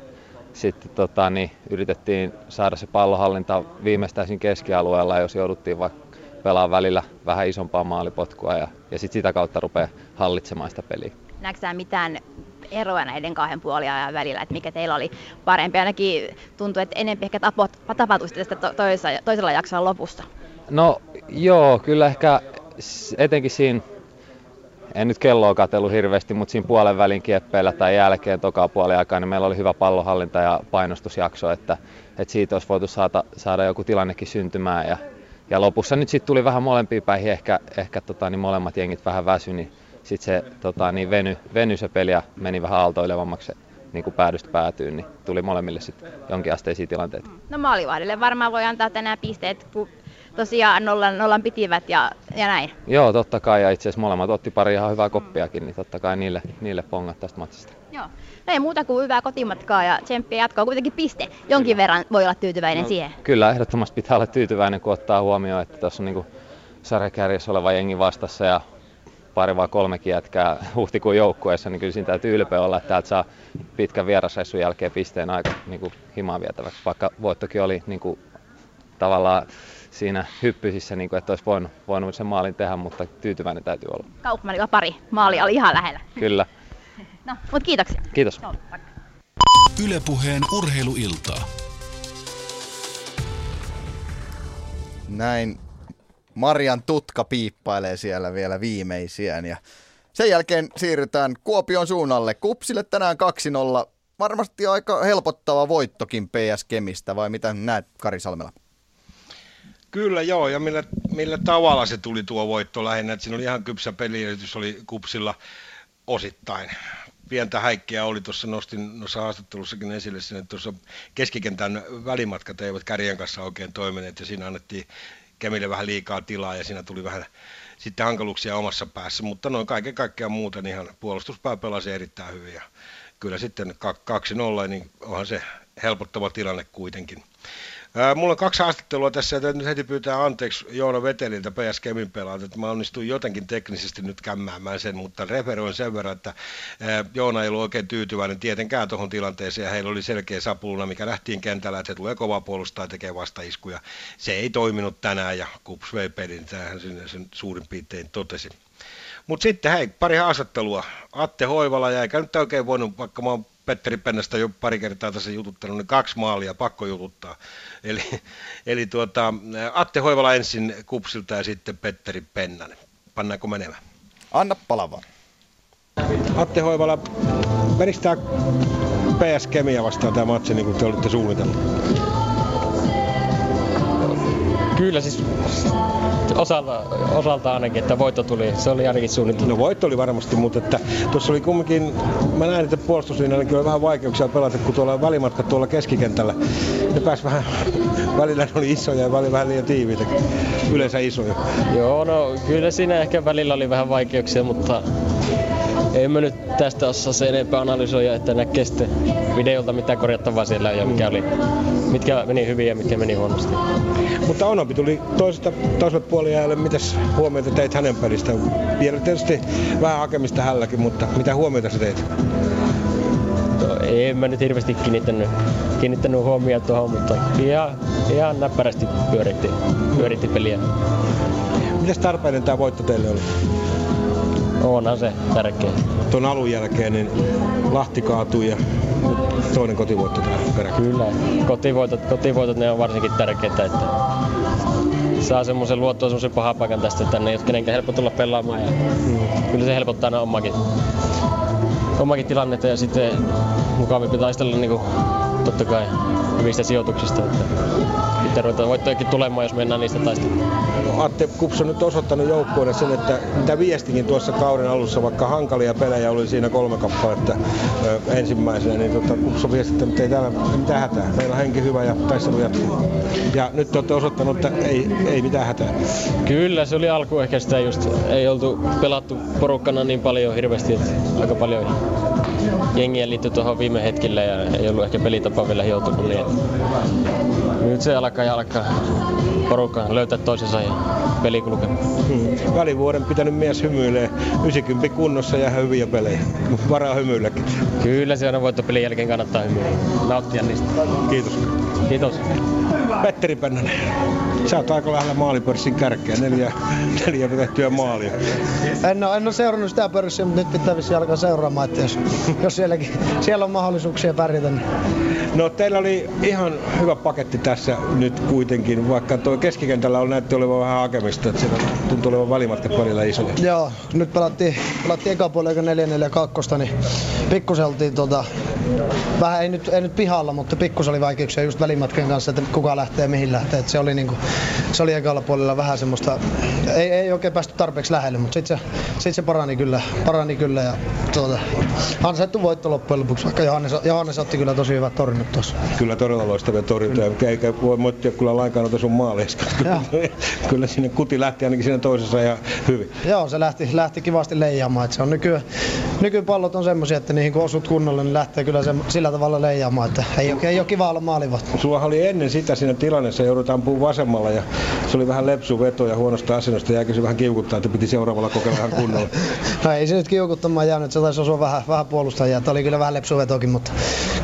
sitten tota, niin yritettiin saada se pallohallinta viimeistään siinä keskialueella, jos jouduttiin vaikka pelaa välillä vähän isompaa maalipotkua ja, ja sitten sitä kautta rupeaa hallitsemaan sitä peliä. Näetkö mitään eroa näiden kahden puoliajan välillä, että mikä teillä oli parempi? Ainakin tuntuu, että enemmän ehkä tapahtui to- toisella, toisella jaksolla lopussa. No joo, kyllä ehkä etenkin siinä, en nyt kelloa katsellut hirveästi, mutta siinä puolen välin kieppeillä tai jälkeen toka puoli aikaa, niin meillä oli hyvä pallohallinta ja painostusjakso, että, että siitä olisi voitu saada, saada joku tilannekin syntymään. Ja, ja lopussa nyt sitten tuli vähän molempiin päihin, ehkä, ehkä tota, niin molemmat jengit vähän väsy, niin sitten se tota, niin veny, veny se peli ja meni vähän aaltoilevammaksi niin kuin päädystä päätyyn, niin tuli molemmille sitten jonkinasteisia tilanteita. No maalivahdille varmaan voi antaa tänään pisteet, kun tosiaan nollan, nollan pitivät ja, ja näin. Joo, totta kai, ja itse asiassa molemmat otti pari ihan hyvää koppiakin, niin totta kai niille, niille pongat tästä matsista. Joo. No ei muuta kuin hyvää kotimatkaa ja tsemppiä jatkoa. Kuitenkin piste. Jonkin verran voi olla tyytyväinen no, siihen. Kyllä, ehdottomasti pitää olla tyytyväinen, kun ottaa huomioon, että tuossa on niin sarjakärjessä oleva jengi vastassa ja pari vai kolmekin jätkää huhtikuun joukkueessa, niin kyllä siinä täytyy ylpeä olla, että täältä saa pitkän vierasreissun jälkeen pisteen aika niin kuin himaan vietäväksi, vaikka voittokin oli niin kuin, tavallaan siinä hyppysissä, niin kuin, että olisi voinut, voinut sen maalin tehdä, mutta tyytyväinen täytyy olla. Kaupmanilla pari maali oli ihan lähellä. Kyllä. No, mutta kiitoksia. Kiitos. No, Ylepuheen urheiluiltaa. Näin Marian tutka piippailee siellä vielä viimeisiään ja sen jälkeen siirrytään Kuopion suunnalle. Kupsille tänään 2-0. Varmasti aika helpottava voittokin PS Kemistä, vai mitä näet Kari Salmela? Kyllä joo, ja millä, millä tavalla se tuli tuo voitto lähinnä, että siinä oli ihan kypsä peliesitys, oli kupsilla osittain. Pientä häikkiä oli, tuossa nostin noissa haastattelussakin esille sen, että tuossa keskikentän välimatkat eivät kärjen kanssa oikein toimineet, ja siinä annettiin Kemille vähän liikaa tilaa, ja siinä tuli vähän sitten hankaluuksia omassa päässä, mutta noin kaiken kaikkiaan muuten ihan puolustuspää pelasi erittäin hyvin, ja kyllä sitten 2-0, niin onhan se helpottava tilanne kuitenkin. Mulla on kaksi haastattelua tässä, että nyt heti pyytää anteeksi Joona Veteliltä PS Kemin pelaajalta, että mä onnistuin jotenkin teknisesti nyt kämmäämään sen, mutta referoin sen verran, että Joona ei ollut oikein tyytyväinen tietenkään tuohon tilanteeseen ja heillä oli selkeä sapuluna, mikä nähtiin kentällä, että se tulee kova puolustaa ja tekee vastaiskuja. Se ei toiminut tänään ja Kups vei pelin, tämähän sen suurin piirtein totesi. Mutta sitten hei, pari haastattelua. Atte Hoivala ja eikä nyt oikein voinut, vaikka mä oon Petteri Pennasta jo pari kertaa tässä jututtanut, niin kaksi maalia pakko jututtaa. Eli, eli tuota, Atte Hoivala ensin Kupsilta ja sitten Petteri Pennanen. Pannaanko menemään? Anna palava. Atte Hoivala, veristää PS Kemia vastaan tämä matsi, niin kuin te olitte suunnitelleet? Kyllä siis osalta, osalta ainakin, että voitto tuli. Se oli ainakin suunniteltu. No voitto oli varmasti, mutta että tuossa oli kumminkin, mä näin, että puolustuslinjallakin oli vähän vaikeuksia pelata, kun tuolla välimatka tuolla keskikentällä. Ne pääsi vähän, välillä ne oli isoja ja välillä vähän liian tiiviitä, yleensä isoja. Joo, no kyllä siinä ehkä välillä oli vähän vaikeuksia, mutta ei mä nyt tästä osaa se enempää analysoida, että näkee sitten videolta mitä korjattavaa siellä ja mikä oli, mitkä meni hyvin ja mitkä meni huonosti. Mutta Onopi tuli toisesta, toiselle puolelle Mitäs huomioita teit hänen pelistä? Vielä tietysti vähän hakemista hälläkin, mutta mitä huomioita sä teit? No, en mä nyt hirveästi kiinnittänyt, kiinnittänyt huomioon tuohon, mutta ihan, ihan näppärästi pyöritti, pyöritti peliä. Mitäs tarpeinen tämä voitto teille oli? Onhan se tärkeä. Tuon alun jälkeen niin Lahti kaatui ja toinen kotivoitto peräkkäin. Kyllä, kotivoitot, kotivoitot ne on varsinkin tärkeitä, että saa semmoisen luottoa semmoisen pahan paikan tästä tänne, jotka kenenkään helppo tulla pelaamaan ja mm. kyllä se helpottaa aina omakin, omakin tilannetta ja sitten mukavampi taistella niin kuin, totta kai hyvistä sijoituksista. Että sitten ruvetaan voittojakin tulemaan, jos mennään niistä taistelemaan. No, Atte Kups on nyt osoittanut joukkueelle sen, että mitä viestikin tuossa kauden alussa, vaikka hankalia pelejä oli siinä kolme kappaletta ensimmäisenä, niin tota, Kups on viestittänyt, että ei täällä mitään hätää. Meillä on henki hyvä ja taistelu jatkuu. Ja nyt te olette osoittanut, että ei, ei mitään hätää. Kyllä, se oli alku ehkä sitä just, ei oltu pelattu porukkana niin paljon hirveästi, että aika paljon jengiä liittyi tuohon viime hetkellä ja ei ollut ehkä pelitapa vielä hioutunut niin. Nyt se alkaa ja alkaa porukka löytää toisensa ja peli kulkemaan. Hmm. Välivuoden pitänyt mies hymyilee 90 kunnossa ja hyviä pelejä. Varaa hymyilläkin. Kyllä se on voittopelin jälkeen kannattaa hymyillä. Nauttia niistä. Kiitos. Kiitos. Petteri Pennanen, sä oot aika lähellä maalipörssin kärkeä, neljä, neljä tehtyä maalia. En ole, en ole seurannut sitä pörssiä, mutta nyt pitää vissiin alkaa seuraamaan, että jos, jos sielläkin, siellä on mahdollisuuksia pärjätä. Niin. No teillä oli ihan hyvä paketti tässä nyt kuitenkin, vaikka tuo keskikentällä on näytti olevan vähän hakemista, että siellä tuntuu olevan välimatkat välillä isoja. Joo, nyt pelattiin, pelattiin eka puolella 4-4-2, niin pikkusen oltiin tota, vähän ei nyt, ei nyt pihalla, mutta pikkusen oli vaikeuksia just välimatkan kanssa, että kuka lähtee mihin lähtee. Että se oli, niinku, se oli ekalla puolella vähän semmoista, ei, ei oikein päästy tarpeeksi lähelle, mutta sitten se, sit se parani kyllä, parani kyllä ja tuota, ansaittu voitto loppujen lopuksi, vaikka Johannes, Johannes otti kyllä tosi hyvät torjunnut tuossa. Kyllä todella loistavia torjuntoja, mm. eikä voi moittia kyllä lainkaan noita sun maaleista. kyllä sinne kuti lähti ainakin siinä toisessa ja hyvin. Joo, se lähti, lähti kivasti leijaamaan. Että se on nyky, nykypallot on semmoisia, että niihin kun osut kunnolla, niin lähtee kyllä se, sillä tavalla leijaamaan, että ei, ei ole kiva olla maalivat. Sua oli ennen sitä siinä tilanteessa, joudutaan puun vasemmalla ja se oli vähän lepsu veto ja huonosta asennosta. Jääkö se vähän kiukuttaa, että piti seuraavalla kokeilla ihan kunnolla? no ei se nyt kiukuttamaan jäänyt, se taisi osua vähän, vähän puolustajia. Tämä oli kyllä vähän lepsu vetokin, mutta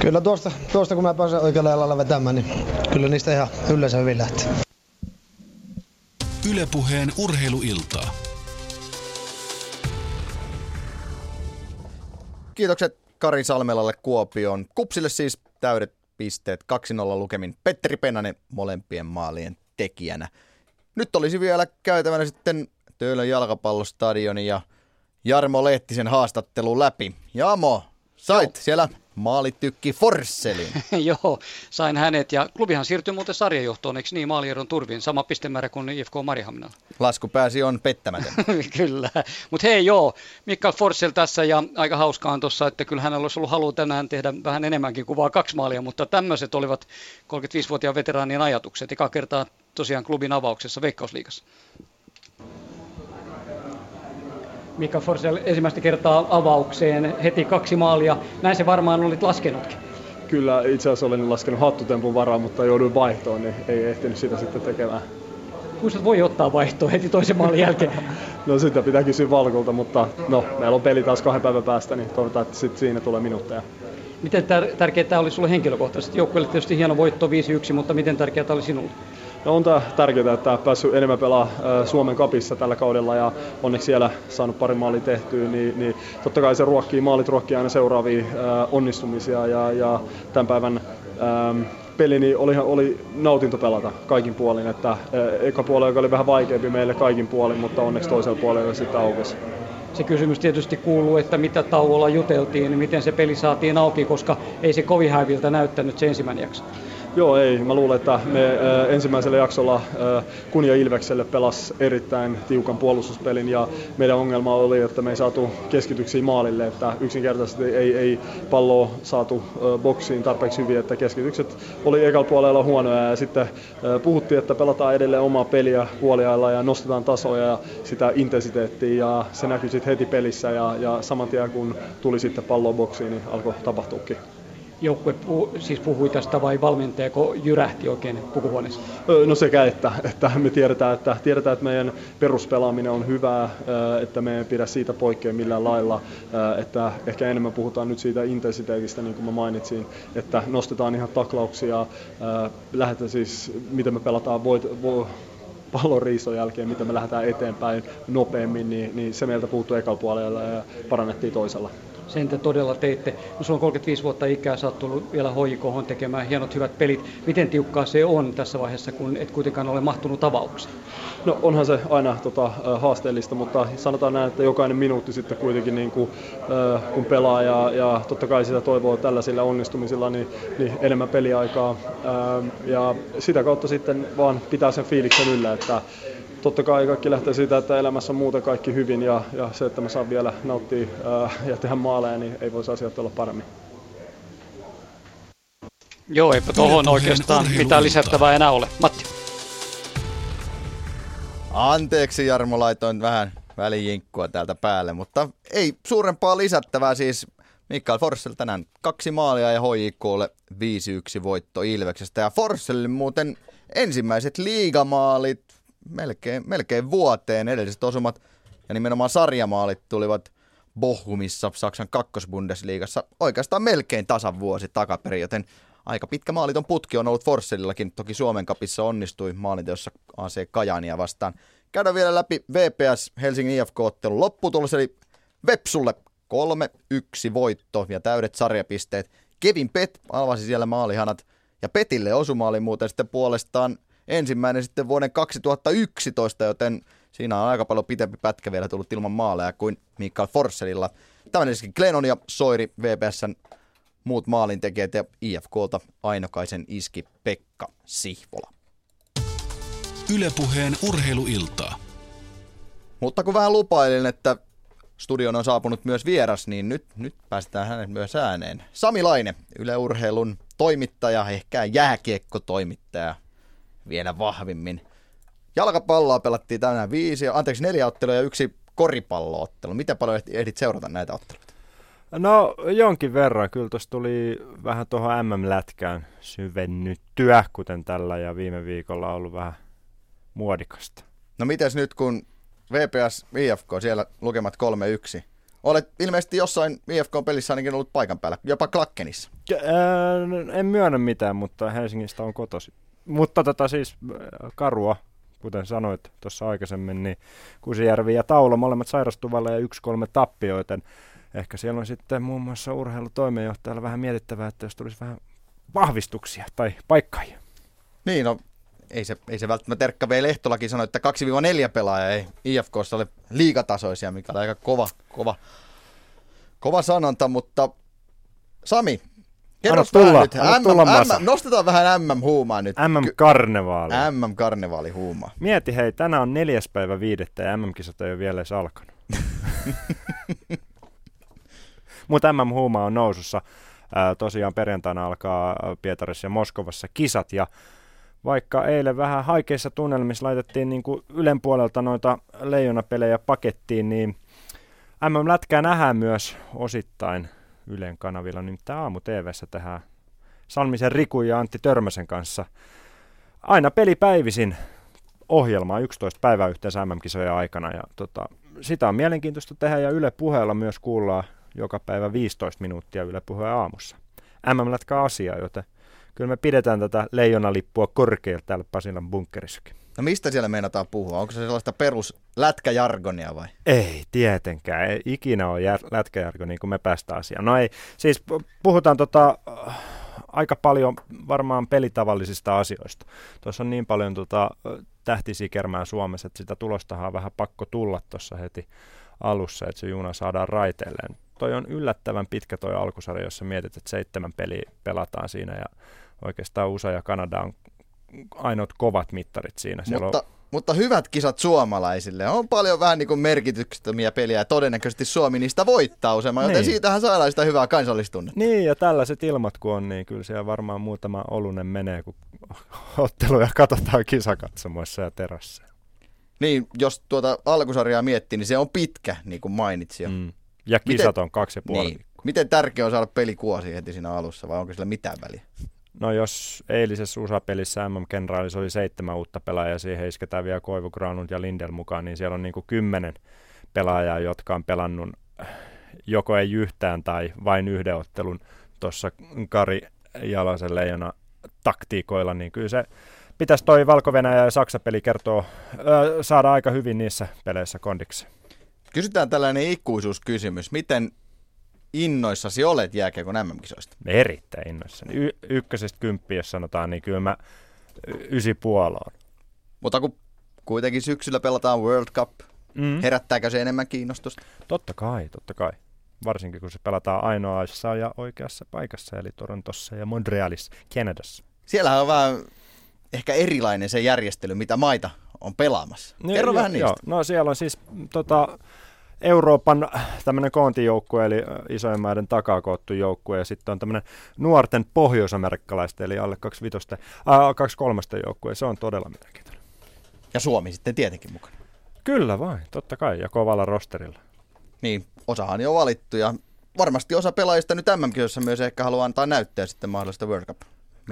kyllä tuosta, tuosta kun mä pääsen oikealle alalle vetämään, niin kyllä niistä ihan yleensä hyvin lähti. Ylepuheen urheiluiltaa. Kiitokset Kari Salmelalle Kuopioon. Kupsille siis täydet pisteet 2-0 lukemin. Petteri Pennanen molempien maalien tekijänä. Nyt olisi vielä käytävänä sitten Töölön jalkapallostadioni ja Jarmo Lehtisen haastattelu läpi. Jamo, sait Joo. siellä maalitykki Forsselin. Joo, sain hänet ja klubihan siirtyi muuten sarjajohtoon, eikö niin, maalieron turvin, sama pistemäärä kuin IFK Marihaminalla. Laskupääsi on pettämätön. kyllä, mutta hei joo, Mikael Forssell tässä ja aika hauskaa on tuossa, että kyllä hänellä olisi ollut halu tänään tehdä vähän enemmänkin kuin vaan kaksi maalia, mutta tämmöiset olivat 35-vuotiaan veteraanien ajatukset, eka kertaa tosiaan klubin avauksessa Veikkausliigassa. Mika Forsell ensimmäistä kertaa avaukseen heti kaksi maalia. Näin se varmaan olit laskenutkin. Kyllä itse asiassa olen laskenut hattutempun varaan, mutta jouduin vaihtoon, niin ei ehtinyt sitä sitten tekemään. Kuinka voi ottaa vaihtoa heti toisen maalin jälkeen? no sitä pitää kysyä Valkolta, mutta no, meillä on peli taas kahden päivän päästä, niin toivotaan, että sit siinä tulee minuutteja. Miten tär- tärkeää tämä oli sinulle henkilökohtaisesti? Joukkueelle tietysti hieno voitto 5-1, mutta miten tärkeää tämä oli sinulle? No on tämä tärkeää, että päässyt enemmän pelaa Suomen kapissa tällä kaudella ja onneksi siellä saanut pari maalia tehtyä, niin, niin totta kai se ruokkii, maalit ruokkii aina seuraavia onnistumisia ja, ja tämän päivän ähm, peli niin oli, oli nautinto pelata kaikin puolin, että eka puoli, joka oli vähän vaikeampi meille kaikin puolin, mutta onneksi toisella puolella sitten aukesi. Se kysymys tietysti kuuluu, että mitä tauolla juteltiin, niin miten se peli saatiin auki, koska ei se kovin häiviltä näyttänyt se ensimmäinen jakso. Joo, ei. Mä luulen, että me ensimmäisellä jaksolla Kunja Ilvekselle pelas erittäin tiukan puolustuspelin ja meidän ongelma oli, että me ei saatu keskityksiä maalille, että yksinkertaisesti ei, ei palloa saatu boksiin tarpeeksi hyvin, että keskitykset oli ekalla puolella huonoja ja sitten puhuttiin, että pelataan edelleen omaa peliä puoliajalla ja nostetaan tasoja ja sitä intensiteettiä ja se näkyi sitten heti pelissä ja, ja saman tien kun tuli sitten pallo boksiin, niin alkoi tapahtuukin joukkue puhu, siis puhui tästä vai valmentajako jyrähti oikein pukuhuoneessa? No sekä että, että me tiedetään että, tiedetään, että meidän peruspelaaminen on hyvää, että me ei pidä siitä poikkea millään lailla, että ehkä enemmän puhutaan nyt siitä intensiteetistä, niin kuin mä mainitsin, että nostetaan ihan taklauksia, lähdetään siis, miten me pelataan voit, vo, pallon riison jälkeen, miten me lähdetään eteenpäin nopeammin, niin, niin se meiltä puuttuu ekalla puolella ja parannettiin toisella sen te todella teitte. No, sulla on 35 vuotta ikää, sä oot tullut vielä hoikohon tekemään hienot hyvät pelit. Miten tiukkaa se on tässä vaiheessa, kun et kuitenkaan ole mahtunut avaukseen? No onhan se aina tota, haasteellista, mutta sanotaan näin, että jokainen minuutti sitten kuitenkin niin kuin, kun pelaa ja, ja totta kai sitä toivoo tällaisilla onnistumisilla, niin, niin enemmän peliaikaa. Ja sitä kautta sitten vaan pitää sen fiiliksen yllä, että totta kai kaikki lähtee siitä, että elämässä on muuten kaikki hyvin ja, ja se, että mä saan vielä nauttia ää, ja tehdä maaleja, niin ei voisi asiat olla paremmin. Joo, eipä tuohon oikeastaan mitään lisättävää enää ole. Matti. Anteeksi Jarmo, laitoin vähän välijinkkua täältä päälle, mutta ei suurempaa lisättävää siis Mikael Forssell tänään kaksi maalia ja HJKlle 5-1 voitto Ilveksestä. Ja Forssellin muuten ensimmäiset liigamaalit melkein, melkein vuoteen. Edelliset osumat ja nimenomaan sarjamaalit tulivat Bohumissa, Saksan kakkosbundesliigassa, oikeastaan melkein tasan vuosi takaperin, joten aika pitkä maaliton putki on ollut Forsselillakin. Toki Suomen kapissa onnistui maalinteossa AC Kajania vastaan. Käydään vielä läpi VPS Helsingin IFK-ottelun lopputulos, eli Vepsulle 3-1 voitto ja täydet sarjapisteet. Kevin Pet avasi siellä maalihanat ja Petille osuma oli muuten sitten puolestaan ensimmäinen sitten vuoden 2011, joten siinä on aika paljon pitempi pätkä vielä tullut ilman maaleja kuin Mikael Forsellilla. Tämän Glennon ja Soiri VPSn muut maalintekijät ja IFKlta Ainokaisen iski Pekka Sihvola. Ylepuheen urheiluiltaa. Mutta kun vähän lupailin, että studion on saapunut myös vieras, niin nyt, nyt päästään hänet myös ääneen. Sami Laine, Yle Urheilun toimittaja, ehkä jääkiekko-toimittaja vielä vahvimmin. Jalkapalloa pelattiin tänään viisi, anteeksi neljä ottelua ja yksi koripalloottelu. Miten paljon ehdit seurata näitä otteluita? No jonkin verran. Kyllä tuossa tuli vähän tuohon MM-lätkään syvennyttyä, kuten tällä ja viime viikolla on ollut vähän muodikasta. No mites nyt kun VPS IFK siellä lukemat 3-1. Olet ilmeisesti jossain IFK-pelissä ainakin ollut paikan päällä, jopa Klakkenissa. en myönnä mitään, mutta Helsingistä on kotosi. Mutta tota siis karua, kuten sanoit tuossa aikaisemmin, niin Kusijärvi ja Taula molemmat sairastuvalle ja 1-3 tappioiden. Ehkä siellä on sitten muun muassa urheilutoimenjohtajalla vähän mietittävää, että jos tulisi vähän vahvistuksia tai paikkaajia. Niin, no ei se, ei se välttämättä Erkka V. Lehtolakin sanoi, että 2-4 pelaajaa ei IFKssa ole liikatasoisia, mikä on aika kova, kova, kova sanonta, mutta Sami, kerro tulla, nyt. MM, tulla MM, nostetaan vähän MM-huumaa nyt. MM-karnevaali. MM-karnevaali huumaa. Mieti hei, tänään on neljäs päivä viidettä ja MM-kisat ei ole vielä edes alkanut. Mutta MM-huuma on nousussa. Tosiaan perjantaina alkaa Pietarissa ja Moskovassa kisat ja vaikka eilen vähän haikeissa tunnelmissa laitettiin niin kuin Ylen puolelta noita leijonapelejä pakettiin, niin MM-lätkää nähdään myös osittain Ylen kanavilla, tämä aamu TVssä tähän Salmisen Riku ja Antti Törmäsen kanssa. Aina pelipäivisin ohjelmaa 11 päivää yhteensä MM-kisojen aikana ja tota, sitä on mielenkiintoista tehdä ja Yle puheella myös kuullaan joka päivä 15 minuuttia Yle puheen aamussa. MM-lätkä asia, joten kyllä me pidetään tätä leijonalippua korkealta täällä Pasilan bunkkerissakin. No mistä siellä meinataan puhua? Onko se sellaista perus lätkäjargonia vai? Ei, tietenkään. Ei ikinä ole jär- lätkäjargonia, kun me päästään asiaan. No ei, siis puhutaan tota, äh, aika paljon varmaan pelitavallisista asioista. Tuossa on niin paljon tota, tähtisikermää Suomessa, että sitä tulostahan on vähän pakko tulla tuossa heti alussa, että se juna saadaan raiteilleen. Toi on yllättävän pitkä toi alkusarja, jossa mietit, että seitsemän peliä pelataan siinä ja oikeastaan USA ja Kanada on ainoat kovat mittarit siinä. Siellä mutta, on... mutta hyvät kisat suomalaisille. On paljon vähän niin kuin merkityksettömiä peliä ja todennäköisesti Suomi niistä voittaa useamman, niin. joten siitähän saadaan sitä hyvää kansallistunnetta. Niin ja tällaiset ilmat kun on, niin kyllä siellä varmaan muutama olunen menee, kun otteluja katsotaan kisakatsomoissa ja terassa. Niin, jos tuota alkusarjaa miettii, niin se on pitkä, niin kuin mainitsin jo. Mm. Ja kisat miten, on kaksi ja puoli niin, Miten tärkeä on saada peli kuosi heti siinä alussa, vai onko sillä mitään väliä? No jos eilisessä USA-pelissä MM-kenraalissa oli seitsemän uutta pelaajaa, siihen isketään vielä Koivu Granund ja Lindel mukaan, niin siellä on niin kuin kymmenen pelaajaa, jotka on pelannut joko ei yhtään tai vain yhden ottelun tuossa Kari Jalosen leijona taktiikoilla, niin kyllä se pitäisi toi valko ja Saksa-peli kertoo, öö, saada aika hyvin niissä peleissä kondiksi. Kysytään tällainen ikuisuuskysymys. Miten innoissasi olet jääkiekon MM-kisoista? Erittäin innoissani. Y- ykkösestä kymppiä, jos sanotaan, niin kyllä mä ysi puoloon. Mutta kun kuitenkin syksyllä pelataan World Cup, mm. herättääkö se enemmän kiinnostusta? Totta kai, totta kai. Varsinkin kun se pelataan ainoassa ja oikeassa paikassa, eli Torontossa ja Montrealissa, Kanadassa. Siellähän on vähän ehkä erilainen se järjestely, mitä maita on pelaamassa. Kerro no, vähän niistä. Joo. No siellä on siis tota, Euroopan tämmöinen koontijoukkue, eli isojen maiden takaa koottu joukkue, ja sitten on tämmöinen nuorten pohjoisamerikkalaisten, eli alle 25, äh, 23 joukkue. Se on todella mielenkiintoinen. Ja Suomi sitten tietenkin mukana. Kyllä vain, totta kai, ja kovalla rosterilla. Niin, osahan jo valittu, ja varmasti osa pelaajista nyt mm myös ehkä haluaa antaa näyttöä sitten mahdollista World Cup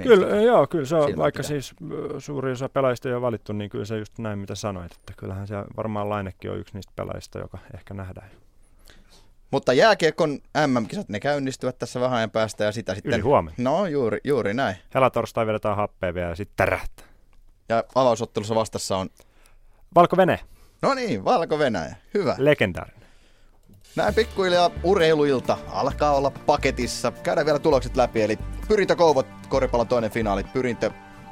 Kyllä, joo, kyllä se on, vaikka pitää. siis suuri osa pelaajista jo valittu, niin kyllä se just näin, mitä sanoit, että kyllähän se varmaan Lainekin on yksi niistä pelaajista, joka ehkä nähdään. Mutta jääkiekon MM-kisat, ne käynnistyvät tässä vähän ajan päästä ja sitä sitten... Yli huomenna. No, juuri, juuri näin. Helatorstai vedetään happea vielä ja sitten tärähtää. Ja avausottelussa vastassa on... Valko-Venäjä. No niin, Valko-Venäjä. Hyvä. Legendaarinen. Näin pikkuhiljaa urheiluilta alkaa olla paketissa. Käydään vielä tulokset läpi, eli Pyrintö Kouvot, koripallon toinen finaali. Pyrintö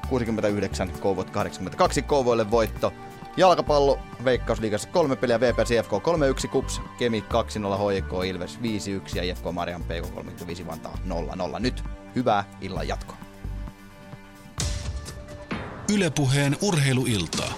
69, Kouvot 82, Kouvoille voitto. Jalkapallo, Veikkausliigassa kolme peliä, VPS IFK 3-1, KUPS, Kemi 2-0, HJK Ilves 5-1 ja IFK Marian PK 35 Vantaa 0-0. Nyt hyvää illan jatkoa. Ylepuheen urheiluiltaa.